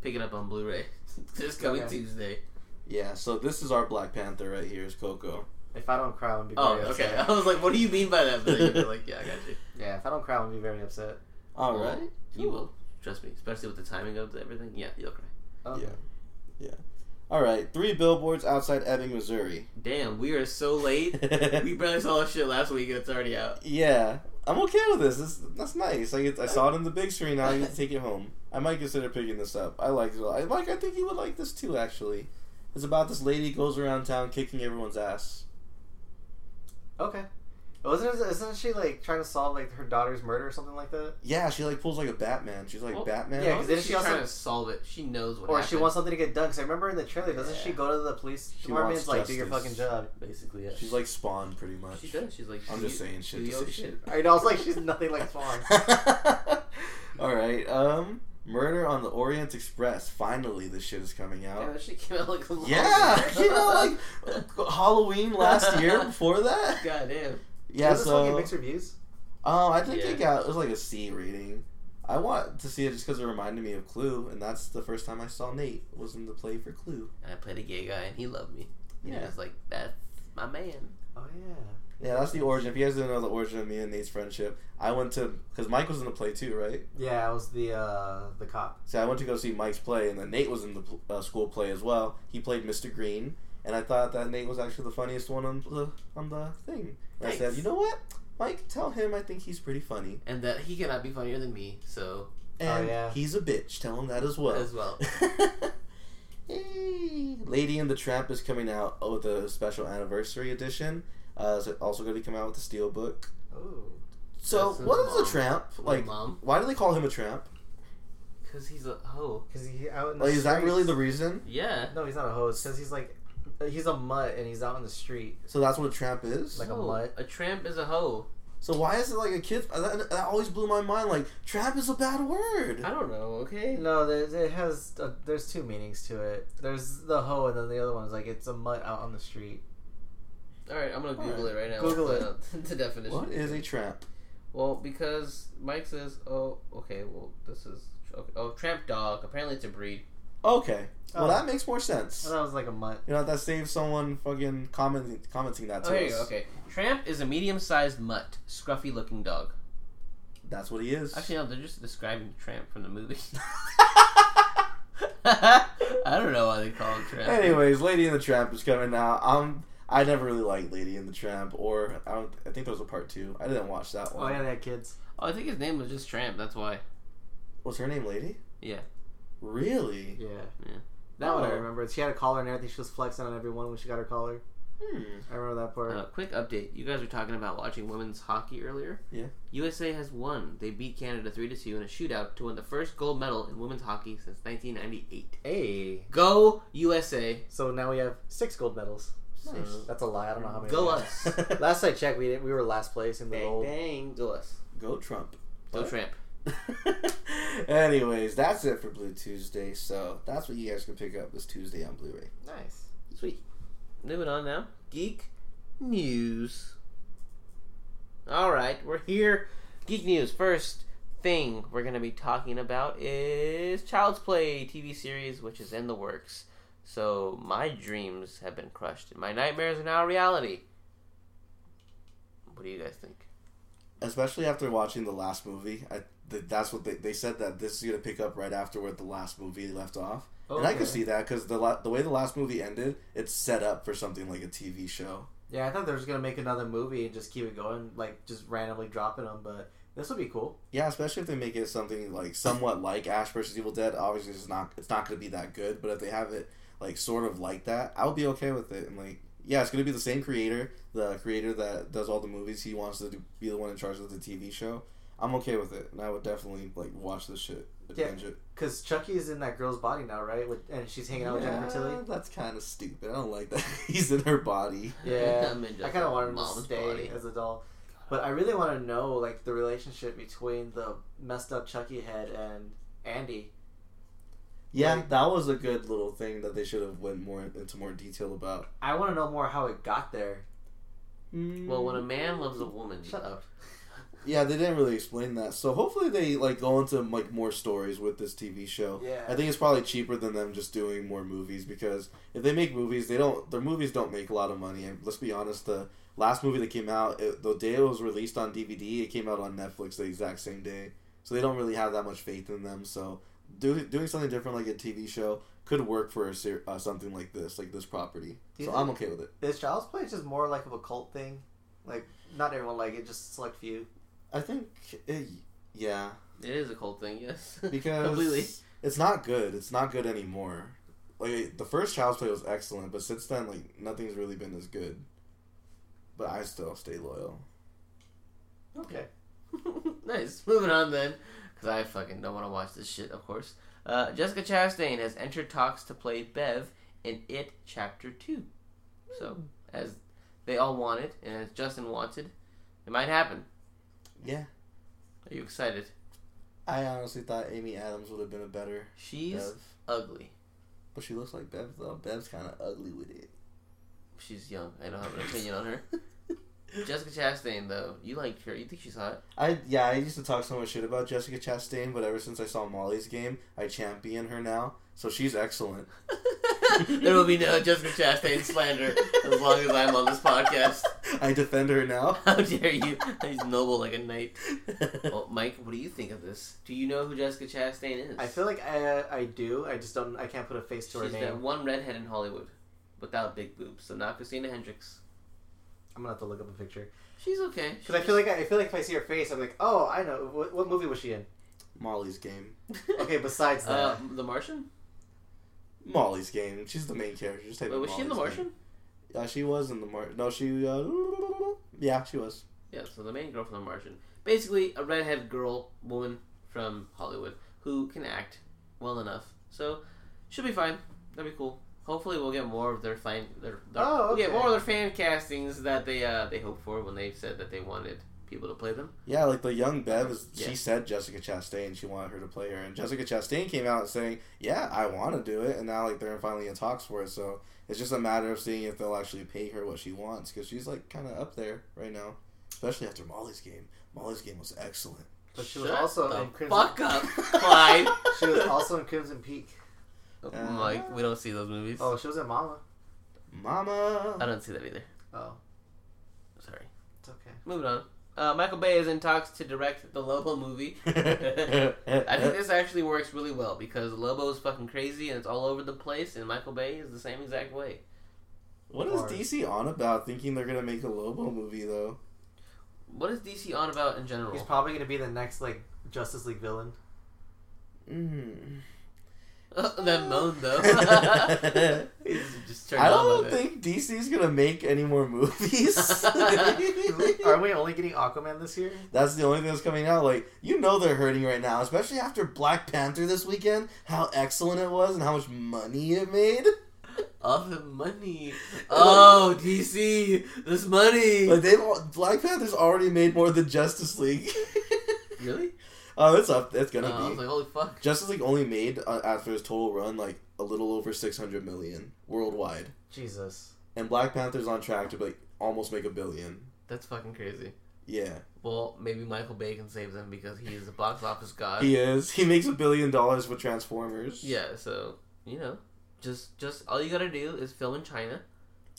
Pick it up on Blu-ray this coming Okay. Tuesday. Yeah, so this is our Black Panther right here. Is Coco. If I don't cry, I'm gonna be Oh, very okay. upset. I was like, what do you mean by that? But then you're like, yeah, I got you. Yeah, if I don't cry, I'm gonna be very upset. All right, You will. Trust me, especially with the timing of everything. Yeah, you'll cry. Okay. Yeah. yeah. All right. Three billboards outside Ebbing, Missouri. Damn, we are so late. we barely saw this shit last week, and it's already out. Yeah, I'm okay with this. this that's nice. Like it's, I saw it on the big screen. Now I get to take it home. I might consider picking this up. I like it. I like. I think you would like this too. Actually, it's about this lady goes around town kicking everyone's ass. Okay. Wasn't it, isn't she like trying to solve like her daughter's murder or something like that? Yeah, she like pulls like a Batman. She's like Well, Batman. yeah, I 'cause don't she also- trying to solve it? She knows what Or happened. she wants something to get done. Because I remember in the trailer, doesn't she go to the police She department? wants and, like, do your fucking job. basically, yeah. She's like Spawn, pretty much. She does. She's like. I'm do just saying shit do to your say shit. I know. It's like she's nothing like Spawn. All right. Um, Murder on the Orient Express. Finally, this shit is coming Yeah, out. that shit came out like a long Yeah, time you ago. know, like uh, Halloween last year. Before that, God damn. yeah. Does this one get So, mixed reviews? oh, I think Yeah. it got it was like a C rating. I want to see it just because it reminded me of Clue, and that's the first time I saw Nate was in the play for Clue. And I played a gay guy, and he loved me. And Yeah. He was like, "That's my man." Oh yeah. Yeah, that's the origin. If you guys didn't know the origin of me and Nate's friendship, I went to because Mike was in the play too, right? Yeah, I was the uh the cop. So I went to go see Mike's play, and then Nate was in the uh, school play as well. He played Mr. Green, and I thought that Nate was actually the funniest one on the on the thing. And I said, you know what, Mike, tell him I think he's pretty funny, And that he cannot be funnier than me, so and yeah. he's a bitch. Tell him that as well. as well. Hey. Lady and the Tramp is coming out with a special anniversary edition. Uh, it's also going to be come out with the steel book. Oh. So, That's his what is mom. a tramp? Like, mom, why do they call him a tramp? because he's a hoe. Cause he out in the Like, is that really the reason? Yeah. No, he's not a host. Cause he's like, he's a mutt and he's out in the street. So that's what a tramp is. Like a mutt? A tramp is a hoe. so why is it like a kid? That, that always blew my mind. Like, tramp is a bad word. I don't know. Okay. No, there, it has. Uh, there's two meanings to it. There's the hoe, and then the other one's like it's a mutt out on the street. All right, I'm gonna All Google right. it right now. Google it. the definition. What is a tramp? Well, because Mike says, "Oh, okay. Well, this is okay. oh tramp dog. Apparently, it's a breed." Okay, well Oh. that makes more sense. Thought was like a mutt. You know that saves someone fucking commenting commenting that to Oh, us. you go. Okay, tramp is a medium-sized mutt, scruffy-looking dog. That's what he is. Actually, no, they're just describing tramp from the movie. I don't know why they call him tramp. Anyways, Lady and the Tramp is coming out. Um, I never really liked Lady and the Tramp, or I don't. I think there was a part two. I didn't watch that Oh one. yeah, they had kids. Oh, I think his name was just Tramp. That's why. Was her name Lady? Yeah. Really? Yeah. Yeah. That one I Oh. remember. She had a collar and everything. She was flexing on everyone when she got her collar. Hmm. I remember that part. Uh, quick update. You guys were talking about watching women's hockey earlier. Yeah. USA has won. They beat Canada three to two in a shootout to win the first gold medal in women's hockey since 1998. hey. Go USA! So now we have six gold medals. Nice. That's a lie. I don't know how many. Go we have. us! Last I checked, we we were last place in the bang gold. bang! Go us! Go Trump. Go What? Tramp! Anyways, that's it for Blue Tuesday. So that's what you guys can pick up this Tuesday on Blu-ray. Nice. Sweet. Moving on now. Geek news. All right, we're here. Geek news. First thing we're going to be talking about is Child's Play TV series, which is in the works. So my dreams have been crushed, and my nightmares are now a reality. What do you guys think? Especially after watching the last movie, I th- that's what they, they said that this is gonna pick up right after where the last movie left off, and I Okay. can see that because the la- the way the last movie ended, it's set up for something like a TV show. Yeah, I thought they were just gonna make another movie and just keep it going, like just randomly dropping them. But this would be cool. Yeah, especially if they make it something like somewhat like Ash versus Evil Dead. Obviously, it's not it's not going to be that good, but if they have it like sort of like that, I would be okay with it. And like, yeah, it's going to be the same creator, the creator that does all the movies. He wants to do, be the one in charge of the TV show. I'm okay with it, and I would definitely like watch this shit, Yeah. Cause Chucky is in that girl's body now, right? With, and she's hanging out with Jennifer Tilly. that's kind of stupid. I don't like that. He's in her body. Yeah, I'm I kind of a wanted him to stay body. as a doll, but I really want to know like the relationship between the messed up Chucky head and Andy. Yeah, Like- that was a good little thing that they should have went more into more detail about. I want to know more how it got there. Mm. Well, when a man loves a woman, Shut up. Yeah, they didn't really explain that. So hopefully they like go into like more stories with this TV show. Yeah. I think it's probably cheaper than them just doing more movies because if they make movies, they don't their movies don't make a lot of money. And let's be honest, the last movie that came out, it, the day it was released on DVD, it came out on Netflix the exact same day. So they don't really have that much faith in them. So do, doing something different like a TV show could work for a ser- uh, something like this, like this property. Do So I'm okay with it. Is Child's Play just more like of a cult thing? Like not everyone like it, just select few. I think, it, yeah, it is a cult thing. Yes, because completely. it's not good. It's not good anymore. Like the first Child's Play was excellent, but since then, like nothing's really been as good. But I still stay loyal. Okay. nice. Moving on then, because I fucking don't want to watch this shit. Of course, uh, Jessica Chastain has entered talks to play Bev in It Chapter Two. So, as they all wanted, and as Justin wanted, it might happen. Yeah, Are you excited? I honestly thought Amy Adams would have been a better She's Bev, ugly. but she looks like Bev though. Bev's kind of ugly with it. She's young. I don't have an opinion on her. Jessica Chastain, though, you like her. You think she's hot? I yeah, I used to talk so much shit about Jessica Chastain, but ever since I saw Molly's game, I champion her now. So she's excellent. there will be no Jessica Chastain slander as long as I'm on this podcast. I defend her now. How dare you? He's noble like a knight. Well, Mike, what do you think of this? Do you know who Jessica Chastain is? I feel like I I do. I just don't. I can't put a face to her she's that name. one redhead in Hollywood without big boobs. So not Christina Hendricks. I'm gonna have to look up a picture She's okay. because I feel like I, I feel like if I see her face, I'm like, oh, I know. What, what movie was she in? Molly's game. Okay, besides that, uh, The Martian. Molly's game. She's the main character. Just type Wait, in was she in The Martian? Game. Yeah, she was in the Mar. No, she. Uh, yeah, she was. Yeah, so the main girl from The Martian. Basically, a redhead girl, woman from Hollywood who can act well enough. So, she'll be fine. That'd be cool. Hopefully, we'll get more of their fan. Their, their Oh, we'll get more of their fan castings that they uh, they hoped for when they said that they wanted people to play them. Yeah, like the young Bev is. Yeah. She said Jessica Chastain. She wanted her to play her, and Jessica Chastain came out saying, "Yeah, I want to do it." And now like they're finally in talks for it. So it's just a matter of seeing if they'll actually pay her what she wants because she's like kind of up there right now, especially after Molly's game. Molly's game was excellent. but she was also the in Crimson. fuck up, Clyde. She was also in Crimson Peak. Mike, we don't see those movies. Oh, she was in Mama. Mama. I don't see that either. Oh, Sorry. it's okay. Moving on. Uh, Michael Bay is in talks to direct the Lobo movie. I think this actually works really well because Lobo is fucking crazy and it's all over the place, and Michael Bay is the same exact way. What is DC on about thinking they're gonna make a Lobo movie though? What is DC on about in general? He's probably gonna be the next like Justice League villain. Mm. that moan though. Just I don't by think DC's gonna make any more movies. Are we only getting Aquaman this year? That's the only thing that's coming out. Like, you know they're hurting right now, especially after Black Panther this weekend, how excellent it was and how much money it made. it. All the money. Oh, DC, this money. Like they've Black Panther's already made more than Justice League. really? Oh, it's up. It's Uh, gonna be. I was be. like, holy fuck. Justice League only made uh, after its total run like a little over six hundred million worldwide, Jesus. and Black Panther's on track to like almost make a billion. That's fucking crazy. Yeah, Well, maybe Michael Bay can save them because he is a box office god. he is. He makes a billion dollars with Transformers. Yeah, so you know, just just all you gotta do is film in China,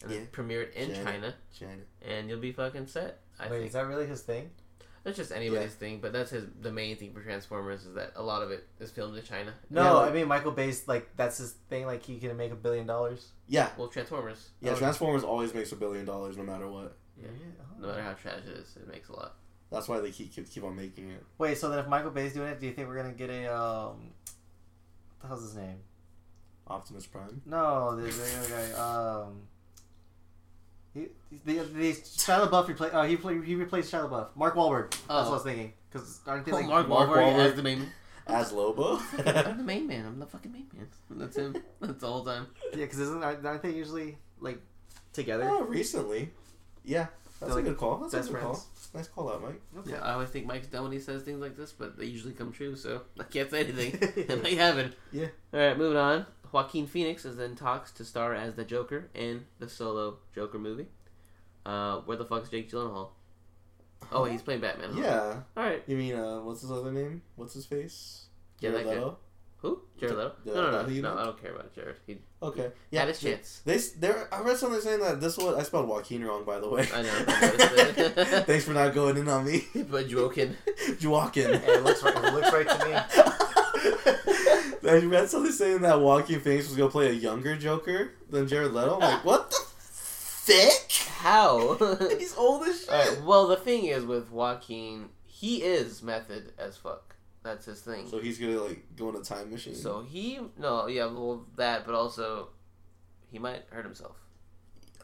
and Yeah. then premiere it in China. China, China. and you'll be fucking set. I Wait, think is that really his thing? That's just anybody's thing, but that's his the main thing for Transformers is that a lot of it is filmed in China. No, Yeah, like- I mean Michael Bay's like that's his thing. Like he can make a billion dollars. Yeah, Well, Transformers, yeah. Oh. Transformers always makes a billion dollars no matter what. Yeah. oh. no matter how trash it is, it makes a lot. That's why they keep keep, keep on making it. Wait, so then if Michael Bay's doing it, do you think we're gonna get a um? What the hell's his name? Optimus Prime. No, the, the other guy. Um. He, the, the Shia LaBeouf replaced. Uh, he play, he replaced Shia LaBeouf. Mark Wahlberg. That's Oh. what I was thinking. Because aren't they Oh, like Mark, Mark Wahlberg, Wahlberg. as the main. As Lobo. I'm the main man. I'm the fucking main man. That's him. That's the whole time. Yeah, because isn't aren't aren't they usually like together? oh, recently. Yeah, that's They're a like good call. That's best a good friends. call. Nice call out, Mike. Okay. Yeah, I always think Mike's dumb when he says things like this, but they usually come true, so I can't say anything. it might happen. Yeah. Alright, moving on. Joaquin Phoenix is in talks to star as the Joker in the solo Joker movie. Uh, where the fuck's Jake Gyllenhaal? Oh, he's playing Batman. Huh? Yeah. Alright. You mean uh, what's his other name? What's his face? Yeah, Jared that guy. Leto? Who? Jared Leto? Yeah, No, no, no. No. I don't care about Jared. He Okay. Yeah. had his they- chance. They there. I read something saying that this was I spelled Joaquin wrong by the way. I know. I. Thanks for not going in on me, but Joaquin. Joaquin. Hey, it looks right. It looks right to me. I read something saying that Joaquin Phoenix was gonna play a younger Joker than Jared Leto. I'm like, what the thick? How? He's old as shit. Alright, well, the thing is with Joaquin, he is method as fuck. That's his thing. So he's gonna like go in a time machine. So he no, yeah, well that, but also he might hurt himself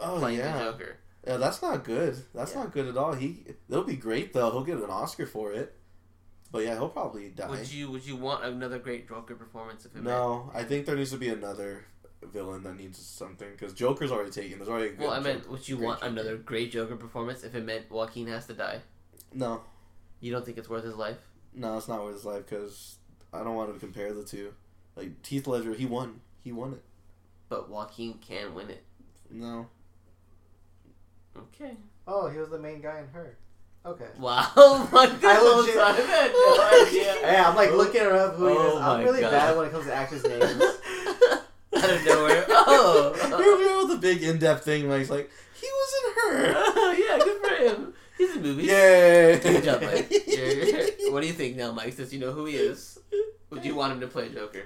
oh playing yeah. the Joker. yeah, that's not good. That's Yeah. not good at all. He it'll be great though. He'll get an Oscar for it. But yeah, he'll probably die. Would you would you want another great Joker performance if it no, I think there needs to be another villain that needs something because Joker's already taken. There's already a meant, good Well, I meant, Joker- would you want Joker. another great Joker performance if it meant Joaquin has to die? No, You don't think it's worth his life? no, it's not worth his life because I don't want to compare the two. Like Heath Ledger, he won. He won it. But Joaquin can win it. No, Okay. Oh, he was the main guy in her. Okay. Wow, like this I whole legit- time, I had no idea. Hey, I'm like looking her up who he Oh is. I'm my really God. bad when it comes to actors' names. Out of nowhere. Oh. Here we are with a big in-depth thing. Like, he's like he was in her. yeah, good for him. He's in movies. Yay! Good job, Mike. You're- you're- what do you think now, Mike? Since you know who he is, would you want him to play Joker?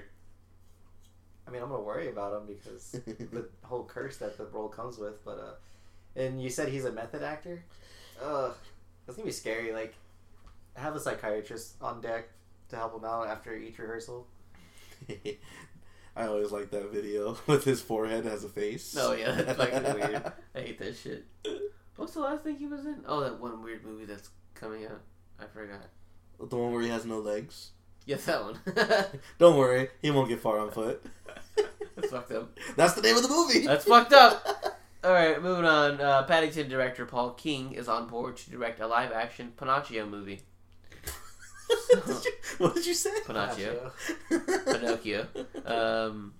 I mean, I'm gonna worry about him because the whole curse that the role comes with. But uh, and you said he's a method actor. Ugh, that's gonna be scary. Like, have a psychiatrist on deck to help him out after each rehearsal. I always like that video with his forehead as a face. Oh yeah, that's fucking weird. I hate that shit. What's the last thing he was in? Oh, that one weird movie that's coming out. I forgot. The one where he has no legs. Yes, that one. Don't worry, he won't get far on foot. that's fucked up. That's the name of the movie. That's fucked up. All right, moving on. Uh, Paddington director Paul King is on board to direct a live-action Pinocchio movie. what, did you, what did you say? Pinocchio. Pinocchio. Um,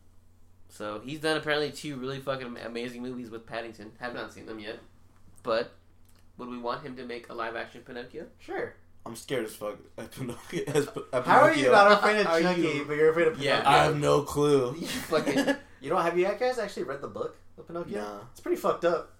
so he's done apparently two really fucking amazing movies with Paddington. Have not seen them yet, but would we want him to make a live-action Pinocchio? Sure. I'm scared as fuck. At Pinocchio. As, at How are you not afraid of Are Chucky, you- but you're afraid of Pinocchio? Yeah. I have no clue. You fucking You know, have you guys actually read the book of Pinocchio? Nah. It's pretty fucked up.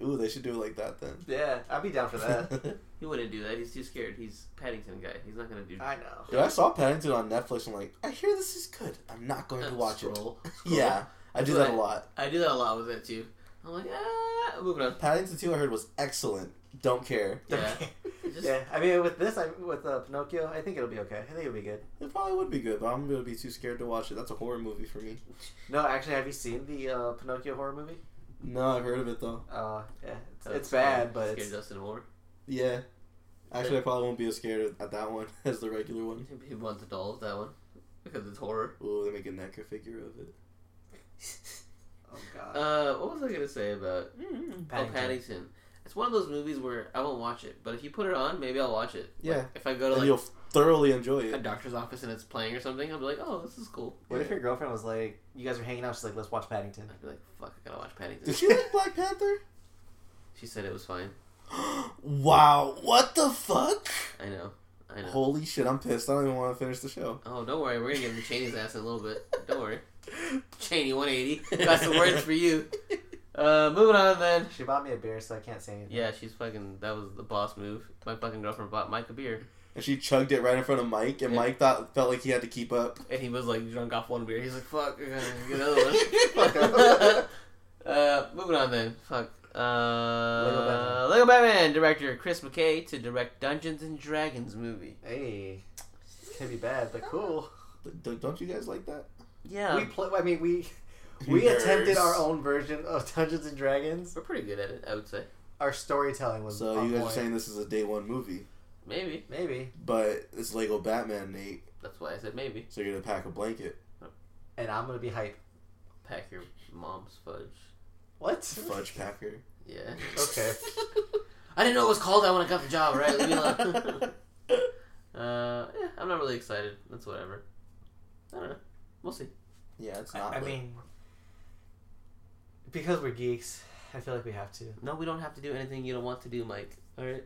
Ooh, they should do it like that then. Yeah, I'd be down for that. he wouldn't do that. He's too scared. He's Paddington guy. He's not gonna do. I know. Dude, I saw Paddington on Netflix. I'm like, I hear this is good. I'm not going to watch it. Scroll. Yeah, I do that a lot. I do that a lot with that too. I'm like, ah, moving on. Paddington 2 I heard was excellent. Don't care. Yeah. Just- yeah, I mean, with this, I with uh, Pinocchio, I think it'll be okay. I think it'll be good. It probably would be good, but I'm going to be too scared to watch it. That's a horror movie for me. No, actually, have you seen the uh, Pinocchio horror movie? No, I've heard of it though. Uh, yeah, it's, That's it's bad, fine. but scared it's, Dustin more. Yeah. Actually, I probably won't be as scared at that one as the regular one. He wants the dolls that one because it's horror. Ooh, they make a NECA figure of it. oh god. Uh, what was I gonna say about oh Paddington. Paddington? It's one of those movies where I won't watch it, but if you put it on, maybe I'll watch it. Yeah. Like, if I go to And like you'll thoroughly enjoy a doctor's office and it's playing or something, I'll be like, oh, this is cool. What if your girlfriend was like, you guys are hanging out, she's like, let's watch Paddington. I'd be like, fuck, I gotta watch Paddington. Did she like Black Panther? She said it was fine. wow, what the fuck? I know. I know. Holy shit, I'm pissed. I don't even want to finish the show. Oh, don't worry. We're gonna get into Cheney's ass in a little bit. Don't worry. Cheney 180. Got some words for you. Uh, moving on then. She bought me a beer, so I can't say anything. Yeah, she's fucking. That was the boss move. My fucking girlfriend bought Mike a beer, And she chugged it right in front of Mike, and Yeah. Mike thought felt like he had to keep up. and he was like drunk off one beer. He's like, "Fuck, I gotta get another one." Fuck uh, moving on then. Fuck. Uh, Lego Batman. Lego Batman director Chris McKay to direct Dungeons and Dragons movie. Hey, it's gonna be bad, but cool. D- don't you guys like that? Yeah, We play. I mean, we we Nerds. attempted our own version of Dungeons and Dragons. we're pretty good at it. I would say. Our storytelling was So on you guys point. are saying this is a day one movie, Maybe. maybe, but it's Lego Batman, Nate. That's why I said maybe. So you're gonna pack a blanket. and I'm gonna be hype. Pack your mom's fudge. What? Fudge packer. Yeah. Okay. I didn't know it was called that when I got the job, right? Leave me alone. uh, yeah, I'm not really excited. That's whatever. I don't know. We'll see. Yeah, it's not. I lit. mean, because we're geeks, I feel like we have to. No, we don't have to do anything you don't want to do, Mike. All right.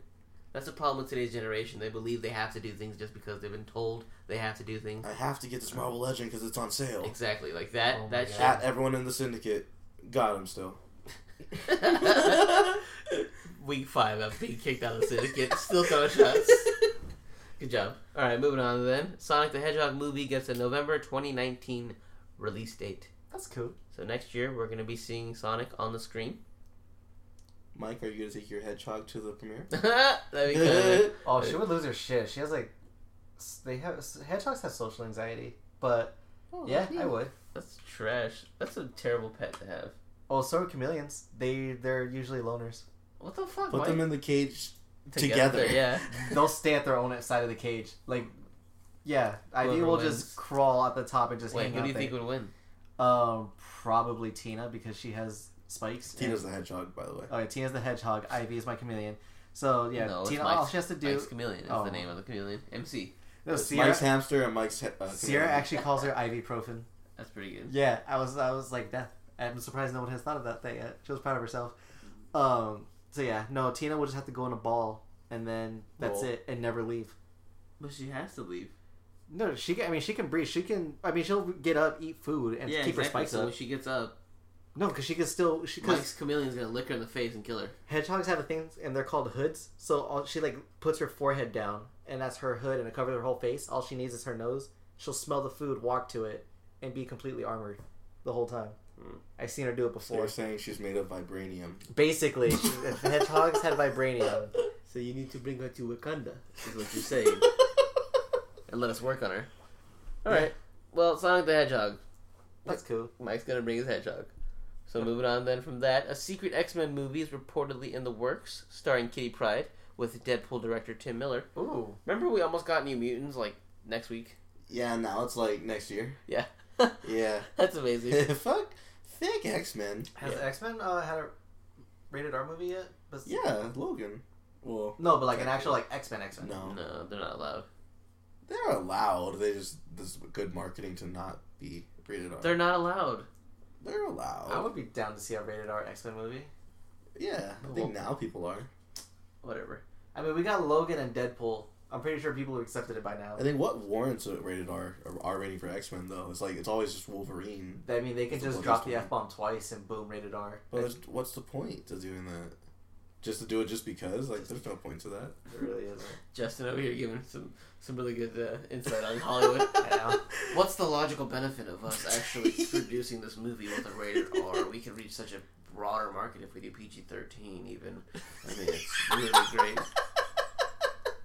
That's the problem with today's generation. They believe they have to do things just because they've been told they have to do things. I have to get this Marvel Legend because it's on sale. Exactly, like that. Oh that God. shit. At everyone in the syndicate, got him still. Week five after being kicked out of the syndicate, still throwing shots. Good job. All right, moving on then. Sonic the Hedgehog movie gets a November 2019 release date. That's cool. So next year we're gonna be seeing Sonic on the screen. Mike, are you gonna take your hedgehog to the premiere? That'd be good. Oh, she would lose her shit. She has like, they have hedgehogs have social anxiety, but Oh, yeah, I would. That's trash. That's a terrible pet to have. Oh, so are chameleons. They they're usually loners. What the fuck? Put Why- them in the cage together. Yeah. They'll stay at their own side of the cage. Like, yeah, Ivy Whoever will wins. just crawl at the top and just Wait, hang who out do you there. think would win? Um, probably Tina because she has spikes. Tina's and, the hedgehog, by the way. oh yeah, Tina's the hedgehog. Ivy is my chameleon. So yeah, no, Tina. All she has to do. Mike's Chameleon is Oh. the name of the chameleon. MC. No, It's Sierra. Mike's hamster and Mike's. Uh, Sierra actually calls her Ivy. ibuprofen. That's pretty good. Yeah, I was I was like that. I'm surprised no one has thought of that thing yet. She was proud of herself. Um. So yeah, no, Tina will just have to go in a ball and then that's Ball. it and never leave. But she has to leave. No, she can. I mean, she can breathe. She can. I mean, she'll get up, eat food, and keep her spikes so up. when she gets up, No, because she can still she Mike's chameleon's gonna lick her in the face and kill her. hedgehogs have a thing and they're called hoods. So all, she like puts her forehead down and that's her hood and it covers her whole face. All she needs is her nose. She'll smell the food, walk to it, and be completely armored the whole time. Hmm. I've seen her do it So you're before. saying she's made of vibranium. Basically, hedgehogs had vibranium, So you need to bring her to Wakanda, is what you're saying, and let us work on her. All right. Well, Sonic the Hedgehog. that's cool. Mike's gonna bring his hedgehog. So moving on then from that, a secret X Men movie is reportedly in the works, starring Kitty Pryde with Deadpool director Tim Miller. Ooh, Remember we almost got New Mutants like next week? Yeah, now it's like next year. Yeah. Yeah. That's amazing. Fuck. Thick X Men. has Yeah. X Men uh, had a rated R movie yet? But Yeah, Logan. Well, No, but like an actual like X Men X Men. no. no, they're not allowed. They're allowed. They just this is good marketing to not be rated R. They're not allowed. They're allowed. I would be down to see a rated R X Men movie. Yeah, I think now people are. Whatever. I mean, we got Logan and Deadpool. I'm pretty sure people have accepted it by now. I think what warrants a rated R or R rating for X Men though is like it's always just Wolverine. I mean, they can just blood drop the f bomb twice and boom, rated R. But It what's the point to doing that? Just to do it just because? Like, there's no point to that. There really isn't. Justin over here giving some some really good uh, insight on Hollywood. Yeah. What's the logical benefit of us actually producing this movie with a rated R? We could reach such a broader market if we do PG thirteen. Even I mean, it's really great.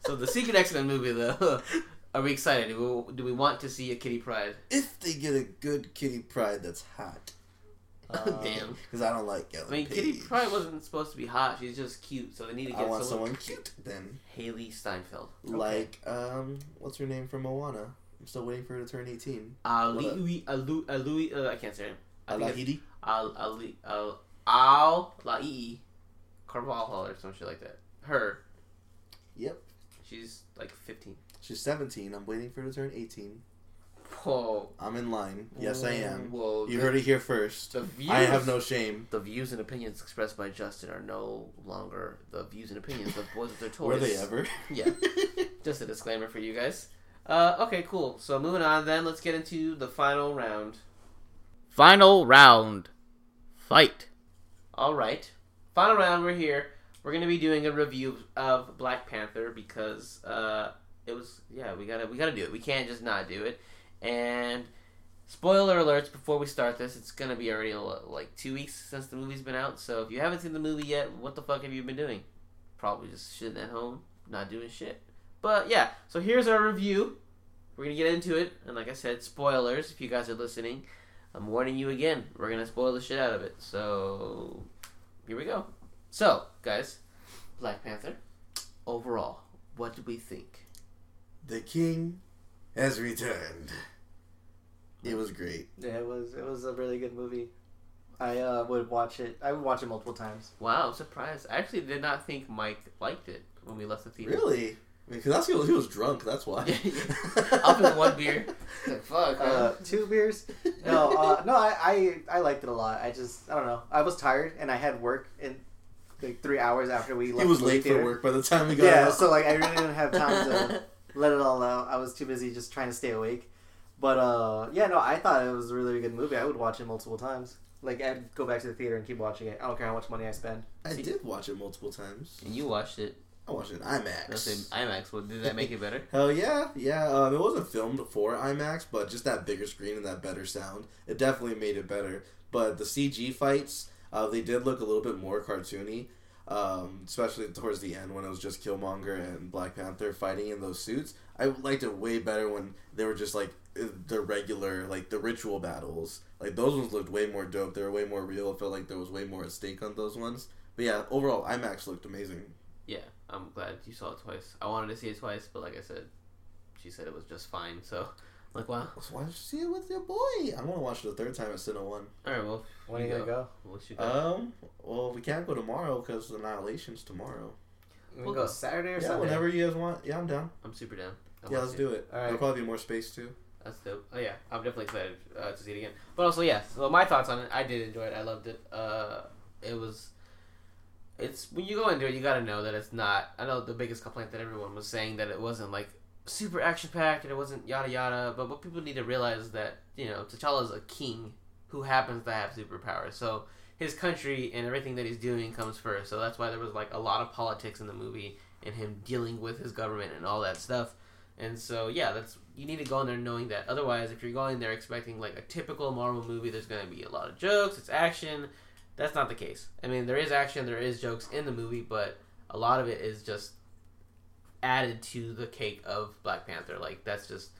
So the Secret X Men movie, though, are we excited? Do we, do we want to see a Kitty Pryde? If they get a good Kitty Pryde that's hot, Um, Damn. because I don't like Ellen I mean, Page. Kitty Pryde wasn't supposed to be hot. She's just cute. So they need to I get want someone, someone cute then, Hailee Steinfeld. like um, what's her name from Moana? I'm still waiting for her to turn 18. Ali, Ali, Ali, uh, I can't say it. I Alahidi. Al Ali Al Al Lai Carvalho or some shit like that. Her. Yep. She's like 15. She's 17. I'm waiting for her to turn 18. Whoa. I'm in line. Yes, I am. Whoa. You heard it here first. The views, I have no shame. The views and opinions expressed by Justin are no longer the views and opinions of Boys with Their Toys. Were they ever? Yeah. Just a disclaimer for you guys. Uh, okay, cool. So moving on then, let's get into the final round. Final round. Fight. All right. Final round, we're here. We're going to be doing a review of Black Panther because uh, it was yeah, we got to we got to do it. We can't just not do it. And spoiler alerts before we start this, it's going to be already uh, like 2 weeks since the movie's been out. So if you haven't seen the movie yet, what the fuck have you been doing? Probably just sitting at home, not doing shit. But yeah, so here's our review. We're gonna get into it, and like I said, spoilers. If you guys are listening, I'm warning you again. We're gonna spoil the shit out of it. So here we go. So guys, Black Panther. Overall, what did we think? The king has returned. It was great. Yeah, it was it was a really good movie. I uh, would watch it. I would watch it multiple times. Wow, I'm surprised. I actually did not think Mike liked it when we left the theater. Really? Because that's he was, he was drunk. That's why. Off his one beer. Like, fuck. Uh, two beers. No, uh, no, I, I I liked it a lot. I just I don't know. I was tired and I had work in like three hours after we left. He was the movie late for work by the time we got Yeah, out. so like I really didn't have time to let it all out. I was too busy just trying to stay awake. But uh, yeah, no, I thought it was a really good movie. I would watch it multiple times. Like I'd go back to the theater and keep watching it. I don't care how much money I spend. I did watch it multiple times. and you watched it. I watched it in Let's say IMAX. IMAX. Well, did that make it better? Hell yeah, yeah. Um, it wasn't filmed for IMAX, but just that bigger screen and that better sound, it definitely made it better. But the CG fights, uh, they did look a little bit more cartoony, um, especially towards the end when it was just Killmonger and Black Panther fighting in those suits. I liked it way better when they were just like uh, the regular, like the ritual battles. Like those ones looked way more dope. They were way more real. It felt like there was way more at stake on those ones. But yeah, overall, IMAX looked amazing. Yeah, I'm glad you saw it twice. I wanted to see it twice, but like I said, she said it was just fine. So, like, wow. So why don't you see it with your boy? I want to watch it the third time at Cine One. All right, well, When are you gonna go? What you? Um. Well, we can't go tomorrow because Annihilation's tomorrow. We We'll go go. Saturday or Yeah, Sunday. whenever you guys want. Yeah, I'm down. I'm super down. I yeah, let's see do it. All right. There'll probably be more space too. That's dope. Oh yeah, I'm definitely excited uh, to see it again. But also, yeah. So my thoughts on it, I did enjoy it. I loved it. Uh, it was. It's when you go into it, you got to know that it's not. I know the biggest complaint that everyone was saying that it wasn't like super action packed and it wasn't yada yada. But what people need to realize is that you know T'Challa is a king who happens to have superpowers. So his country and everything that he's doing comes first. So that's why there was like a lot of politics in the movie and him dealing with his government and all that stuff. And so yeah, that's you need to go in there knowing that. Otherwise, if you're going there expecting like a typical Marvel movie, there's going to be a lot of jokes, it's action. That's not the case. I mean, there is action, there is jokes in the movie, but a lot of it is just added to the cake of Black Panther. Like that's just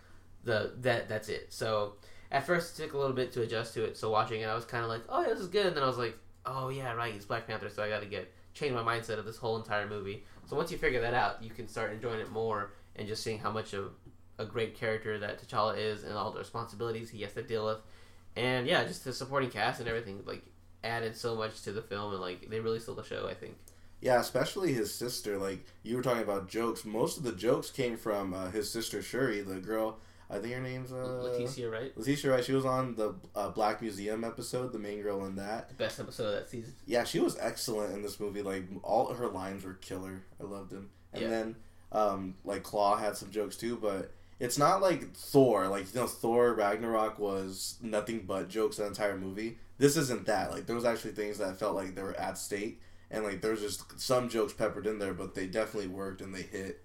the that that's it. So at first it took a little bit to adjust to it. So watching it, I was kind of like, oh yeah, this is good. And then I was like, oh yeah, right, it's Black Panther. So I got to get change my mindset of this whole entire movie. So once you figure that out, you can start enjoying it more and just seeing how much of a great character that T'Challa is and all the responsibilities he has to deal with. And yeah, just the supporting cast and everything like added so much to the film and like they really sold the show. I think. Yeah, especially his sister. Like you were talking about jokes. Most of the jokes came from uh, his sister Shuri, the girl. I think her name's uh, Letitia Wright. Letitia Wright. She was on the uh, Black Museum episode, the main girl in that. The best episode of that season. Yeah, she was excellent in this movie. Like all her lines were killer. I loved them. And Yeah. then um, like Klaue had some jokes too, but it's not like Thor. Like you know, Thor Ragnarok was nothing but jokes the entire movie. This isn't that. Like there was actually things that felt like they were at stake, and like there's just some jokes peppered in there, but they definitely worked and they hit.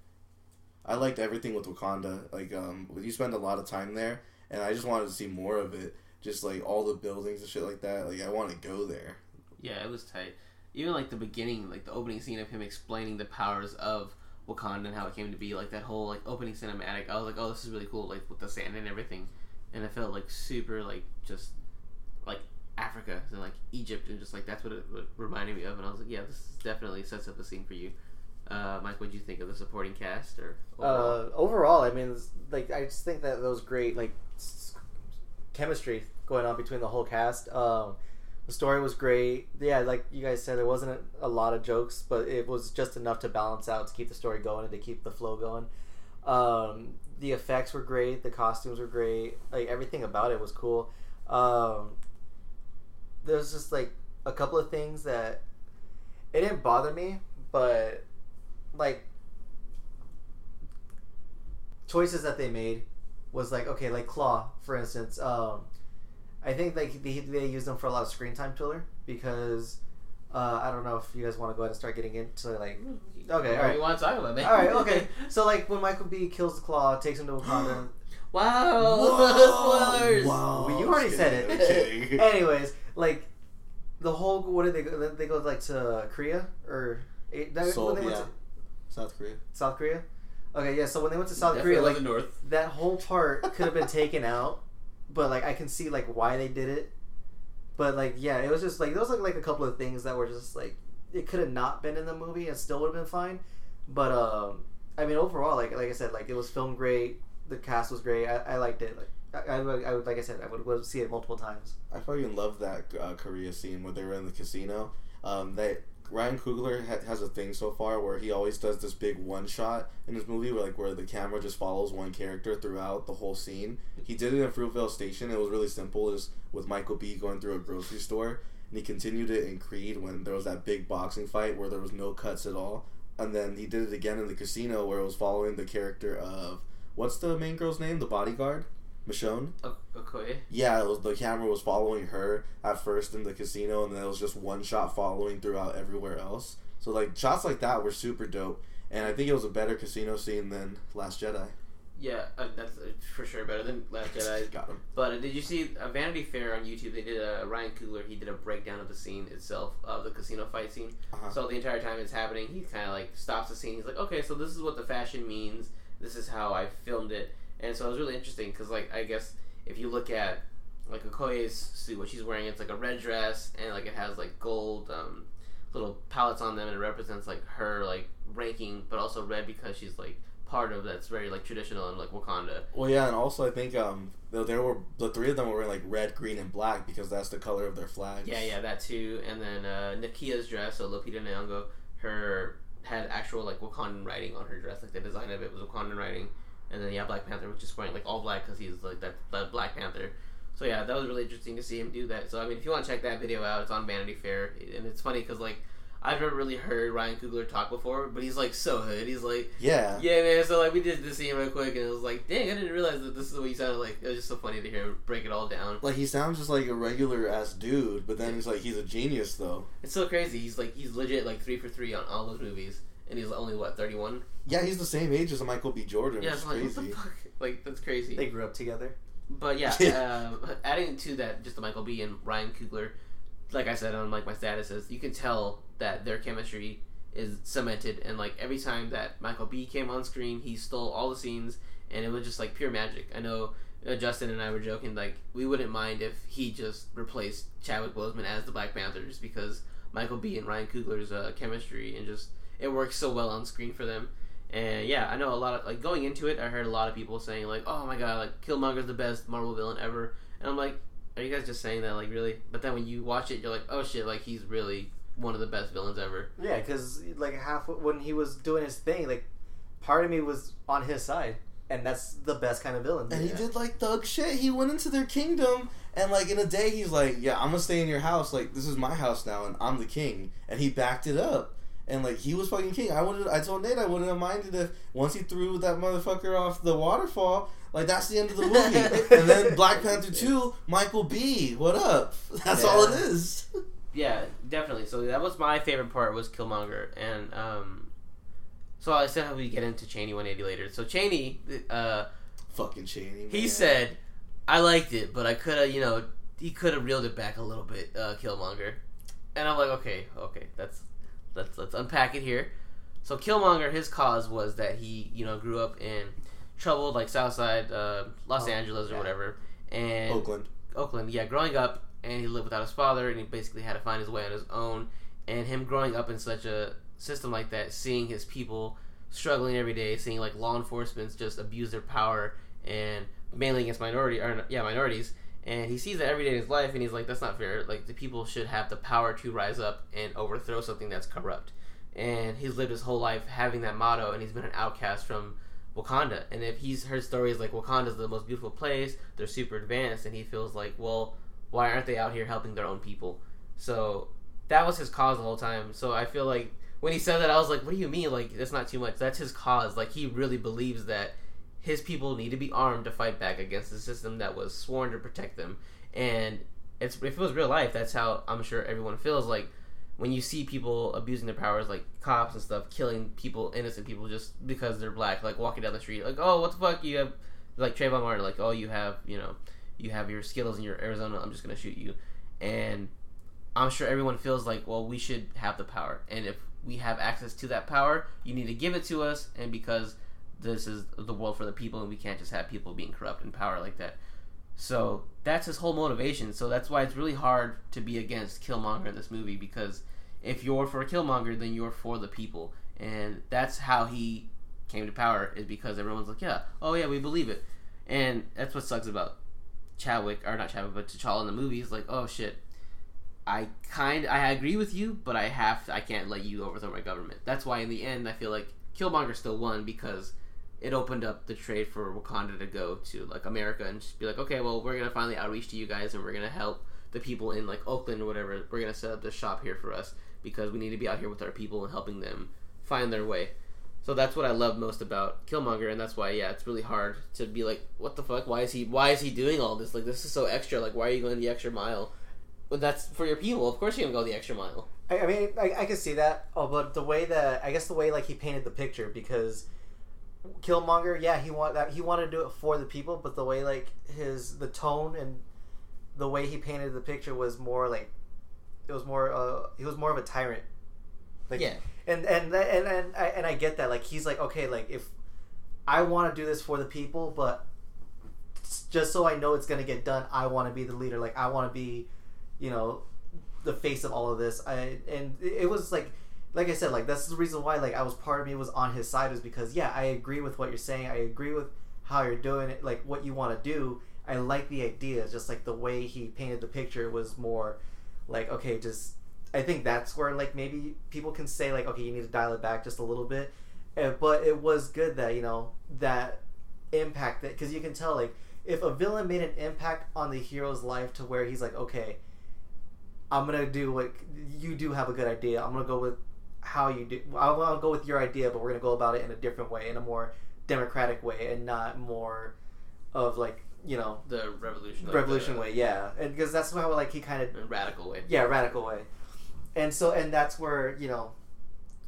I liked everything with Wakanda. Like um, you spend a lot of time there, and I just wanted to see more of it. Just like all the buildings and shit like that. Like I want to go there. Yeah, it was tight. Even like the beginning, like the opening scene of him explaining the powers of Wakanda and how it came to be, like that whole like opening cinematic. I was like, oh, this is really cool, like with the sand and everything, and it felt like super like just Africa and like Egypt and just like that's what it, what it reminded me of. And I was like, yeah, this definitely sets up the scene for you. Uh, Mike, what do you think of the supporting cast or overall? Uh, overall, I mean, like I just think that those great like s- chemistry going on between the whole cast. Um, the story was great. Yeah, like you guys said, there wasn't a, a lot of jokes, but it was just enough to balance out to keep the story going and to keep the flow going. Um, the effects were great. The costumes were great. Like everything about it was cool. Um, there's just like a couple of things that it didn't bother me, but like choices that they made was like okay, like Klaue, for instance. Um, I think like they, they used them for a lot of screen time filler because uh, I don't know if you guys want to go ahead and start getting into like okay, all right. you want to talk about, man? all right, okay. So like when Michael B kills the Klaue, takes him to Wakanda. wow, spoilers. Wow. Well, you already said it. kidding. Anyways, like the whole what did they go? They go like to Korea or eh, that- Seoul, when they went yeah. to South Korea. South Korea. Okay, yeah. So when they went to South Definitely Korea, like wasn't north. that whole part could have been taken out, but like I can see like why they did it. But like yeah, it was just like those like, like a couple of things that were just like it could have not been in the movie and still would have been fine. But um, I mean overall, like like I said, like it was filmed great. The cast was great. I, I liked it. Like I, I, would- I would like I said, I would, see it multiple times. I fucking love that uh, Korea scene where they were in the casino. Um, that Ryan Coogler ha- has a thing so far where he always does this big one shot in his movie, where like where the camera just follows one character throughout the whole scene. He did it in Fruitvale Station. It was really simple. Was with Michael B going through a grocery store, and he continued it in Creed when there was that big boxing fight where there was no cuts at all. And then he did it again in the casino where it was following the character of what's the main girl's name? The bodyguard, Michonne. Okay. Yeah, it was, the camera was following her at first in the casino, and then it was just one shot following throughout everywhere else. So like shots like that were super dope, and I think it was a better casino scene than Last Jedi. Yeah, uh, that's uh, for sure better than Last Jedi. Got him. But uh, did you see uh, Vanity Fair on YouTube? They did a Ryan Coogler. He did a breakdown of the scene itself of the casino fight scene. Uh-huh. So the entire time it's happening, he kind of like stops the scene. He's like, "Okay, so this is what the fashion means. This is how I filmed it." And so it was really interesting because, like, I guess if you look at like Okoye's suit, what she's wearing, it's like a red dress and like it has like gold um, little palettes on them, and it represents like her like ranking, but also red because she's like part of that's very like traditional and like Wakanda. Well, yeah, and also I think um there, were the three of them were wearing like red, green, and black because that's the color of their flags. Yeah, yeah, that too. And then uh, Nakia's dress, so Lupita Nyong'o, her had actual like Wakandan writing on her dress, like the design of it was Wakandan writing. And then yeah, Black Panther, which is wearing like all black because he's like that, that Black Panther. So yeah, that was really interesting to see him do that. So I mean, if you want to check that video out, it's on Vanity Fair, and it's funny because like I've never really heard Ryan Coogler talk before, but he's like so hood. He's like, Yeah. yeah, man. So like we did the scene real quick, and it was like, dang, I didn't realize that this is what you sounded like. It was just so funny to hear him break it all down. Like he sounds just like a regular ass dude, but then he's like he's a genius though. It's so crazy. He's like he's legit like three for three on all those movies, and he's only what thirty one. Yeah, he's the same age as Michael B. Jordan. Yeah, which it's is like what crazy. the fuck? Like that's crazy. They grew up together. But yeah, Yeah. um, adding to that, just the Michael B. and Ryan Coogler, like I said on like my statuses, you can tell that their chemistry is cemented, and like every time that Michael B. came on screen, he stole all the scenes, and it was just like pure magic. I know uh, Justin and I were joking like we wouldn't mind if he just replaced Chadwick Boseman as the Black Panther, just because Michael B. and Ryan Coogler's uh, chemistry and just it works so well on screen for them. And yeah, I know a lot of like going into it. I heard a lot of people saying like, "Oh my god, like Killmonger's the best Marvel villain ever," and I'm like, "Are you guys just saying that like really?" But then when you watch it, you're like, "Oh shit, like he's really one of the best villains ever." Yeah, because like half when he was doing his thing, like part of me was on his side, and that's the best kind of villain. And he Yeah. did like thug shit. He went into their kingdom and like in a day he's like, Yeah, I'm gonna stay in your house, like this is my house now and I'm the king and he backed it up. And like he was fucking king. I would I told Nate I wouldn't have minded if once he threw that motherfucker off the waterfall, like that's the end of the movie. and then Black Panther two, Michael B. What up? That's all it is. Yeah. definitely. So that was my favorite part was Killmonger, and um, so I said how we get into Cheney 180 later. So Cheney, uh, fucking Cheney. he said, "I liked it, but I could have, you know, he could have reeled it back a little bit, uh, Killmonger." And I'm like, okay, okay, that's let's let's unpack it here. So Killmonger, his cause was that he, you know, grew up in troubled like Southside, uh, Los Oh, Angeles or yeah. whatever, and Oakland. Oakland, yeah, growing up, and he lived without his father, and he basically had to find his way on his own. And him growing up in such a system like that, seeing his people struggling every day, seeing like law enforcement just abuse their power, and mainly against minority, or yeah, minorities. And he sees that every day in his life, and he's like, "That's not fair. Like the people should have the power to rise up and overthrow something that's corrupt." And he's lived his whole life having that motto, and he's been an outcast from Wakanda. And if he's heard stories like Wakanda's the most beautiful place, they're super advanced, and he feels like, well, why aren't they out here helping their own people? So that was his cause the whole time. So I feel like when he said that, I was like, what do you mean? Like that's not too much. That's his cause. Like he really believes that his people need to be armed to fight back against the system that was sworn to protect them. And it's if it was real life, that's how I'm sure everyone feels like when you see people abusing their powers, like cops and stuff, killing people, innocent people, just because they're black, like walking down the street, like, oh, what the fuck, you have, like Trayvon Martin, like, oh, you have, you know, you have your Skittles in your Arizona, I'm just gonna shoot you, and I'm sure everyone feels like, well, we should have the power, and if we have access to that power, you need to give it to us, and because this is the world for the people, and we can't just have people being corrupt in power like that. So that's his whole motivation. So that's why it's really hard to be against Killmonger in this movie because if you're for Killmonger, then you're for the people, and that's how he came to power. Is because everyone's like, yeah, oh yeah, we believe it, and that's what sucks about Chadwick or not Chadwick, but T'Challa in the movie is like, oh shit. I kind I agree with you, but I have I can't let you overthrow my government. That's why in the end I feel like Killmonger still won because it opened up the trade for Wakanda to go to like America and just be like, okay, well, we're gonna finally outreach to you guys and we're gonna help the people in like Oakland or whatever. We're gonna set up this shop here for us because we need to be out here with our people and helping them find their way. So that's what I love most about Killmonger, and that's why yeah, it's really hard to be like, what the fuck? Why is he? Why is he doing all this? Like this is so extra. Like why are you going the extra mile? But that's for your people. Of course you're gonna go the extra mile. I, I mean, I, I can see that. Oh, but the way that I guess the way like he painted the picture because Killmonger, yeah, he want that he wanted to do it for the people, but the way like his the tone and the way he painted the picture was more like it was more uh he was more of a tyrant. Like Yeah. and and and and I, and I get that like he's like okay like if I want to do this for the people, but just so I know it's gonna get done, I want to be the leader. Like I want to be, you know, the face of all of this. I and it was like, like I said, like that's the reason why like I was part of me was on his side is because yeah, I agree with what you're saying. I agree with how you're doing it, like what you want to do. I like the idea, just like the way he painted the picture was more like okay, just I think that's where like maybe people can say like okay, you need to dial it back just a little bit. Uh, but it was good that you know that impact that because you can tell like if a villain made an impact on the hero's life to where he's like okay I'm gonna do what you do have a good idea. I'm gonna go with how you do. I'll, I'll go with your idea, but we're gonna go about it in a different way, in a more democratic way, and not more of like you know The revolution. like revolution the- way. Yeah, and because that's how like he kind of Radical way. yeah radical way and so and that's where you know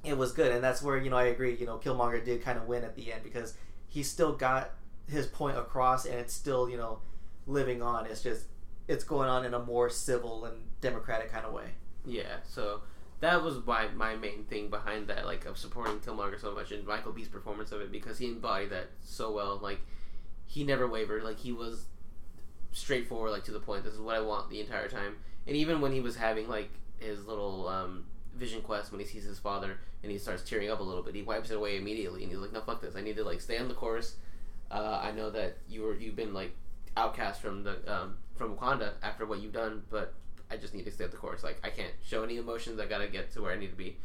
it was good and that's where you know i agree you know killmonger did kind of win at the end because he still got his point across and it's still you know living on it's just it's going on in a more civil and democratic kind of way Yeah, so that was my my main thing behind that, like of supporting Killmonger so much and Michael B's performance of it because he embodied that so well. Like he never wavered. Like he was straightforward, like to the point. This is what I want the entire time. And even when he was having like his little um, vision quest when he sees his father and he starts tearing up a little bit, he wipes it away immediately and he's like, "No, fuck this. I need to like stay on the course. Uh, I know that you were you've been like outcast from the um, from Wakanda after what you've done, but I just need to stay at the course. Like I can't show any emotions. I gotta get to where I need to be.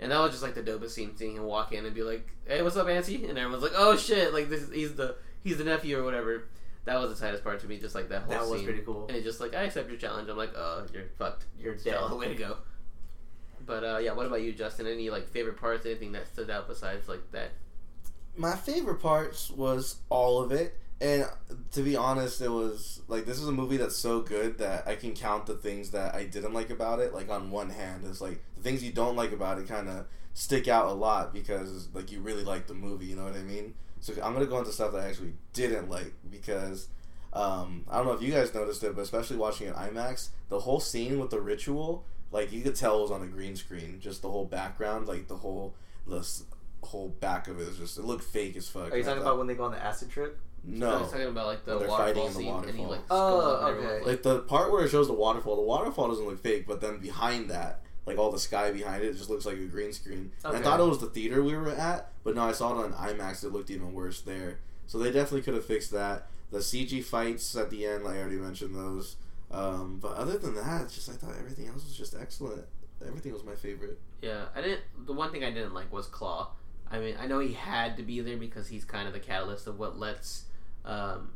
And that was just like the dopest scene, seeing him walk in and be like, "Hey, what's up, Ansi?" And everyone's like, "Oh shit!" Like this, is, he's the he's the nephew or whatever. That was the tightest part to me, just like that whole that was scene. pretty cool And it's just like I accept your challenge. I'm like, "Oh, you're fucked. you're It's dead all way to go." But uh, yeah, what about you, Justin? Any like favorite parts? Anything that stood out besides like that? my favorite parts was all of it and to be honest it was like this is a movie that's so good that i can count the things that i didn't like about it like on one hand. It's like the things you don't like about it kind of stick out a lot because like you really like the movie you know what i mean? So i'm gonna go into stuff that i actually didn't like because um, i don't know if you guys noticed it but especially watching it imax the whole scene with the ritual like you could tell it was on a green screen. Just the whole background like the whole the whole back of it is just it looked fake as fuck. Are you talking about when they go on the acid trip I no was talking about like the they're waterfall fighting in the scene, and he waterfall. like Oh, goes up and okay. everyone's like the part where it shows the waterfall the waterfall doesn't look fake but then behind that like all the sky behind it, it just looks like a green screen and i thought it was the theater we were at but no i saw it on imax it looked even worse there so they definitely could have fixed that the cg fights at the end i already mentioned those um, but other than that it's just i thought everything else was just excellent everything was my favorite Yeah, I didn't. The one thing I didn't like was Klaue. I mean, I know he had to be there because he's kind of the catalyst of what lets um,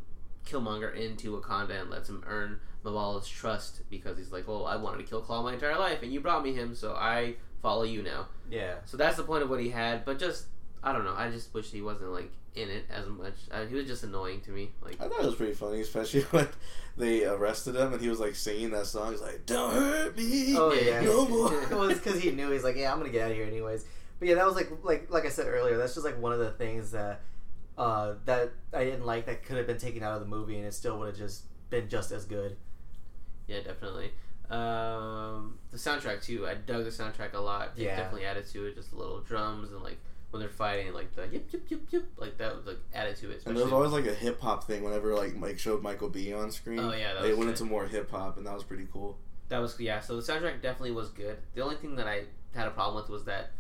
Killmonger into Wakanda and lets him earn Malala's trust because he's like, well, I wanted to kill Klaue my entire life, and you brought me him, so I follow you now. yeah So that's the point of what he had. But just, I don't know. I just wish he wasn't like in it as much. Uh, he was just annoying to me. Like, I thought it was pretty funny, especially when they arrested him and he was like singing that song. He's like, "Don't hurt me, Oh Yeah. yeah, no more." it was because he knew he's like, yeah, I'm gonna get out of here anyways. But yeah, that was like like like I said earlier. That's just like one of the things that uh, that I didn't like that could have been taken out of the movie, and it still would have just been just as good. Yeah, definitely. Um, the soundtrack too. I dug the soundtrack a lot. It Yeah. definitely added to it. Just the little drums and like when they're fighting, like the yip yip yip yip, like that was like added to it. And there was always like a hip hop thing whenever like Mike showed Michael B on screen. Oh, yeah, that they was went good. into more hip hop, and that was pretty cool. That was yeah. So the soundtrack definitely was good. The only thing that I had a problem with was that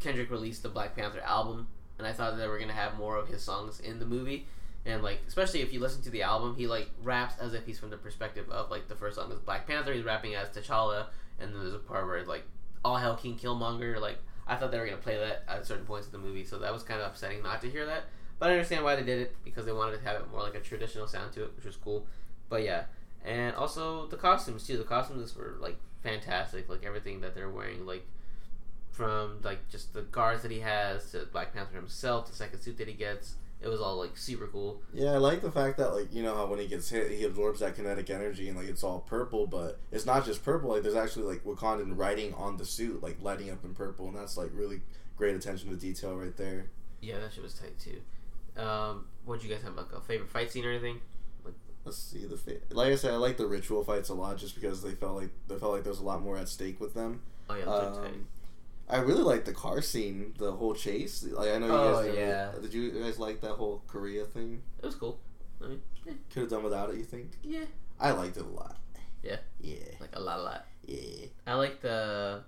Kendrick released the Black Panther album, and I thought that they were gonna have more of his songs in the movie. And like, especially if you listen to the album, he like raps as if he's from the perspective of like the first song is Black Panther. He's rapping as T'Challa, and then there's a part where like all hell King Killmonger. Like I thought they were gonna play that at certain points of the movie, so that was kind of upsetting not to hear that. But I understand why they did it because they wanted to have it more like a traditional sound to it, which was cool. But yeah, and also the costumes too. The costumes were like fantastic. Like everything that they're wearing, like from like just the guards that he has to Black Panther himself, the second suit that he gets. It was all like super cool. Yeah, I like the fact that like you know how when he gets hit, he absorbs that kinetic energy and like it's all purple, but it's not just purple. Like there's actually like Wakandan writing on the suit, like lighting up in purple, and that's like really great attention to detail right there. Yeah, that shit was tight too. Um, what do you guys have like a favorite fight scene or anything? Like, Let's see the fa- like I said, I like the ritual fights a lot just because they felt like they felt like there was a lot more at stake with them. Oh yeah, those are tight. Um, I really like the car scene, the whole chase. Like I know you Oh, guys. didn't- yeah. Did you guys like that whole Korea thing? It was cool. I mean, eh, Could have done without it. You think? yeah, I liked it a lot. Yeah? Yeah. like a lot, a lot. Yeah. I like the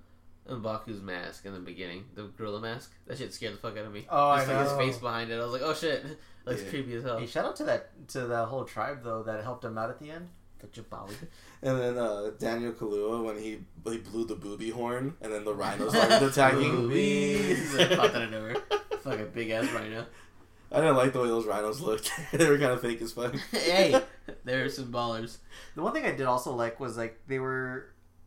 Mbaku's mask in the beginning, the gorilla mask. That shit scared the fuck out of me. Oh, I Just like his face behind it. I was like, oh shit, looks Yeah. creepy as hell. Hey, shout out to that to that whole tribe though that helped him out at the end. The Jabari. And then uh, Daniel Kaluuya when he he blew the booby horn, and then the rhinos started attacking. Boobies. Like, popped out of nowhere. Fucking big ass rhino. I didn't like the way those rhinos looked. they were kind of fake as fuck. hey, there are some ballers. The one thing I did also like was like they were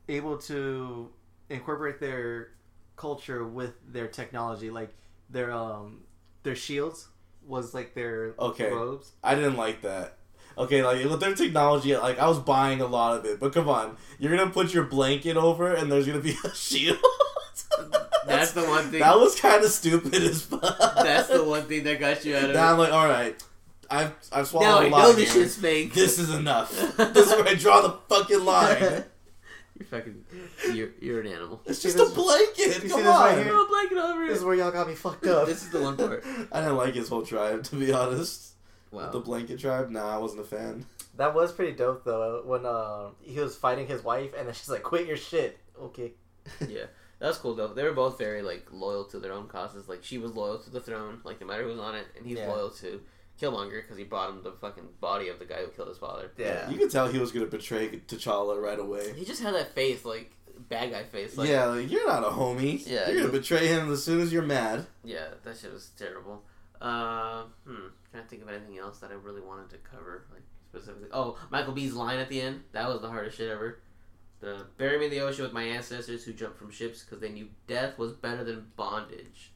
able to incorporate their culture with their technology, like their um their shields was like their Okay. robes. I didn't like that. Okay, like with their technology, like I was buying a lot of it, but come on, you're gonna put your blanket over and there's gonna be a shield. That's the one thing. That was kind of stupid as fuck. That's the one thing that got you out of Now I'm like, all right, I've I've swallowed Now a I lot know this here. shit's fake. This is enough. this is where I draw the fucking line. You're fucking. You're, you're an animal. It's just a blanket. Come see this right on. here? Throw a blanket over This is where y'all got me fucked up. This is the one part. I didn't like his whole tribe, to be honest. Wow. The blanket tribe, nah, I wasn't a fan. That was pretty dope though. When uh, he was fighting his wife, and then she's like, "Quit your shit." Okay. Yeah, that was cool though. They were both very like loyal to their own causes. Like she was loyal to the throne, like no matter who was on it, and he's Yeah. loyal to Killmonger because he brought him the fucking body of the guy who killed his father. Yeah. You could tell he was gonna betray T'Challa right away. He just had that face, like bad guy face. Like, yeah, like, you're not a homie. Yeah, you're gonna you- betray him as soon as you're mad. yeah, that shit was terrible. Uh, hmm, trying to think of anything else that I really wanted to cover, like specifically. Oh, Michael B's line at the end. That was the hardest shit ever. The bury me in the ocean with my ancestors who jumped from ships because they knew death was better than bondage.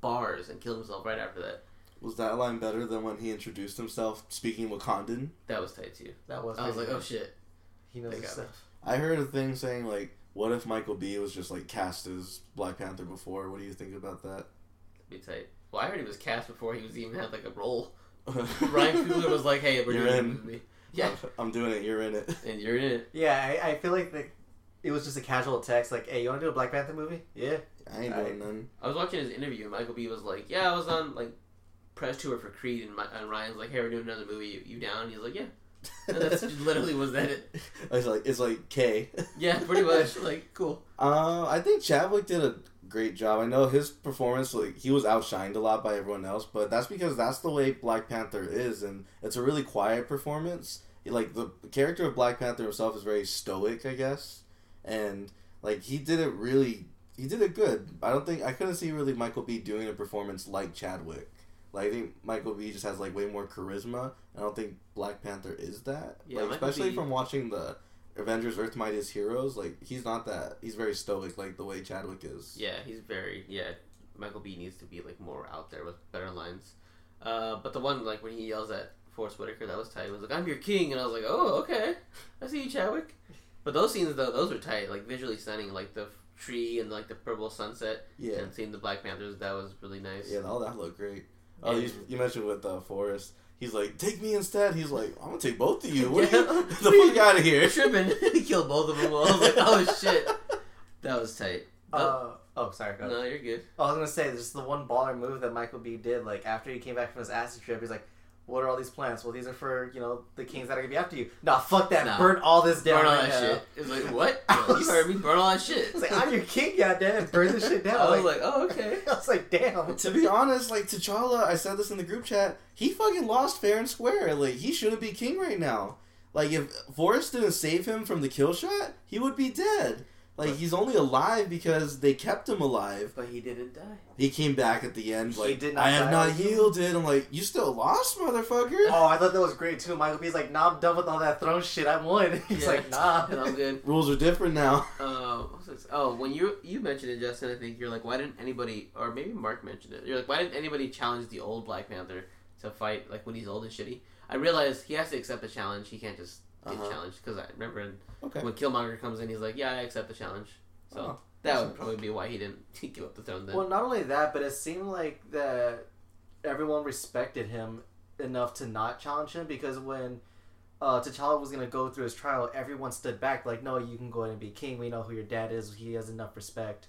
Bars and killed himself right after that. Was that line better than when he introduced himself speaking Wakandan? That was tight too. That was. I was like, oh shit. He knows his stuff. I heard a thing saying like, what if Michael B was just like cast as Black Panther before? What do you think about that? Be tight. Well, I heard he was cast before he was even had like a role. Ryan Coogler was like, "Hey, we're You're doing in. a movie." Yeah, I'm doing it. You're in it. and you're in it. Yeah, I, I feel like the, it was just a casual text like, "Hey, you want to do a Black Panther movie?" Yeah. I ain't doing none. I was watching his interview, and Michael B was like, "Yeah, I was on like press tour for Creed," and, my, and Ryan's like, "Hey, we're doing another movie. You, you down?" And he's like, "Yeah." And that's literally was that it. It's like it's like K. Yeah, pretty much. Like, cool. Uh, I think Chadwick did a great job. I know his performance, like he was outshined a lot by everyone else, but that's because that's the way Black Panther is, and it's a really quiet performance. Like the character of Black Panther himself is very stoic, I guess, and like he did it really, he did it good. I don't think I couldn't see really Michael B doing a performance like Chadwick. Like I think Michael B just has like way more charisma. I don't think Black Panther is that. Yeah, like, especially from watching the Avengers Earth Mightiest Heroes, like he's not that. He's very stoic, like the way Chadwick is. Yeah, he's very yeah. Michael B needs to be like more out there with better lines. Uh, but the one like when he yells at Forest Whitaker, that was tight. He was like, "I'm your king," and I was like, "Oh, okay, I see you, Chadwick." But those scenes though, those were tight, like visually stunning, like the tree and like the purple sunset, Yeah, and seeing the Black Panthers. That was really nice. yeah, all that looked great. Oh, And- you, you mentioned with uh, Forrest. He's like, take me instead. He's like, I'm gonna take both of you. What Yeah. are you? the fuck out of here. Tripping. he killed both of them. I was like, "Oh shit, that was tight." Oh, Uh, oh, sorry. Go ahead. no, you're good. I was gonna say, just the one baller move that Michael B did. Like after he came back from his acid trip, he's like, "What are all these plants? Well, these are for you know the kings that are gonna be after you." Nah, fuck that. Nah. Burn all this down. Burn all right that now. shit. It was like, what? I you heard me. Burn all that shit. It's like I'm your king, goddamn. Burn this shit down. I was like, oh okay. I was like, damn. to be honest, like T'Challa, I said this in the group chat. He fucking lost fair and square. Like he shouldn't be king right now. Like if Forest didn't save him from the kill shot, he would be dead. Like he's only alive because they kept him alive. But he didn't die. He came back at the end He like did not I have not like you." yielded. I'm like, you still lost, motherfucker. Oh, I thought that was great too. Michael B's like, nah, I'm done with all that throne shit. I won. He's Yeah. like, nah. And I'm good. Rules are different now. Uh. Oh, when you you mentioned it, Justin, I think you're like, why didn't anybody, or maybe Mark mentioned it. You're like, why didn't anybody challenge the old Black Panther to fight like when he's old and shitty? I realized he has to accept the challenge. He can't just get Uh-huh. challenged because I remember in, Okay. when Killmonger comes in, he's like, yeah, I accept the challenge. So Oh, that would probably be why he didn't give up the throne then. Well, not only that, but it seemed like that everyone respected him enough to not challenge him because when uh, T'Challa was gonna go through his trial, everyone stood back like, "No, you can go ahead and be king. We know who your dad is. He has enough respect."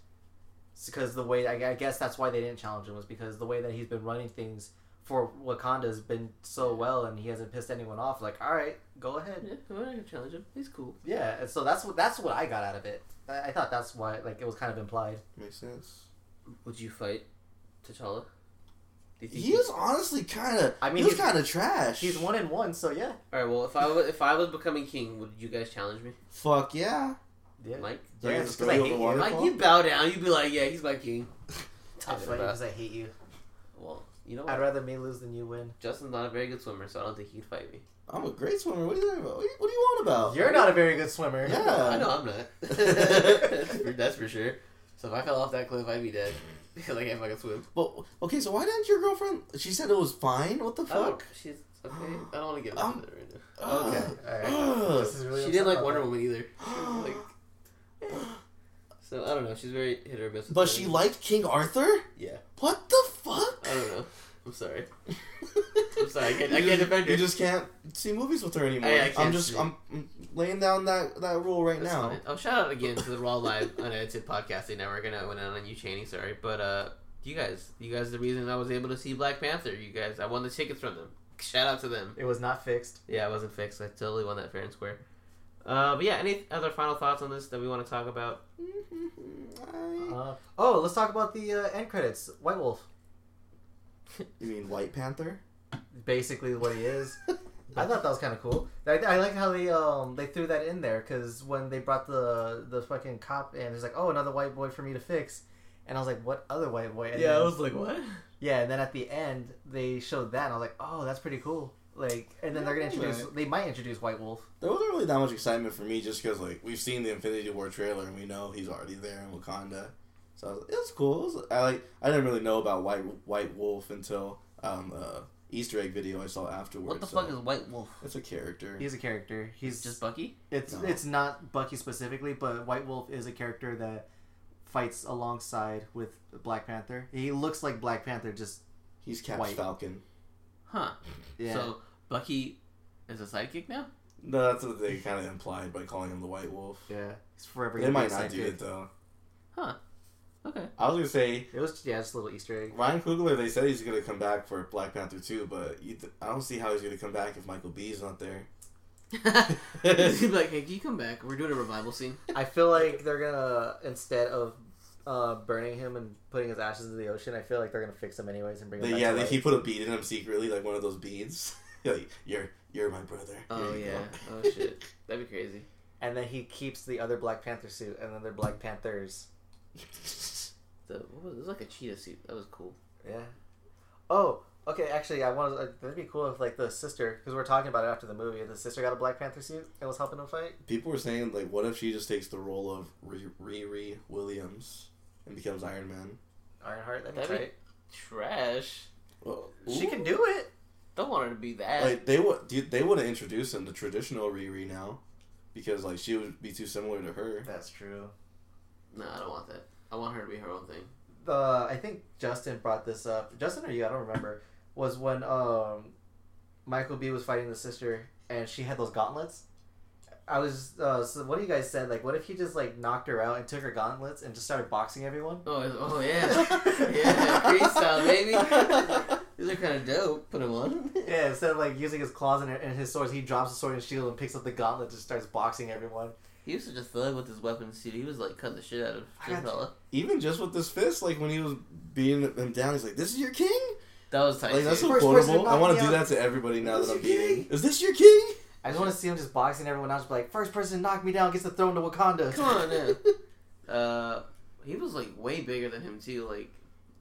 Because the way I, I guess that's why they didn't challenge him was because the way that he's been running things for Wakanda has been so well, and he hasn't pissed anyone off. Like, all right, go ahead. yeah, I'm not gonna challenge him. He's cool. Yeah, and so that's what that's what I got out of it. I, I thought that's why like it was kind of implied. Makes sense. Would you fight T'Challa? Do He was honestly kind of. I I mean, mean, he was he's- kind of trash. He's one and one, so yeah. All right. Well, if I was if I was becoming king, would you guys challenge me, Fuck yeah. Yeah. Mike? They're Yeah, gonna it's throw 'cause I you hate you. waterfall? Mike, you bow down. You'd be like, yeah, he's my king. I'll fight because I hate you. Well, you know I'd rather me lose than you win. Justin's not a very good swimmer, so I don't think he'd fight me. I'm a great swimmer. What are you talking about? What do you, what do you want about? You're not a very good swimmer. Yeah. I know I'm not. that's, for, that's for sure. So if I fell off that cliff, I'd be dead. Because I can't fucking swim. Well, okay, so why didn't your girlfriend? She said it was fine. What the Oh, fuck? she's okay. I don't want to get into Um, that right now. Okay. Alright. This is really She didn't like Wonder. Woman either. Like, so I don't know. She's very hit or miss. with But things. she liked King Arthur. Yeah. What the fuck? I don't know. I'm sorry. I'm sorry. I can't. I can't defend her. You just can't see movies with her anymore. I- I can't I'm just see. I'm, I'm laying down that that rule right That's now. fine. Oh, shout out again to the Raw Live Unedited Podcasting Network. I know it went out on you, Cheney. Sorry, but uh, you guys, you guys, are the reason I was able to see Black Panther. You guys, I won the tickets from them. Shout out to them. It was not fixed. Yeah, it wasn't fixed. I totally won that fair and square. Uh, but yeah, any other final thoughts on this that we want to talk about? I- Uh, oh, let's talk about the uh, end credits. White Wolf, you mean White Panther? basically what he is. I thought that was kind of cool. I, I like how they um they threw that in there because when they brought the the fucking cop in, it's like, oh, another white boy for me to fix, and I was like, what other white boy? And then- I was like, what? yeah, and then at the end they showed that, and I was like, oh, that's pretty cool. Like, and then they're gonna introduce, Right. they might introduce White Wolf. There wasn't really that much excitement for me just because like we've seen the Infinity War trailer and we know he's already there in Wakanda. So I was, it was cool. It was, I like I didn't really know about White White Wolf until um uh, Easter egg video I saw afterwards. What the so fuck is White Wolf? It's a character. He's a character. He's He's just Bucky. It's No. it's not Bucky specifically, but White Wolf is a character that fights alongside with Black Panther. He looks like Black Panther, just He's Cap White. Falcon. Huh. yeah. So Bucky is a sidekick now. No, that's what they kind of implied by calling him the White Wolf. yeah, he's forever. They gonna might a not do it though. Huh. Okay. I was gonna say It was yeah, just a little Easter egg. Ryan Coogler. They said he's gonna come back for Black Panther two, but you th- I don't see how he's gonna come back if Michael B's not there. He's gonna be like, hey, can you come back? We're doing a revival scene. I feel like they're gonna instead of uh, burning him and putting his ashes in the ocean, I feel like they're gonna fix him anyways and bring him They, back. yeah, to they, life. he put a bead in him secretly, like one of those beads. like you're you're my brother. Oh you yeah. go. Oh shit. That'd be crazy. and then he keeps the other Black Panther suit, and then they're Black Panthers. The, what was, it was like a cheetah suit. That was cool. Yeah. Oh, okay. Actually, I want. Uh, that'd be cool if like the sister, because we're talking about it after the movie. The sister got a Black Panther suit and was helping him fight. People were saying like, what if she just takes the role of Riri Williams and becomes Iron Man? Ironheart, that'd be That'd be- tight. Trash. Well, She can do it. Don't want her to be that. Like they would they would have introduced him to traditional Riri now, because like she would be too similar to her. That's true. no, I don't want that. I want her to be her own thing. Uh, I think Justin brought this up. Justin or you, I don't remember. Was when um, Michael B was fighting the sister and she had those gauntlets. I was. Uh, so what do you guys said? Like, what if he just like knocked her out and took her gauntlets and just started boxing everyone? Oh, it's- oh yeah, yeah, freestyle baby. These are kind of dope. Put them on. Yeah, instead of like using his claws and, and his swords, he drops the sword and shield and picks up the gauntlet and just starts boxing everyone. He was such a thug with his weapons too. He was like cutting the shit out of I this fella. Even just with this fist, like when he was beating him down, he's like, "This is your king." That was tight. Like that's too. so First quotable. I want to do that to everybody now that I'm beating. king? Is this your king? I just want to see him just boxing everyone else. Be like, first person to knock me down gets the throne to Wakanda. Come on, man. Uh, he was like way bigger than him too. Like Yeah.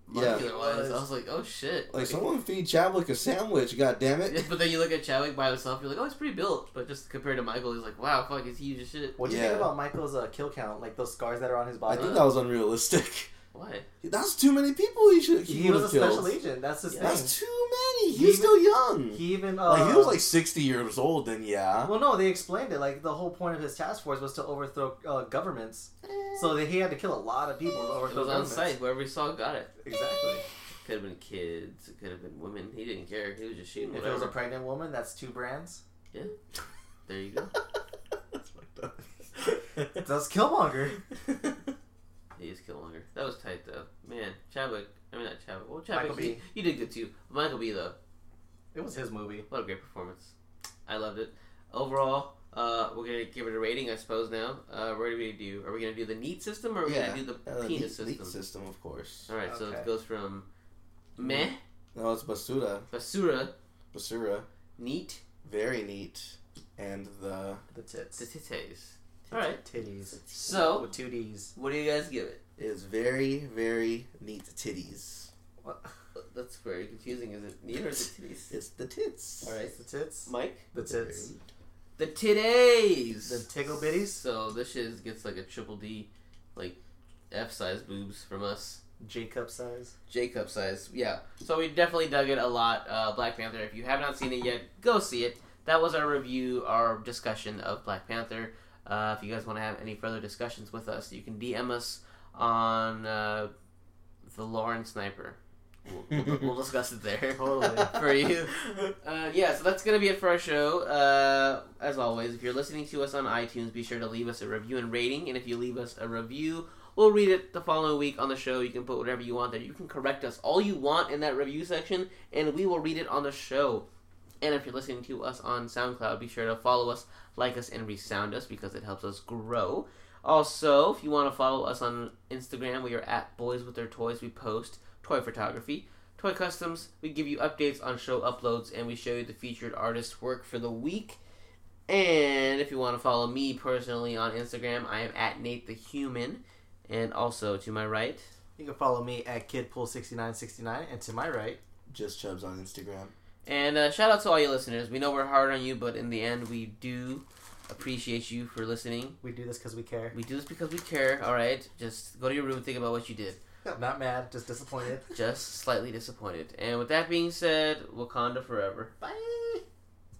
Muscular wise, was. I was like, oh shit. Like someone feed Chadwick a sandwich. God damn Yeah, it! but then you look at Chadwick by himself, you're like, oh, he's pretty built. But just compared to Michael, he's like, wow, fuck, he's huge as shit. What do you think about Michael's uh, kill count? Like those scars that are on his body. I body. think that was unrealistic. Why? That's too many people. He should. He, he was a killed. special agent. That's his Yeah. thing. That's too many. He He's even- still young. He even uh, like he was like sixty years old. Then yeah. Well, no, they explained it. Like the whole point of his task force was to overthrow uh, governments. So that he had to kill a lot of people to It overthrow was on governments. site. Whoever he saw got it. Exactly. Could have been kids. It could have been women. He didn't care. He was just shooting If it was a pregnant woman, that's two brands. Yeah. There you go. That's fucked up. That's Killmonger. He is Killmonger. That was tight though. Man, Chadwick. I mean not Chadwick. Well, Chadwick. Michael You, B. you did good too. Michael B though. It was his movie. What a great performance. I loved it. Overall, uh, we're gonna give it a rating, I suppose. Now, uh, what are we gonna do? Are we gonna do the neat system or are we yeah. gonna do the Uh, penis neat- neat system? system, of course. All right, so it goes from meh, No, it's basura. basura, Basura. neat, Very neat. And the The tits. to titties. All right. Titties. So, With two D's. what do you guys give it? it? is very very neat titties. What? that's very confusing. Is it neat or is it titties? It's the tits. All right, The tits. Mike. The tits. The titties. The tickle bitties. So this shit gets like a triple D, like F size boobs from us. J cup size. J cup size. Yeah. So we definitely dug it a lot. Uh, Black Panther. If you have not seen it yet, go see it. That was our review, our discussion of Black Panther. Uh, if you guys want to have any further discussions with us, you can DM us on uh, the Lauren Sniper. We'll, we'll, we'll discuss it there Totally. for you. Uh, yeah, so that's gonna be it for our show. Uh, as always, if you're listening to us on iTunes, be sure to leave us a review and rating. And if you leave us a review, we'll read it the following week on the show. You can put whatever you want there. You can correct us all you want in that review section, and we will read it on the show. And if you're listening to us on SoundCloud, be sure to follow us, like us, and resound us because it helps us grow. Also, if you want to follow us on Instagram, we are at Boys with Their Toys. We post toy photography, toy customs. We give you updates on show uploads, and we show you the featured artist's work for the week. And if you want to follow me personally on Instagram, I am at Nate the Human. And also to my right, You can follow me at kidpool6969 and to my right. Just Chubs on Instagram. And uh, shout out to all you listeners. We know we're hard on you, but in the end, we do appreciate you for listening. We do this because we care. We do this because we care. All right, just go to your room, and think about what you did. Not mad, just disappointed. Just slightly disappointed. And with that being said, Wakanda forever. Bye.